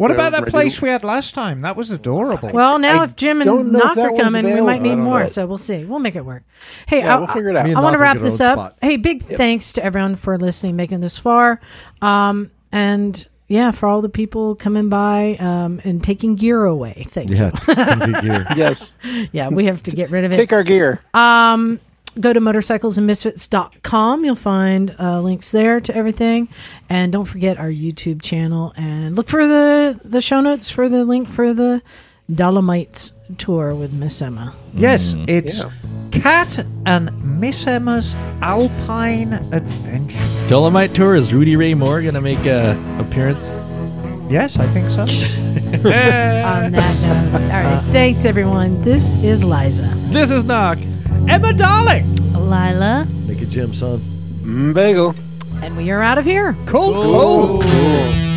What They're about that ready place we had last time? That was adorable. Well, now I if Jim don't and know if Knock that are one's coming, we available. might I need don't more. know. So we'll see. We'll make it work. Hey, Yeah, I, we'll figure it out. I, Me and I want to Knock will wrap get our this own up. spot. Hey, big thanks to everyone for listening, making this far, um, and yeah, for all the people coming by um, and taking gear away. Thank Yeah, big gear. Yes. you. Yeah, we have to get rid of it. Take our gear. Um, go to motorcyclesandmisfits.com. You'll find uh, links there to everything. And don't forget our YouTube channel and look for the, the show notes for the link for the Dolomites tour with Miss Emma. yes, it's Yeah. Cat and Miss Emma's Alpine Adventure. Dolomite tour is Rudy Ray Moore going to make a appearance? Yes, I think so. On that note, all right. Thanks, everyone. This is Liza. This is Knock. Emma Darling. Lila. Make a Jim, son. Mm, bagel. And we are out of here. Cool, cool. Cool.